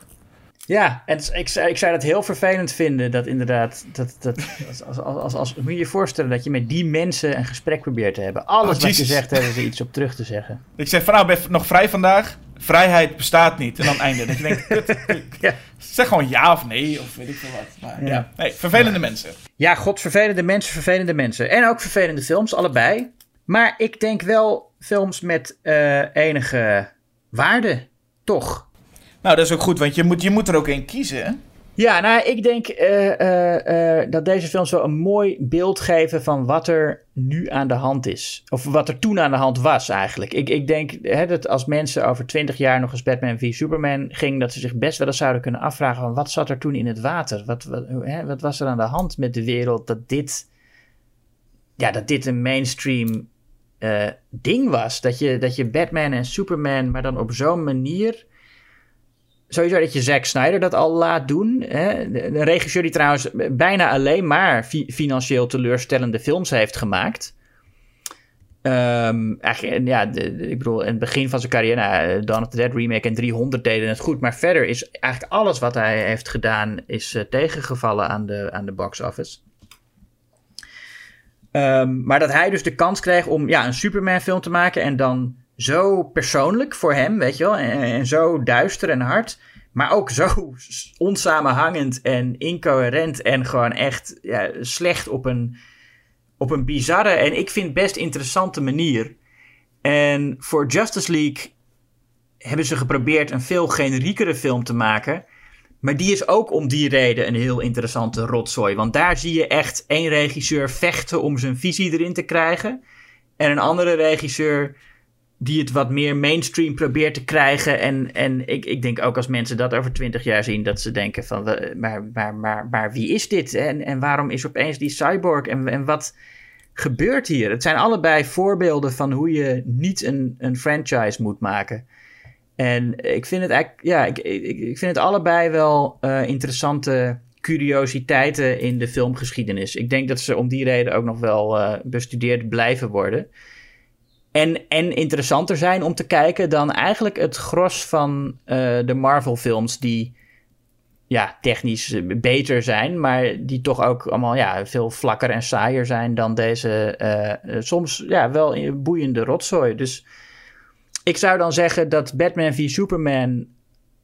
Ja, en ik, zou- ik zou dat heel vervelend vinden. Dat inderdaad. Dat, dat, als, als, als, als, moet je je voorstellen dat je met die mensen een gesprek probeert te hebben. Alles Oh, wat je zegt, hebben ze iets op terug te zeggen. Ik zeg van, nou, ben je nog vrij vandaag? Vrijheid bestaat niet. En dan einde. Dat je denkt, kut, kut. Ja. zeg gewoon ja of nee, of weet ik veel wat. Maar, ja. Ja. Nee, vervelende mensen. Ja, god, vervelende mensen, vervelende mensen. En ook vervelende films, allebei. Maar ik denk wel films met eh, enige waarde, toch? Nou, dat is ook goed, want je moet, je moet er ook één kiezen, hè? Ja, nou, ik denk eh, eh, eh, dat deze films wel een mooi beeld geven van wat er nu aan de hand is. Of wat er toen aan de hand was, eigenlijk. Ik, ik denk hè, dat als mensen over twintig jaar nog eens Batman v Superman ging, dat ze zich best wel eens zouden kunnen afvragen van wat zat er toen in het water? Wat, wat, hè, wat was er aan de hand met de wereld dat dit, ja, dat dit een mainstream ding was? Dat je, dat je Batman en Superman, maar dan op zo'n manier sowieso dat je Zack Snyder dat al laat doen. Hè? Een regisseur die trouwens bijna alleen maar fi- financieel teleurstellende films heeft gemaakt. Ehm, eigenlijk, en ja, ik bedoel, in het begin van zijn carrière, nou, Dawn of the Dead remake en 300 deden het goed. Maar verder is eigenlijk alles wat hij heeft gedaan, is eh, tegengevallen aan de, aan de box office. Ehm, maar dat hij dus de kans kreeg om ja, een Superman film te maken en dan zo persoonlijk voor hem, weet je wel, en, en zo duister en hard, maar ook zo onsamenhangend en incoherent en gewoon echt ja, slecht op een, op een bizarre en ik vind best interessante manier. En voor Justice League hebben ze geprobeerd een veel generiekere film te maken. Maar die is ook om die reden een heel interessante rotzooi. Want daar zie je echt één regisseur vechten om zijn visie erin te krijgen. En een andere regisseur die het wat meer mainstream probeert te krijgen. En, en ik, ik denk ook als mensen dat over twintig jaar zien, dat ze denken van, maar, maar, maar, maar wie is dit? En, en waarom is opeens die cyborg? En, en wat gebeurt hier? Het zijn allebei voorbeelden van hoe je niet een, een franchise moet maken. En ik vind het eigenlijk, ja, ik, ik, ik vind het allebei wel eh, interessante curiositeiten in de filmgeschiedenis. Ik denk dat ze om die reden ook nog wel eh, bestudeerd blijven worden. En, en interessanter zijn om te kijken dan eigenlijk het gros van eh, de Marvel-films die ja, technisch eh, beter zijn, maar die toch ook allemaal ja, veel vlakker en saaier zijn dan deze eh, soms ja, wel boeiende rotzooi. Dus ik zou dan zeggen dat Batman v Superman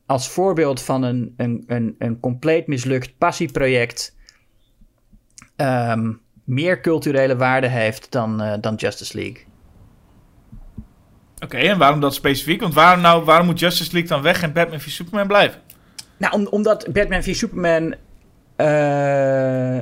als voorbeeld van een, een, een, een compleet mislukt passieproject ehm, meer culturele waarde heeft dan, dan Justice League. Oké, en waarom dat specifiek? Want waarom, nou, waarom moet Justice League dan weg en Batman v Superman blijven? Nou, om, omdat Batman v Superman eh,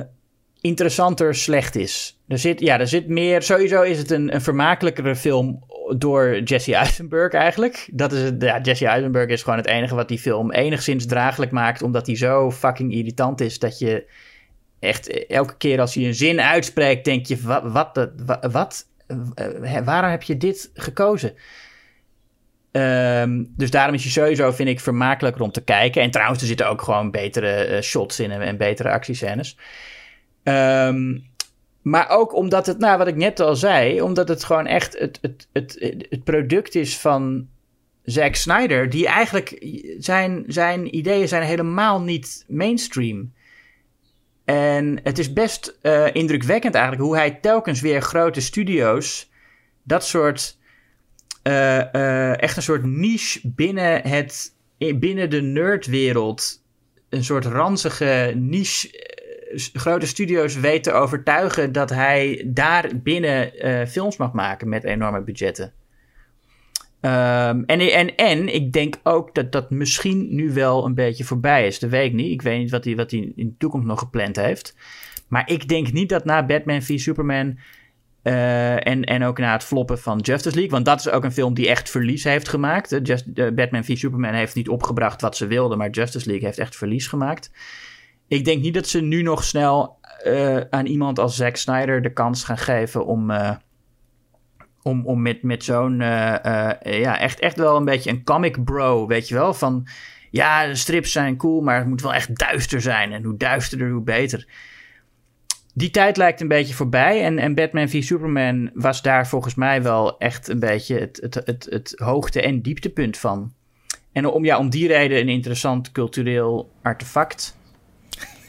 interessanter slecht is. Er zit, ja, er zit meer. Sowieso is het een, een vermakelijkere film door Jesse Eisenberg eigenlijk. Dat is het, ja, Jesse Eisenberg is gewoon het enige wat die film enigszins draaglijk maakt, omdat hij zo fucking irritant is dat je echt elke keer als hij een zin uitspreekt, denk je: wat? wat, wat, eh, waarom heb je dit gekozen? Ehm, dus daarom is hij sowieso, vind ik, vermakelijker om te kijken. En trouwens, er zitten ook gewoon betere eh, shots in en, en betere actiescènes. Ehm, maar ook omdat het, nou wat ik net al zei, omdat het gewoon echt het, het, het, het product is van Zack Snyder, die eigenlijk zijn, zijn ideeën zijn helemaal niet mainstream. En het is best uh, indrukwekkend eigenlijk hoe hij telkens weer grote studio's dat soort uh, uh, echt een soort niche binnen, het, binnen de nerdwereld, een soort ranzige niche, grote studio's weet te overtuigen dat hij daar binnen films mag maken met enorme budgetten. Um, en, en, en ik denk ook dat dat misschien nu wel een beetje voorbij is. Dat weet ik niet. Ik weet niet wat hij, wat hij in de toekomst nog gepland heeft. Maar ik denk niet dat na Batman v Superman. Uh, en, en ook na het floppen van Justice League. Want dat is ook een film die echt verlies heeft gemaakt. Just, uh, Batman v Superman heeft niet opgebracht wat ze wilden. Maar Justice League heeft echt verlies gemaakt. Ik denk niet dat ze nu nog snel aan iemand als Zack Snyder de kans gaan geven om om, om met, met zo'n, uh, uh, ja, echt, echt wel een beetje een comic bro, weet je wel? Van, ja, de strips zijn cool, maar het moet wel echt duister zijn. En hoe duisterder, hoe beter. Die tijd lijkt een beetje voorbij. En, en Batman v Superman was daar volgens mij wel echt een beetje het, het, het, het hoogte- en dieptepunt van. En om, ja, om die reden een interessant cultureel artefact.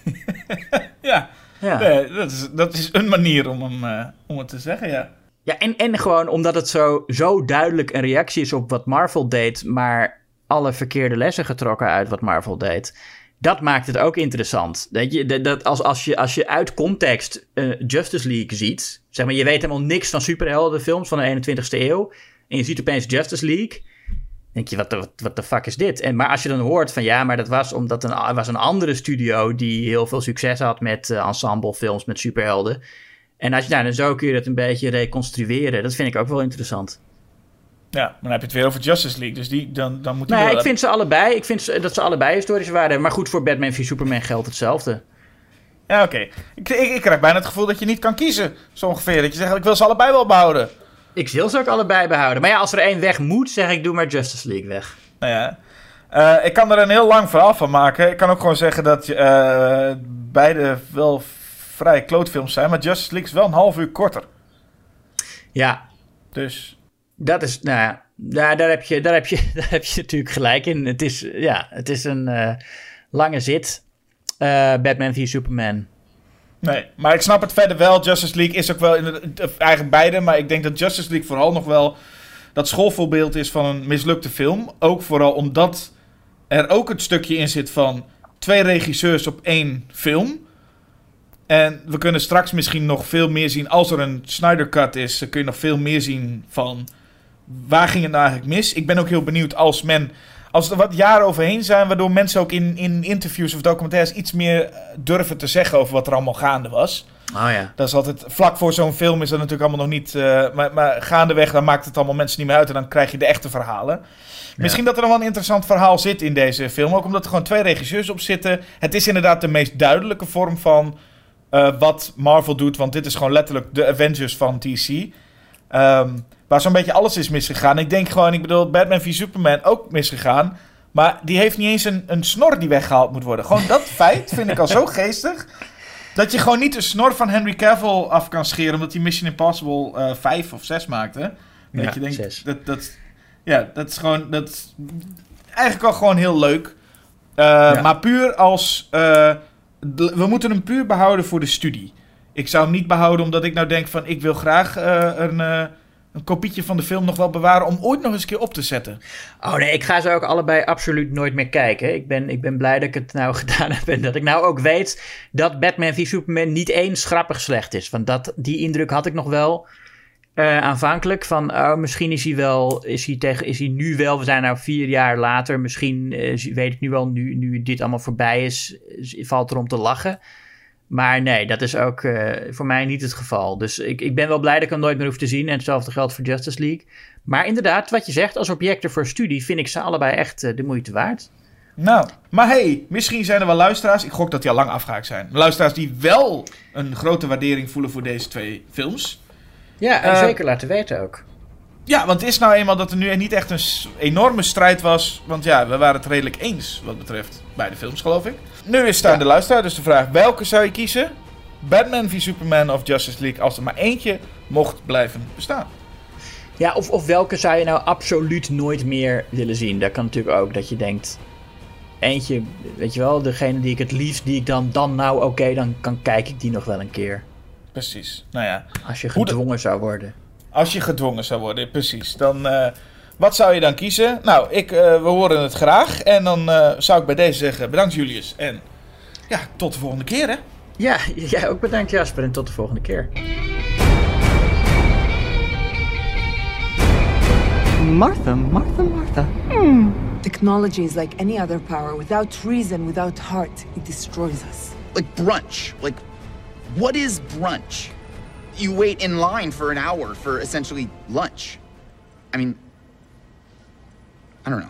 ja, ja. Nee, dat, is, dat is een manier om, hem, uh, om het te zeggen, ja. Ja, en, en gewoon omdat het zo, zo duidelijk een reactie is op wat Marvel deed, maar alle verkeerde lessen getrokken uit wat Marvel deed. Dat maakt het ook interessant. Dat je, dat als, als, je, als je uit context uh, Justice League ziet, zeg maar, je weet helemaal niks van superheldenfilms van de 21ste eeuw, en je ziet opeens Justice League, denk je, wat de, wat de fuck is dit? En, maar als je dan hoort van ja, maar dat was omdat een, was een andere studio die heel veel succes had met uh, ensemblefilms met superhelden. En als je nou, dan zo kun je dat een beetje reconstrueren. Dat vind ik ook wel interessant. Ja, maar dan heb je het weer over Justice League. Dus die, dan, dan moet die Nee, ik vind ze allebei. Ik vind dat ze allebei historische waarde hebben. Maar goed, voor Batman v Superman geldt hetzelfde. Ja, oké. Ik, ik, ik, krijg bijna het gevoel dat je niet kan kiezen. Zo ongeveer. Dat je zegt, ik wil ze allebei wel behouden. Ik wil ze ook allebei behouden. Maar ja, als er één weg moet, zeg ik, doe maar Justice League weg. Nou ja. Uh, ik kan er een heel lang verhaal van maken. Ik kan ook gewoon zeggen dat uh, beide wel vrij klootfilms zijn. Maar Justice League is wel een half uur korter. Ja. Dus... Dat is, nou ja, daar, daar, heb je, daar, heb je, daar heb je natuurlijk gelijk in. Het is, ja, het is een uh, lange zit. Uh, Batman v Superman. Nee, maar ik snap het verder wel. Justice League is ook wel in de, eigenlijk beide. Maar ik denk dat Justice League vooral nog wel dat schoolvoorbeeld is van een mislukte film. Ook vooral omdat er ook het stukje in zit van twee regisseurs op één film. En we kunnen straks misschien nog veel meer zien. Als er een Snyder Cut is, dan kun je nog veel meer zien van waar ging het nou eigenlijk mis. Ik ben ook heel benieuwd als men. Als er wat jaren overheen zijn, waardoor mensen ook in, in interviews of documentaires iets meer durven te zeggen over wat er allemaal gaande was. Oh ja. Dat is altijd, vlak voor zo'n film is dat natuurlijk allemaal nog niet. Uh, maar, maar gaandeweg, dan maakt het allemaal mensen niet meer uit en dan krijg je de echte verhalen. Misschien dat er nog wel een interessant verhaal zit in deze film. Ook omdat er gewoon twee regisseurs op zitten. Het is inderdaad de meest duidelijke vorm van uh, wat Marvel doet. Want dit is gewoon letterlijk de Avengers van DC. Um, ehm, waar zo'n beetje alles is misgegaan. Ik denk gewoon, ik bedoel, Batman v Superman ook misgegaan. Maar die heeft niet eens een, een snor die weggehaald moet worden. Gewoon dat feit vind ik al zo geestig. Dat je gewoon niet de snor van Henry Cavill af kan scheren. Omdat hij Mission Impossible uh, eh, 5 of 6 maakte. Dat ja, je denkt. Dat, dat, ja, dat is gewoon. Dat is eigenlijk al gewoon heel leuk. Uh, ja. Maar puur als. Uh, we moeten hem puur behouden voor de studie. Ik zou hem niet behouden omdat ik nou denk van ik wil graag uh, een, uh, een kopietje van de film nog wel bewaren om ooit nog eens een keer op te zetten. Oh nee, ik ga ze ook allebei absoluut nooit meer kijken. Ik ben, ik ben blij dat ik het nou gedaan heb en dat ik nou ook weet dat Batman v Superman niet eens grappig slecht is. Want dat, die indruk had ik nog wel uh, aanvankelijk. Van oh, misschien is hij wel, is hij, tegen, is hij nu wel, we zijn nou vier jaar later, misschien uh, weet ik nu wel, nu, nu dit allemaal voorbij is, valt er om te lachen. Maar nee, dat is ook uh, voor mij niet het geval. Dus ik, ik ben wel blij dat ik hem nooit meer hoef te zien. En hetzelfde geldt voor Justice League. Maar inderdaad, wat je zegt, als objecten voor studie vind ik ze allebei echt de moeite waard. Nou, maar hey, misschien zijn er wel luisteraars. Ik gok dat die al lang afgehaakt zijn. Luisteraars die wel een grote waardering voelen voor deze twee films. Ja, en uh, zeker laten weten ook. Ja, want het is nou eenmaal dat er nu niet echt een enorme strijd was. Want ja, we waren het redelijk eens wat betreft beide films, geloof ik. Nu is het aan de luisteraar dus de vraag: welke zou je kiezen? Batman v Superman of Justice League als er maar eentje mocht blijven bestaan? Ja, of, of welke zou je nou absoluut nooit meer willen zien? Dat kan natuurlijk ook, dat je denkt... Eentje, weet je wel, degene die ik het liefst, die ik dan, dan nou oké, dan kan kijk ik die nog wel een keer. Precies. Nou ja, Als je de- gedwongen zou worden. als je gedwongen zou worden, precies. Dan, eh, wat zou je dan kiezen? Nou, ik, eh, we horen het graag. En dan eh, zou ik bij deze zeggen: bedankt Julius. En ja, tot de volgende keer, hè? Ja, jij ook bedankt Jasper en tot de volgende keer. Martha, Martha, Martha. Technology is like any other power. Without reason, without heart, it destroys us. like brunch. Like, what is brunch? You wait in line for an hour for essentially lunch. I mean, I don't know.